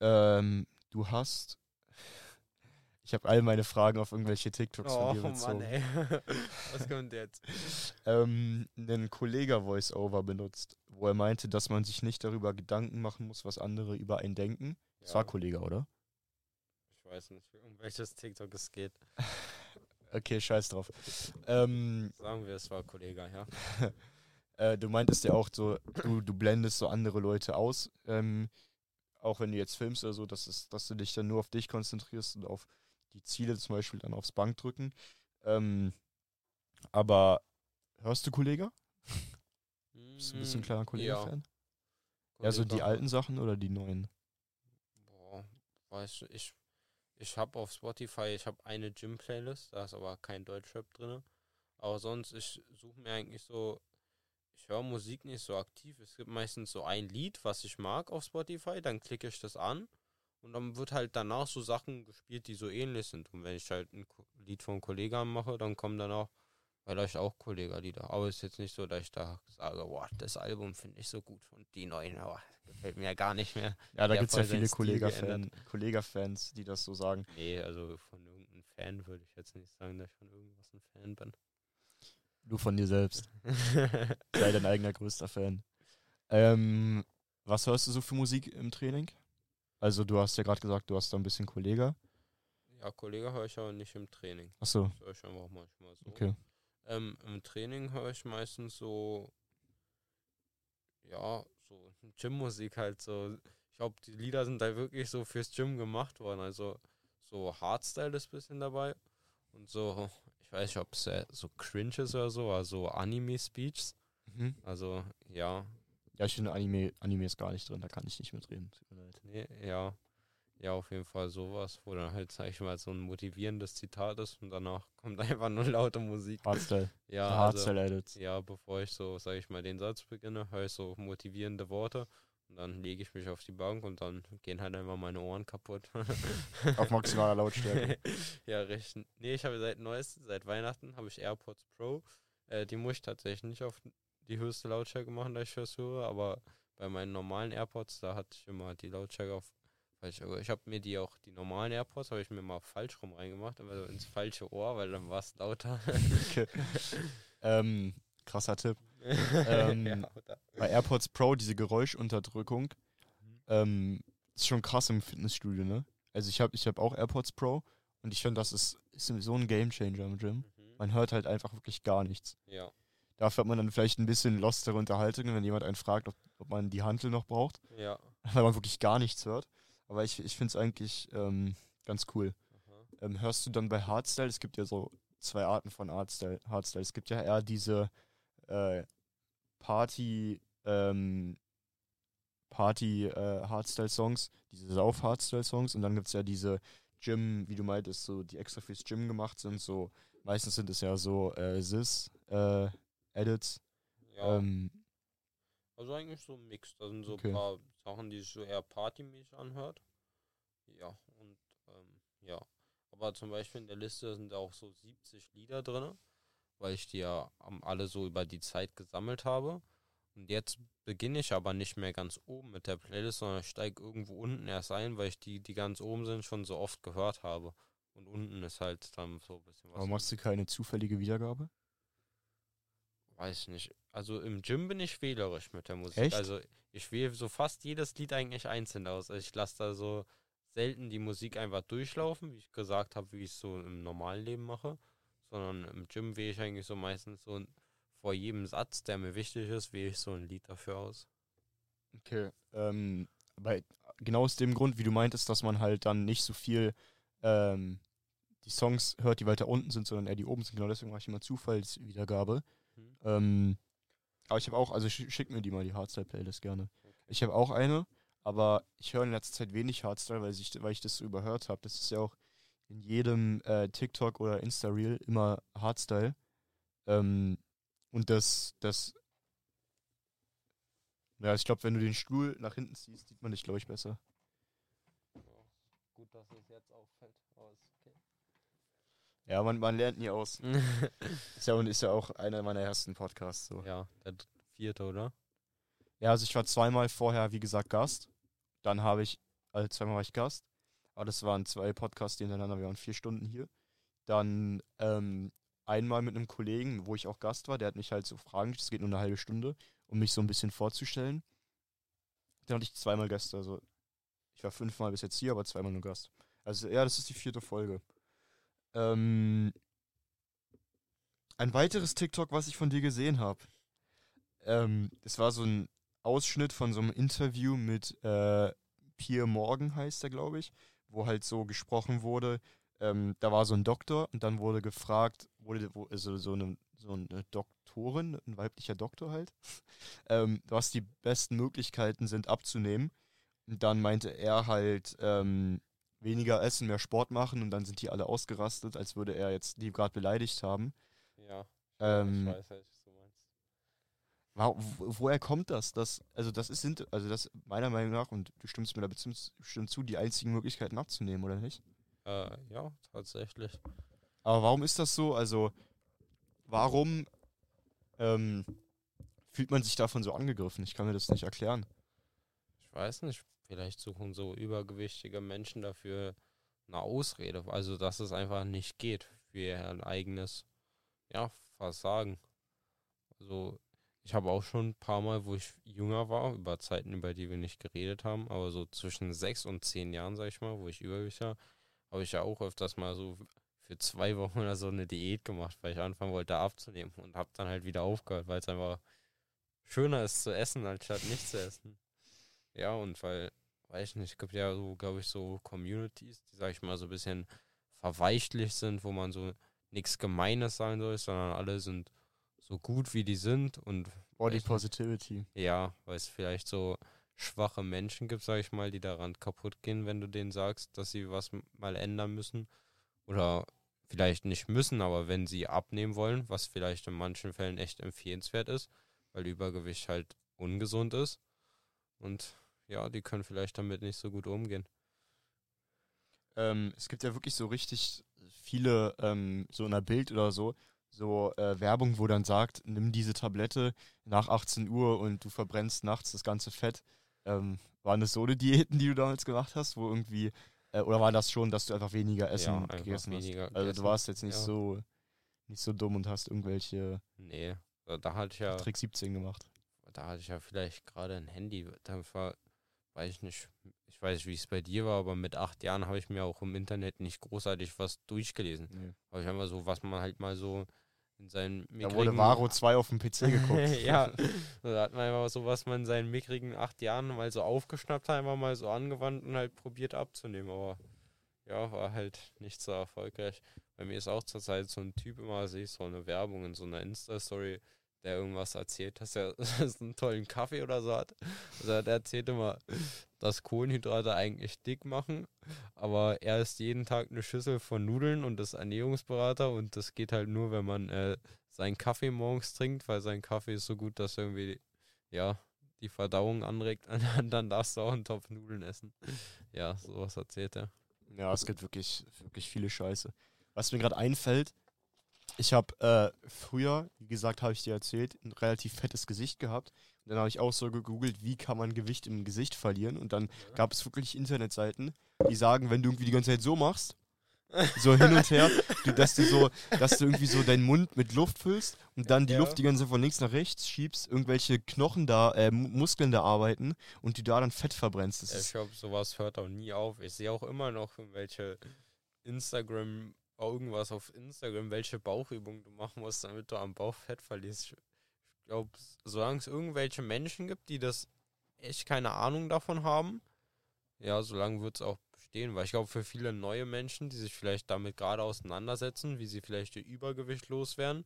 ähm, du hast. Ich habe all meine Fragen auf irgendwelche TikToks Oh von dir bezogen. Mann, ey. Was kommt jetzt? ähm, einen Kollega-Voice-Over benutzt, wo er meinte, dass man sich nicht darüber Gedanken machen muss, was andere über einen denken. Das war Kollega, oder? Ich weiß nicht, um welches TikTok es geht. Okay, scheiß drauf. Ähm, Sagen wir, es war Kollege, ja. äh, du meintest ja auch so, du, du blendest so andere Leute aus, ähm, auch wenn du jetzt filmst oder so, dass, es, dass du dich dann nur auf dich konzentrierst und auf die Ziele, zum Beispiel dann aufs Bankdrücken. Ähm, aber hörst du Kollega? Bist du ein bisschen Mm, kleiner Ja. Kollega-Fan? Ja, so die alten Sachen oder die neuen? Boah, weißt du, ich, ich habe auf Spotify, ich habe eine Gym-Playlist, da ist aber kein Deutschrap drin. Aber sonst, ich suche mir eigentlich so, ich höre Musik nicht so aktiv. Es gibt meistens so ein Lied, was ich mag auf Spotify, dann klicke ich das an und dann wird halt danach so Sachen gespielt, die so ähnlich sind. Und wenn ich halt ein Lied von Kollegen mache, dann kommen dann auch vielleicht auch Kollega-Lieder. Aber es ist jetzt nicht so, dass ich da sage, boah, das Album finde ich so gut und die neuen, aber gefällt mir gar nicht mehr. Ja, da gibt es ja viele. Kollega-Fans, die das so sagen. Nee, also von irgendeinem Fan würde ich jetzt nicht sagen, dass ich von irgendwas ein Fan bin. Du von dir selbst. Sei dein eigener größter Fan. Ähm, was hörst du so für Musik im Training? Also du hast ja gerade gesagt, du hast da ein bisschen Kollega. ja, Kollege höre ich aber nicht im Training. Achso, Das höre ich einfach manchmal so. okay. Ähm, Im Training höre ich meistens so, ja, so Gym-Musik halt so. Ich glaube, die Lieder sind da wirklich so fürs Gym gemacht worden. Also so Hardstyle ist ein bisschen dabei. Und so, ich weiß nicht, ob es so cringe ist oder so, aber so Anime-Speeches. Mhm. Also, ja, Ja, ich finde Anime, Anime ist gar nicht drin, da kann ich nicht mitreden. Tut mir leid. Nee, ja. Ja, auf jeden Fall sowas, wo dann halt, sag ich mal, so ein motivierendes Zitat ist und danach kommt einfach nur laute Musik. Hardstyle. Ja, also, Hardstyle-Edits. ja, bevor ich so, sag ich mal, den Satz beginne, höre ich so motivierende Worte und dann lege ich mich auf die Bank und dann gehen halt einfach meine Ohren kaputt. Auf maximaler Lautstärke. ja, recht. Nee, ich habe seit neuestem, seit Weihnachten habe ich AirPods Pro. Äh, die muss ich tatsächlich nicht auf die höchste Lautstärke machen, da ich das höre, aber bei meinen normalen AirPods, da hatte ich immer die Lautstärke auf. Weil ich ich habe mir die auch, die normalen AirPods, habe ich mir mal falsch rum reingemacht, aber so ins falsche Ohr, weil dann war es lauter. Okay. ähm, krasser Tipp. Ähm, ja? Bei AirPods Pro, diese Geräuschunterdrückung, Mhm. ähm, ist schon krass im Fitnessstudio, ne? Also ich habe ich hab auch AirPods Pro und ich finde, das ist, ist so ein Gamechanger im Gym. Mhm. Man hört halt einfach wirklich gar nichts. Ja, Dafür hat man dann vielleicht ein bisschen lostere Unterhaltungen, wenn jemand einen fragt, ob, ob man die Hantel noch braucht, ja. weil man wirklich gar nichts hört. Aber ich, ich finde es eigentlich ähm, ganz cool. Ähm, hörst du dann bei Hardstyle, es gibt ja so zwei Arten von Hardstyle. Hardstyle. Es gibt ja eher diese äh, Party, ähm, Party äh, Hardstyle-Songs, diese Sauf-Hardstyle-Songs und dann gibt es ja diese Gym, wie du meintest, so die extra fürs Gym gemacht sind, so meistens sind es ja so äh, Sis äh, Edits. Ja, Ähm, also eigentlich so ein Mix. Da sind so okay. ein paar Sachen, die sich so eher partymäßig anhört. Ja, und ähm, ja. Aber zum Beispiel in der Liste sind auch so 70 Lieder drin, weil ich die ja am- alle so über die Zeit gesammelt habe. Und jetzt beginne ich aber nicht mehr ganz oben mit der Playlist, sondern steige irgendwo unten erst ein, weil ich die, die ganz oben sind, schon so oft gehört habe. Und unten ist halt dann so ein bisschen was. aber machst du keine zufällige Wiedergabe? Weiß nicht. Also im Gym bin ich wählerisch mit der Musik. Echt? Also ich wähle so fast jedes Lied eigentlich einzeln aus. Also ich lasse da so, selten die Musik einfach durchlaufen, wie ich gesagt habe, wie ich es so im normalen Leben mache, sondern im Gym wähle ich eigentlich so meistens so vor jedem Satz, der mir wichtig ist, wähle ich so ein Lied dafür aus. Okay. Ähm, aber genau aus dem Grund, wie du meintest, dass man halt dann nicht so viel ähm, die Songs hört, die weiter unten sind, sondern eher die oben sind. Genau deswegen mache ich immer Zufallswiedergabe. Mhm. Ähm, aber ich habe auch, also sch schick mir die mal, die Hardstyle-Playlist gerne. Ich habe auch eine, aber ich höre in letzter Zeit wenig Hardstyle, weil ich, weil ich das so überhört habe. Das ist ja auch in jedem äh, TikTok oder Insta-Reel immer Hardstyle. Ähm, und das, das, ja, ich glaube, wenn du den Stuhl nach hinten ziehst, sieht man dich, glaube ich, besser. Gut, dass es jetzt auffällt. Aber okay. Ja, man, man lernt nie aus. ist, ja, und ist ja auch einer meiner ersten Podcasts. So. ja, der vierte, oder? Ja, also ich war zweimal vorher, wie gesagt, Gast. Dann habe ich, also zweimal war ich Gast. Aber das waren zwei Podcasts die hintereinander, wir waren vier Stunden hier. Dann ähm, einmal mit einem Kollegen, wo ich auch Gast war, der hat mich halt so Fragen, das geht nur eine halbe Stunde, um mich so ein bisschen vorzustellen. Dann hatte ich zweimal Gäste, also ich war fünfmal bis jetzt hier, aber zweimal nur Gast. Also ja, das ist die vierte Folge. Ähm, ein weiteres TikTok, was ich von dir gesehen habe. Ähm, es war so ein Ausschnitt von so einem Interview mit äh, Pierre Morgan, heißt er, glaube ich, wo halt so gesprochen wurde. Ähm, da war so ein Doktor und dann wurde gefragt, wurde wo, also so, eine, so eine Doktorin, ein weiblicher Doktor halt, ähm, was die besten Möglichkeiten sind abzunehmen. Und dann meinte er halt, ähm, weniger essen, mehr Sport machen und dann sind die alle ausgerastet, als würde er jetzt die gerade beleidigt haben. Ja. Ähm, ich weiß, was du meinst. Wa- wo- woher kommt das? das? Also das ist, sind, also das meiner Meinung nach, und du stimmst mir da bestimmt, bestimmt zu, die einzigen Möglichkeiten abzunehmen, oder nicht? Äh, ja, tatsächlich. Aber warum ist das so? Also warum ähm, fühlt man sich davon so angegriffen? Ich kann mir das nicht erklären. Ich weiß nicht, vielleicht suchen so übergewichtige Menschen dafür eine Ausrede, also dass es einfach nicht geht für ihr eigenes, ja, Versagen. Also ich habe auch schon ein paar Mal, wo ich jünger war, über Zeiten, über die wir nicht geredet haben, aber so zwischen sechs und zehn Jahren, sag ich mal, wo ich übergewichtig war, habe ich ja auch öfters mal so für zwei Wochen oder so eine Diät gemacht, weil ich anfangen wollte abzunehmen und habe dann halt wieder aufgehört, weil es einfach schöner ist zu essen, anstatt nicht zu essen. Ja, und weil, weiß ich nicht, es gibt ja so, glaube ich, so Communities, die, sag ich mal, so ein bisschen verweichlicht sind, wo man so nichts Gemeines sagen soll, sondern alle sind so gut, wie die sind und Body? Positivity. ja, weil es vielleicht so schwache Menschen gibt, sag ich mal, die daran kaputt gehen, wenn du denen sagst, dass sie was mal ändern müssen. Oder vielleicht nicht müssen, aber wenn sie abnehmen wollen, was vielleicht in manchen Fällen echt empfehlenswert ist, weil Übergewicht halt ungesund ist. Und ja, die können vielleicht damit nicht so gut umgehen. Ähm, es gibt ja wirklich so richtig viele, ähm, so in der Bild oder so, so äh, Werbung, wo dann sagt, nimm diese Tablette nach 18 Uhr und du verbrennst nachts das ganze Fett. Ähm, waren das so eine Diäten, die du damals gemacht hast, wo irgendwie, äh, oder war das schon, dass du einfach weniger Essen Ja, einfach gegessen weniger hast? Also gegessen. du warst jetzt nicht Ja. so nicht so dumm und hast irgendwelche Nee, da, da hatte ich ja, Trick 17 gemacht. da hatte ich ja vielleicht gerade ein Handy. Da war, weiß ich nicht, ich weiß nicht, wie es bei dir war, aber mit acht Jahren habe ich mir auch im Internet nicht großartig was durchgelesen. Nee. Habe ich einfach so, was man halt mal so in seinen Da wurde Varo 2 auf dem PC geguckt. ja, da hat man einfach so, was man in seinen mickrigen acht Jahren mal so aufgeschnappt hat, einfach mal so angewandt und halt probiert abzunehmen. Aber ja, war halt nicht so erfolgreich. Bei mir ist auch zurzeit so ein Typ immer, sehe ich so eine Werbung in so einer Insta-Story, der irgendwas erzählt, dass er einen tollen Kaffee oder so hat. Also der erzählt immer, dass Kohlenhydrate eigentlich dick machen, aber er isst jeden Tag eine Schüssel von Nudeln und ist Ernährungsberater und das geht halt nur, wenn man äh, seinen Kaffee morgens trinkt, weil sein Kaffee ist so gut, dass er irgendwie, ja, die Verdauung anregt und dann darfst du auch einen Topf Nudeln essen. Ja, sowas erzählt er. Ja, es gibt wirklich, wirklich viele Scheiße. Was mir gerade einfällt, ich habe äh, früher, wie gesagt, habe ich dir erzählt, ein relativ fettes Gesicht gehabt. Und dann habe ich auch so gegoogelt, wie kann man Gewicht im Gesicht verlieren. Und dann gab es wirklich Internetseiten, die sagen, wenn du irgendwie die ganze Zeit so machst, So hin und her, du, dass du so, dass du irgendwie so deinen Mund mit Luft füllst und dann die Ja. Luft die ganze Zeit von links nach rechts schiebst, irgendwelche Knochen da, äh, Mu- Muskeln da arbeiten und du da dann Fett verbrennst. Das Ich glaube, sowas hört auch nie auf. Ich sehe auch immer noch welche Instagram, irgendwas auf Instagram, welche Bauchübungen du machen musst, damit du am Bauch Fett verlierst. Ich glaube, solange es irgendwelche Menschen gibt, die das echt keine Ahnung davon haben, ja, solange wird es auch bestehen. Weil ich glaube, für viele neue Menschen, die sich vielleicht damit gerade auseinandersetzen, wie sie vielleicht ihr Übergewicht loswerden,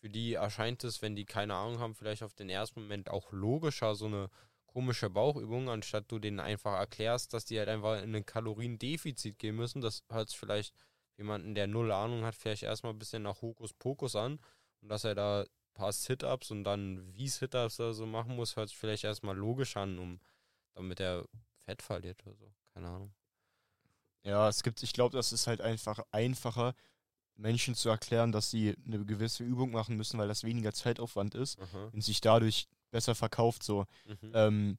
für die erscheint es, wenn die keine Ahnung haben, vielleicht auf den ersten Moment auch logischer, so eine komische Bauchübung, anstatt du denen einfach erklärst, dass die halt einfach in ein Kaloriendefizit gehen müssen. Das hört sich vielleicht jemanden, der null Ahnung hat, vielleicht erstmal ein bisschen nach Hokuspokus an und dass er da ein paar Sit-Ups und dann wie Sit-Ups oder so machen muss, hört sich vielleicht erstmal logisch an, um damit er Fett verliert oder so. Keine Ahnung. ja, es gibt, ich glaube, das ist halt einfach einfacher, Menschen zu erklären, dass sie eine gewisse Übung machen müssen, weil das weniger Zeitaufwand ist Aha. und sich dadurch besser verkauft. So, Mhm. ähm,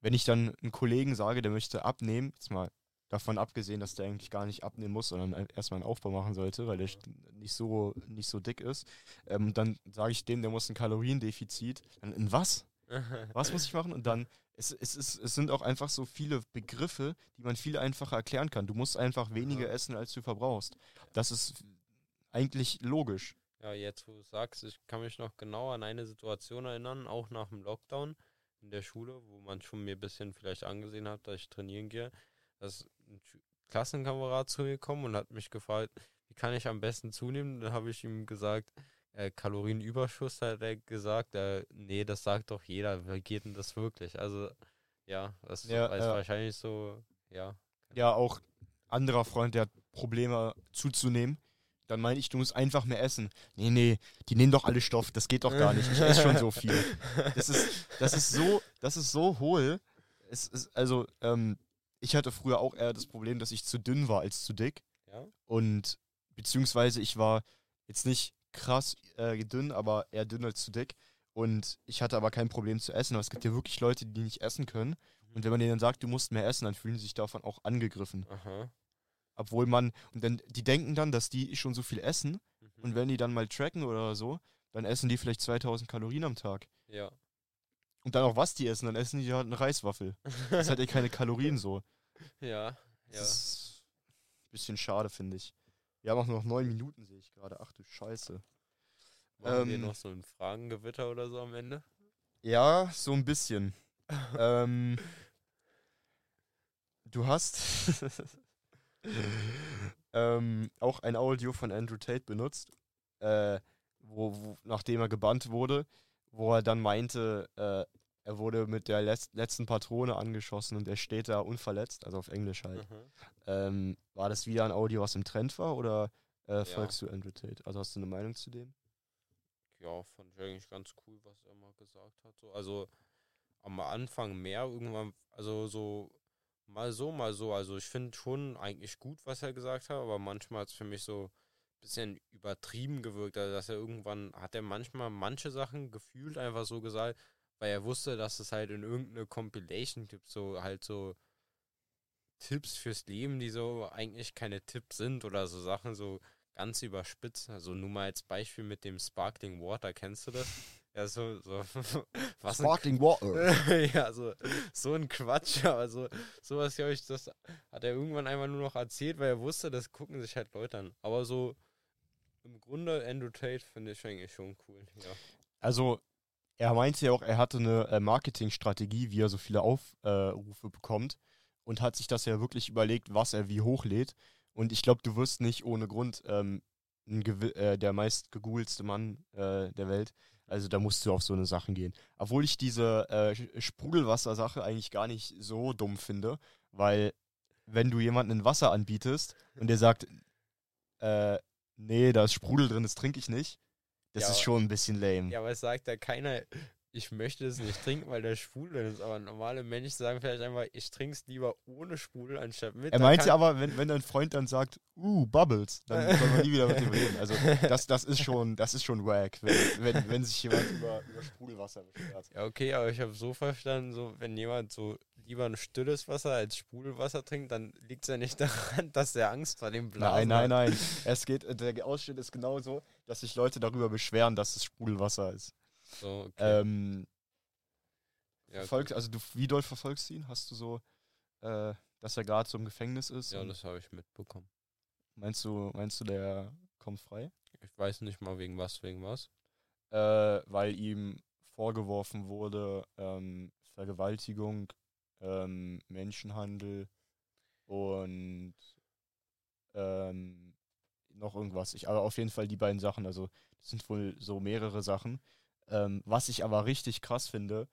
wenn ich dann einem Kollegen sage, der möchte abnehmen, jetzt mal davon abgesehen, dass der eigentlich gar nicht abnehmen muss, sondern erstmal einen Aufbau machen sollte, weil der nicht so, nicht so dick ist, ähm, dann sage ich dem, der muss ein Kaloriendefizit. Dann, in was? Was muss ich machen? Und dann, es, es, ist, es sind auch einfach so viele Begriffe, die man viel einfacher erklären kann. Du musst einfach weniger Aha. essen, als du verbrauchst. Das ist eigentlich logisch. Ja, jetzt wo du sagst, ich kann mich noch genau an eine Situation erinnern, auch nach dem Lockdown in der Schule, wo man schon mir ein bisschen vielleicht angesehen hat, dass ich trainieren gehe. Da ist ein Klassenkamerad zu mir gekommen und hat mich gefragt, wie kann ich am besten zunehmen? Dann habe ich ihm gesagt, äh, Kalorienüberschuss hat er gesagt, äh, nee, das sagt doch jeder, wie geht denn das wirklich? Also, ja, das Ja, ist ja. wahrscheinlich so, ja. Ja, auch anderer Freund, der hat Probleme zuzunehmen. Dann meine ich, du musst einfach mehr essen. Nee, nee, die nehmen doch alle Stoff, das geht doch gar nicht. Ich esse schon so viel. Das ist, das ist so, das ist so hohl. Es ist, also, ähm, ich hatte früher auch eher das Problem, dass ich zu dünn war als zu dick. Ja? Und beziehungsweise ich war jetzt nicht krass äh, dünn, aber eher dünn als zu dick. Und ich hatte aber kein Problem zu essen. Aber es gibt ja wirklich Leute, die nicht essen können. Und wenn man denen dann sagt, du musst mehr essen, dann fühlen sie sich davon auch angegriffen. Aha. Obwohl man, und dann, die denken dann, dass die schon so viel essen. Mhm. Und wenn die dann mal tracken oder so, dann essen die vielleicht 2000 Kalorien am Tag. Ja. Und dann auch was die essen, dann essen die halt eine Reiswaffel. Das hat ja keine Kalorien so. ja. Das Ja. ist ein bisschen schade, finde ich. Wir haben auch noch neun Minuten, sehe ich gerade. Ach du Scheiße. Machen wir Ähm, noch so ein Fragengewitter oder so am Ende? Ja, so ein bisschen. ähm, du hast ähm, auch ein Audio von Andrew Tate benutzt, äh, wo, wo, nachdem er gebannt wurde, wo er dann meinte, äh, er wurde mit der letz letzten Patrone angeschossen und er steht da unverletzt, also auf Englisch halt. Mhm. Ähm, war das wieder ein Audio, was im Trend war oder äh, folgst du Andrew Tate? Also hast du eine Meinung zu dem? Ja, fand ich eigentlich ganz cool, was er mal gesagt hat. So, also am Anfang mehr, irgendwann, also so mal so, mal so. Also ich finde schon eigentlich gut, was er gesagt hat, aber manchmal hat es für mich so bisschen übertrieben gewirkt. Also dass er irgendwann, hat er manchmal manche Sachen gefühlt einfach so gesagt, weil er wusste, dass es halt in irgendeine Compilation gibt, so halt so Tipps fürs Leben, die so eigentlich keine Tipps sind oder so Sachen so ganz überspitzt. Also nur mal als Beispiel mit dem Sparkling Water, kennst du das? Ja, so, so was Sparkling Water. ja, so, so ein Quatsch, aber so, sowas, glaube ich, das hat er irgendwann einfach nur noch erzählt, weil er wusste, das gucken sich halt Leute an. Aber so im Grunde Andrew Tate finde ich eigentlich schon cool, ja. Also, er meinte ja auch, er hatte eine äh, Marketingstrategie, wie er so viele Aufrufe bekommt und hat sich das ja wirklich überlegt, was er wie hochlädt. Und ich glaube, du wirst nicht ohne Grund ähm, äh, der meist gegoogelste Mann äh, der Welt. Also da musst du auf so eine Sachen gehen. Obwohl ich diese äh, Sprudelwasser-Sache eigentlich gar nicht so dumm finde, weil wenn du jemanden Wasser anbietest und der sagt, äh, nee, da ist Sprudel drin, das trinke ich nicht, das Ja, ist schon ein bisschen lame. Ja, aber es sagt ja keiner, ich möchte es nicht trinken, weil der Sprudel ist. Aber normale Menschen sagen vielleicht einfach, ich trinke es lieber ohne Sprudel anstatt mit. Er Da meinte kann- aber, wenn, wenn dein Freund dann sagt, uh, Bubbles, dann soll man nie wieder mit ihm reden. Also das, das ist schon, das ist schon wack, wenn, wenn, wenn sich jemand über, über Sprudelwasser beschwert. Ja, okay, aber ich habe so verstanden, so wenn jemand so lieber ein stilles Wasser als Sprudelwasser trinkt, dann liegt es ja nicht daran, dass er Angst vor dem Blasen Nein, nein, hat. nein. Es geht, der Ausschnitt ist genauso, dass sich Leute darüber beschweren, dass es Sprudelwasser ist. So, okay. Ähm, ja, verfolgst, also du, wie doll verfolgst du ihn? Hast du so, äh, dass er gerade so im Gefängnis ist? ja, das habe ich mitbekommen. meinst du, meinst du, der kommt frei? Ich weiß nicht mal wegen was, wegen was. Äh, weil ihm vorgeworfen wurde, ähm, Vergewaltigung, ähm, Menschenhandel und ähm, noch irgendwas. Ich, aber auf jeden Fall die beiden Sachen. Also das sind wohl so mehrere Sachen. Ähm, was ich aber richtig krass finde,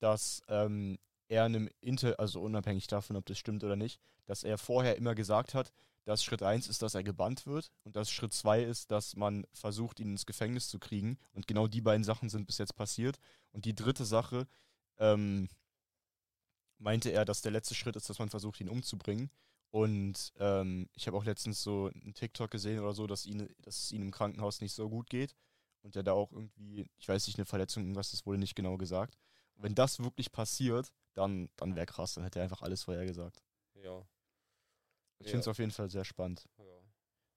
dass ähm, er in einem Inter, also unabhängig davon, ob das stimmt oder nicht, dass er vorher immer gesagt hat, dass Schritt 1 ist, dass er gebannt wird und dass Schritt 2 ist, dass man versucht, ihn ins Gefängnis zu kriegen. Und genau die beiden Sachen sind bis jetzt passiert. Und die dritte Sache ähm, meinte er, dass der letzte Schritt ist, dass man versucht, ihn umzubringen. Und ähm, ich habe auch letztens so einen TikTok gesehen oder so, dass, ihn, dass es ihm im Krankenhaus nicht so gut geht. Und der da auch irgendwie, ich weiß nicht, eine Verletzung, irgendwas ist wohl nicht genau gesagt. Und wenn das wirklich passiert, dann, dann wäre krass, dann hätte er einfach alles vorher gesagt. Ja. Ich Ja. finde es auf jeden Fall sehr spannend. ja.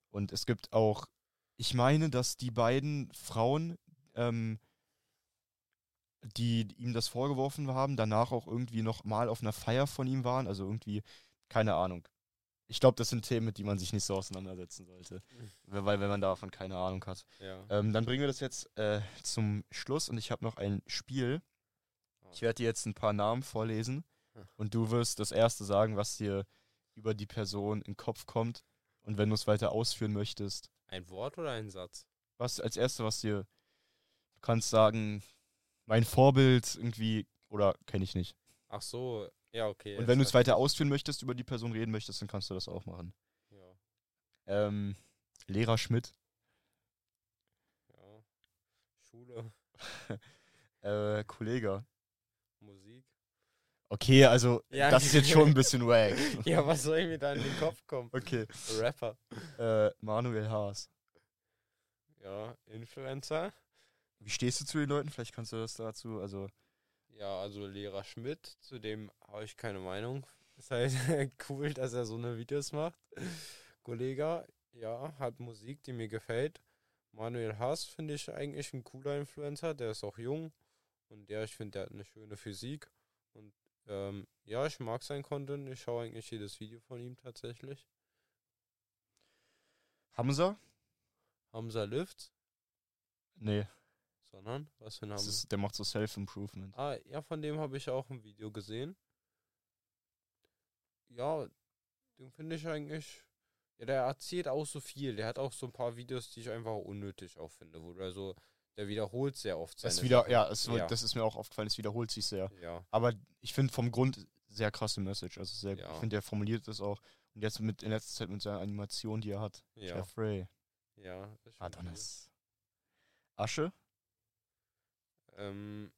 Und es gibt auch, ich meine, dass die beiden Frauen, ähm, die ihm das vorgeworfen haben, danach auch irgendwie noch mal auf einer Feier von ihm waren. Also irgendwie, keine Ahnung. Ich glaube, das sind Themen, mit die man sich nicht so auseinandersetzen sollte. Mhm. Weil, wenn man davon keine Ahnung hat. Ja. Ähm, dann bringen wir das jetzt äh, zum Schluss und ich habe noch ein Spiel. Ich werde dir jetzt ein paar Namen vorlesen Hm. und du wirst das erste sagen, was dir über die Person in den Kopf kommt. Und wenn du es weiter ausführen möchtest, Ein Wort oder ein Satz? was als erste, was dir, du kannst sagen, mein Vorbild irgendwie, oder kenne ich nicht. Ach so, ja, okay. Und wenn du es weiter ausführen möchtest, über die Person reden möchtest, dann kannst du das auch machen. Ja, Ähm, Lehrer Schmidt, ja. Schule, äh, Kollege. Musik. Okay, also Ja. das ist jetzt schon ein bisschen wack. Ja, was soll ich mir da in den Kopf kommen? Okay. Rapper. Äh, Manuel Haas. Ja, Influencer. Wie stehst du zu den Leuten? Vielleicht kannst du das dazu, also Ja, also Lehrer Schmidt, zu dem habe ich keine Meinung. Ist halt cool, dass er so eine Videos macht. Kollege, ja, hat Musik, die mir gefällt. Manuel Haas finde ich eigentlich ein cooler Influencer, der ist auch jung und der, ich finde, der hat eine schöne Physik. Und ähm, ja, ich mag sein Content, ich schaue eigentlich jedes Video von ihm tatsächlich. Hamza? Hamza Lift, Nee, sondern was für ein ist, der macht so Self-Improvement. Ah, ja, von dem habe ich auch ein Video gesehen. Ja, den finde ich eigentlich. Ja, der erzählt auch so viel. Der hat auch so ein paar Videos, die ich einfach unnötig auch finde, wo der so, der wiederholt sehr oft seine Das wieder, ja, es, Ja. das ist mir auch aufgefallen, es wiederholt sich sehr. Ja, Aber ich finde vom Grund sehr krasse Message. Also sehr, Ja. ich finde, der formuliert das auch. Und jetzt mit in letzter Zeit mit seiner Animation, die er hat. ja, Jeffrey. ja. Adonis. Asche? Ähm,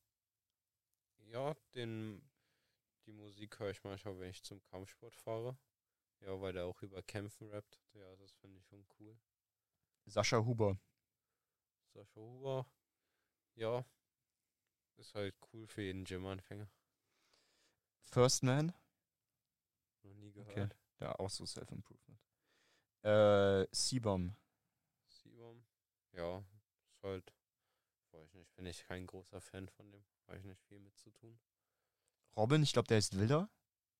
ja, den, die Musik höre ich manchmal, wenn ich zum Kampfsport fahre. Ja, weil der auch über Kämpfen rappt. Ja, das finde ich schon cool. Sascha Huber. Sascha Huber, ja, ist halt cool für jeden Gym-Anfänger. First Man? Noch nie Okay. gehört. Ja, auch so Self-Improvement. Äh, Seabom. Sibom, ja, ist halt, weiß nicht, bin ich kein großer Fan von dem. Habe ich nicht viel mit zu tun. Robin, ich glaube, der ist Wilder.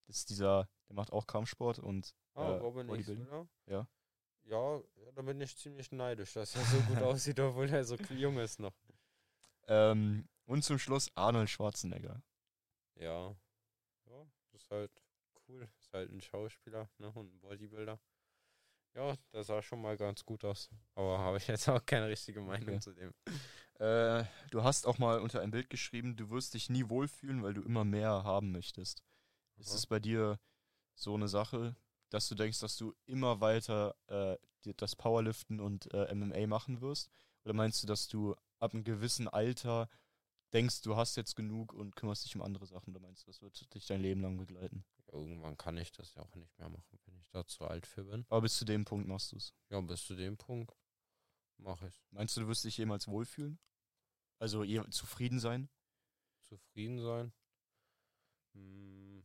Das ist dieser, der macht auch Kampfsport und Ah, äh, Robin Bodybuilding. Isler? Ja. Ja, da bin ich ziemlich neidisch, dass er so gut aussieht, obwohl er so jung ist noch. Ähm, und zum Schluss Arnold Schwarzenegger. Ja, ja, ist halt cool. Ist halt ein Schauspieler ne, und ein Bodybuilder. Ja, der sah schon mal ganz gut aus. Aber habe ich jetzt auch keine richtige Meinung Okay. zu dem. Äh, du hast auch mal unter ein Bild geschrieben, du wirst dich nie wohlfühlen, weil du immer mehr haben möchtest. Ist Aha. es bei dir so eine Sache, dass du denkst, dass du immer weiter äh, das Powerliften und äh, MMA machen wirst? Oder meinst du, dass du ab einem gewissen Alter denkst, du hast jetzt genug und kümmerst dich um andere Sachen? Oder meinst du, das wird dich dein Leben lang begleiten? Irgendwann kann ich das ja auch nicht mehr machen, wenn ich da zu alt für bin. Aber bis zu dem Punkt machst du es. Ja, bis zu dem Punkt mache ich Meinst du, du wirst dich jemals wohlfühlen? Also je zufrieden sein? zufrieden sein. Hm,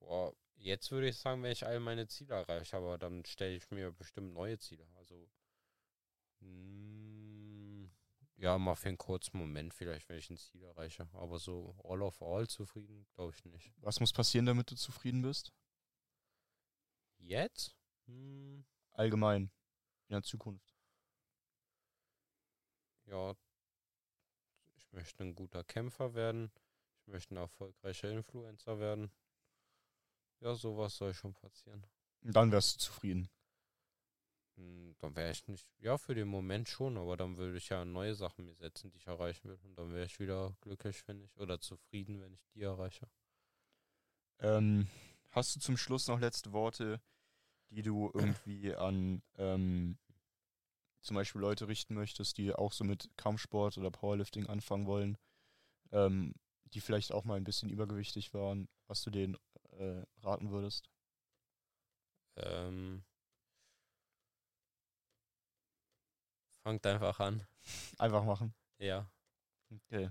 Boah, jetzt würde ich sagen, wenn ich all meine Ziele erreiche, aber dann stelle ich mir bestimmt neue Ziele. Also, mm, ja, mal für einen kurzen Moment vielleicht, wenn ich ein Ziel erreiche. Aber so all of all zufrieden, glaube ich nicht. Was muss passieren, damit du zufrieden bist? Jetzt? Hm, Allgemein. In der Zukunft. ja, ich möchte ein guter Kämpfer werden. Ich möchte ein erfolgreicher Influencer werden. Ja, sowas soll schon passieren. Und dann wärst du zufrieden. Hm, Dann wäre ich nicht, ja, für den Moment schon, aber dann würde ich ja neue Sachen mir setzen, die ich erreichen will. Und dann wäre ich wieder glücklich, finde ich, oder zufrieden, wenn ich die erreiche. Ähm, hast du zum Schluss noch letzte Worte, die du irgendwie an ähm, zum Beispiel Leute richten möchtest, die auch so mit Kampfsport oder Powerlifting anfangen wollen, ähm, die vielleicht auch mal ein bisschen übergewichtig waren, was du denen äh, raten würdest? Ähm, fangt einfach an. Einfach machen. Ja. Okay,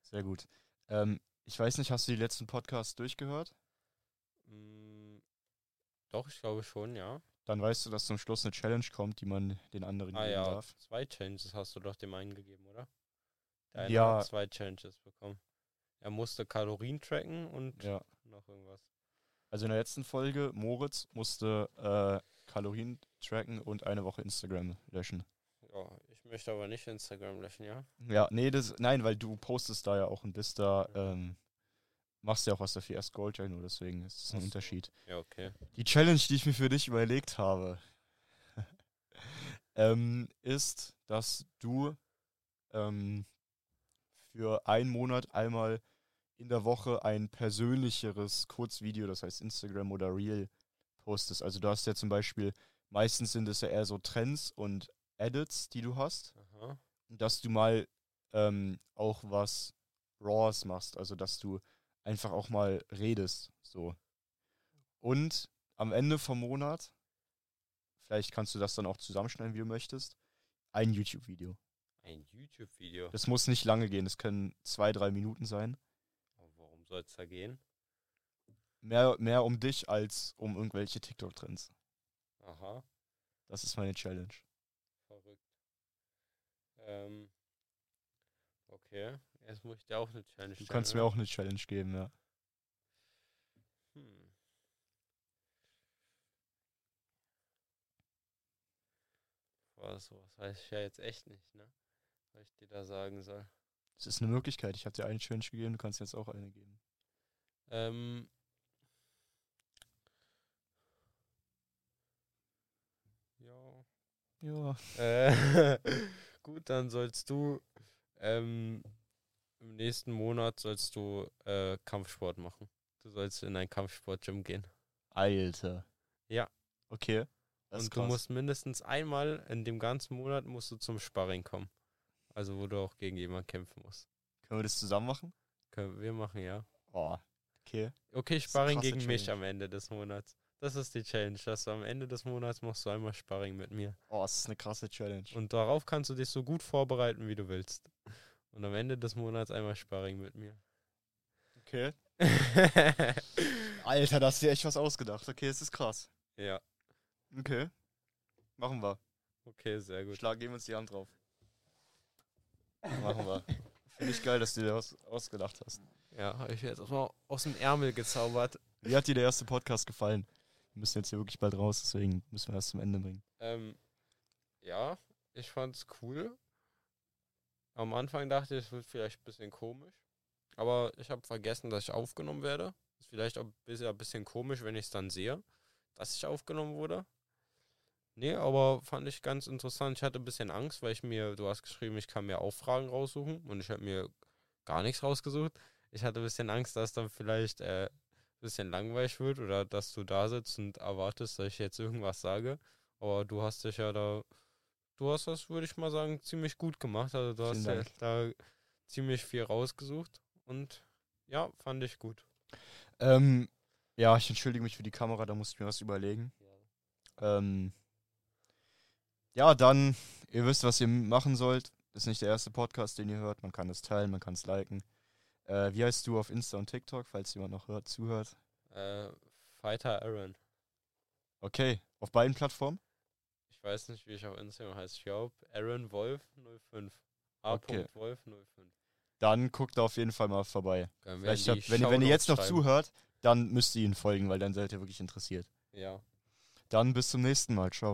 sehr gut. Ähm, ich weiß nicht, hast du die letzten Podcasts durchgehört? Mm, Doch, ich glaube schon, ja. Dann weißt du, dass zum Schluss eine Challenge kommt, die man den anderen Ah geben ja, darf. zwei Challenges hast du doch dem einen gegeben, oder? Der eine Ja. hat zwei Challenges bekommen. Er musste Kalorien tracken und Ja. noch irgendwas. Also in der letzten Folge, Moritz musste äh, Kalorien tracken und eine Woche Instagram löschen. Ja, ich möchte aber nicht Instagram löschen, ja? Ja, nee, das, nein, weil du postest da ja auch und bist da, ähm, machst ja auch was dafür, erst Gold ja nur, deswegen ist es ein. Unterschied. Ja, okay. Die Challenge, die ich mir für dich überlegt habe, ähm, ist, dass du ähm, für einen Monat einmal in der Woche ein persönlicheres Kurzvideo, das heißt Instagram oder Reel, postest. Also du hast ja zum Beispiel, meistens sind es ja eher so Trends und Edits, die du hast, Aha. dass du mal ähm, auch was Raws machst, also dass du einfach auch mal redest, so. Und am Ende vom Monat, vielleicht kannst du das dann auch zusammenschneiden, wie du möchtest, ein YouTube-Video. Ein YouTube-Video. Das muss nicht lange gehen, das können zwei, drei Minuten sein. Aber Worum soll es da gehen? Mehr, mehr um dich als um irgendwelche TikTok-Trends. Aha, Das ist meine Challenge. Ähm, okay, jetzt muss ich dir auch eine Challenge Du stellen. kannst mir auch eine Challenge geben, ja. Hm. Boah, sowas weiß ich ja jetzt echt nicht, ne? Was ich dir da sagen soll. Das ist eine Möglichkeit. Ich habe dir eine Challenge gegeben, du kannst jetzt auch eine geben. Ähm. Ja. Ja. Äh, gut, dann sollst du ähm, im nächsten Monat sollst du äh, Kampfsport machen. Du sollst in ein Kampfsport-Gym gehen. Alter. Ja. Okay. Das Und du musst mindestens einmal in dem ganzen Monat musst du zum Sparring kommen. Also wo du auch gegen jemanden kämpfen musst. Können wir das zusammen machen? Können wir machen, ja. Oh, okay. Okay, Sparring gegen mich am Ende des Monats. Das ist die Challenge, dass du am Ende des Monats machst du einmal Sparring mit mir. Oh, das ist eine krasse Challenge. Und darauf kannst du dich so gut vorbereiten, wie du willst. Und am Ende des Monats einmal Sparring mit mir. Okay. Alter, da hast du dir echt was ausgedacht. Okay, das ist krass. ja, Okay. Machen wir. okay, sehr gut. Schlag, geben uns die Hand drauf. Machen wir. Finde ich geil, dass du dir was ausgedacht hast. Ja, habe ich jetzt auch mal aus dem Ärmel gezaubert. Wie hat dir der erste Podcast gefallen? Wir müssen jetzt hier wirklich bald raus, deswegen müssen wir das zum Ende bringen. Ähm, ja, ich fand's cool. Am Anfang dachte ich, es wird vielleicht ein bisschen komisch. Aber ich habe vergessen, dass ich aufgenommen werde. Ist vielleicht auch ein bisschen, komisch, wenn ich es dann sehe, dass ich aufgenommen wurde. Nee, aber fand ich ganz interessant. Ich hatte ein bisschen Angst, weil ich mir, du hast geschrieben, ich kann mir auch Fragen raussuchen und ich habe mir gar nichts rausgesucht. Ich hatte ein bisschen Angst, dass dann vielleicht äh, bisschen langweilig wird oder dass du da sitzt und erwartest, dass ich jetzt irgendwas sage. Aber du hast dich ja da, du hast das, würde ich mal sagen, ziemlich gut gemacht. Also du hast Vielen ja Dank. da ziemlich viel rausgesucht und ja, fand ich gut. Ähm, ja, ich entschuldige mich für die Kamera, da muss ich mir was überlegen. Ähm, ja, dann, ihr wisst, was ihr machen sollt. Das ist nicht der erste Podcast, den ihr hört. Man kann es teilen, man kann es liken. Äh, wie heißt du auf Insta und TikTok, falls jemand noch hört, zuhört? Äh, Fighter Aaron. Okay, auf beiden Plattformen? Ich weiß nicht, wie ich auf Instagram heiße. Ich glaube, Aaron Wolf 05. A. Okay. Wolf 05. Dann guckt da auf jeden Fall mal vorbei. Vielleicht habt, wenn, ihr- wenn ihr jetzt noch zuhört, dann müsst ihr ihnen folgen, weil dann seid ihr wirklich interessiert. Ja. Dann bis zum nächsten Mal. Ciao.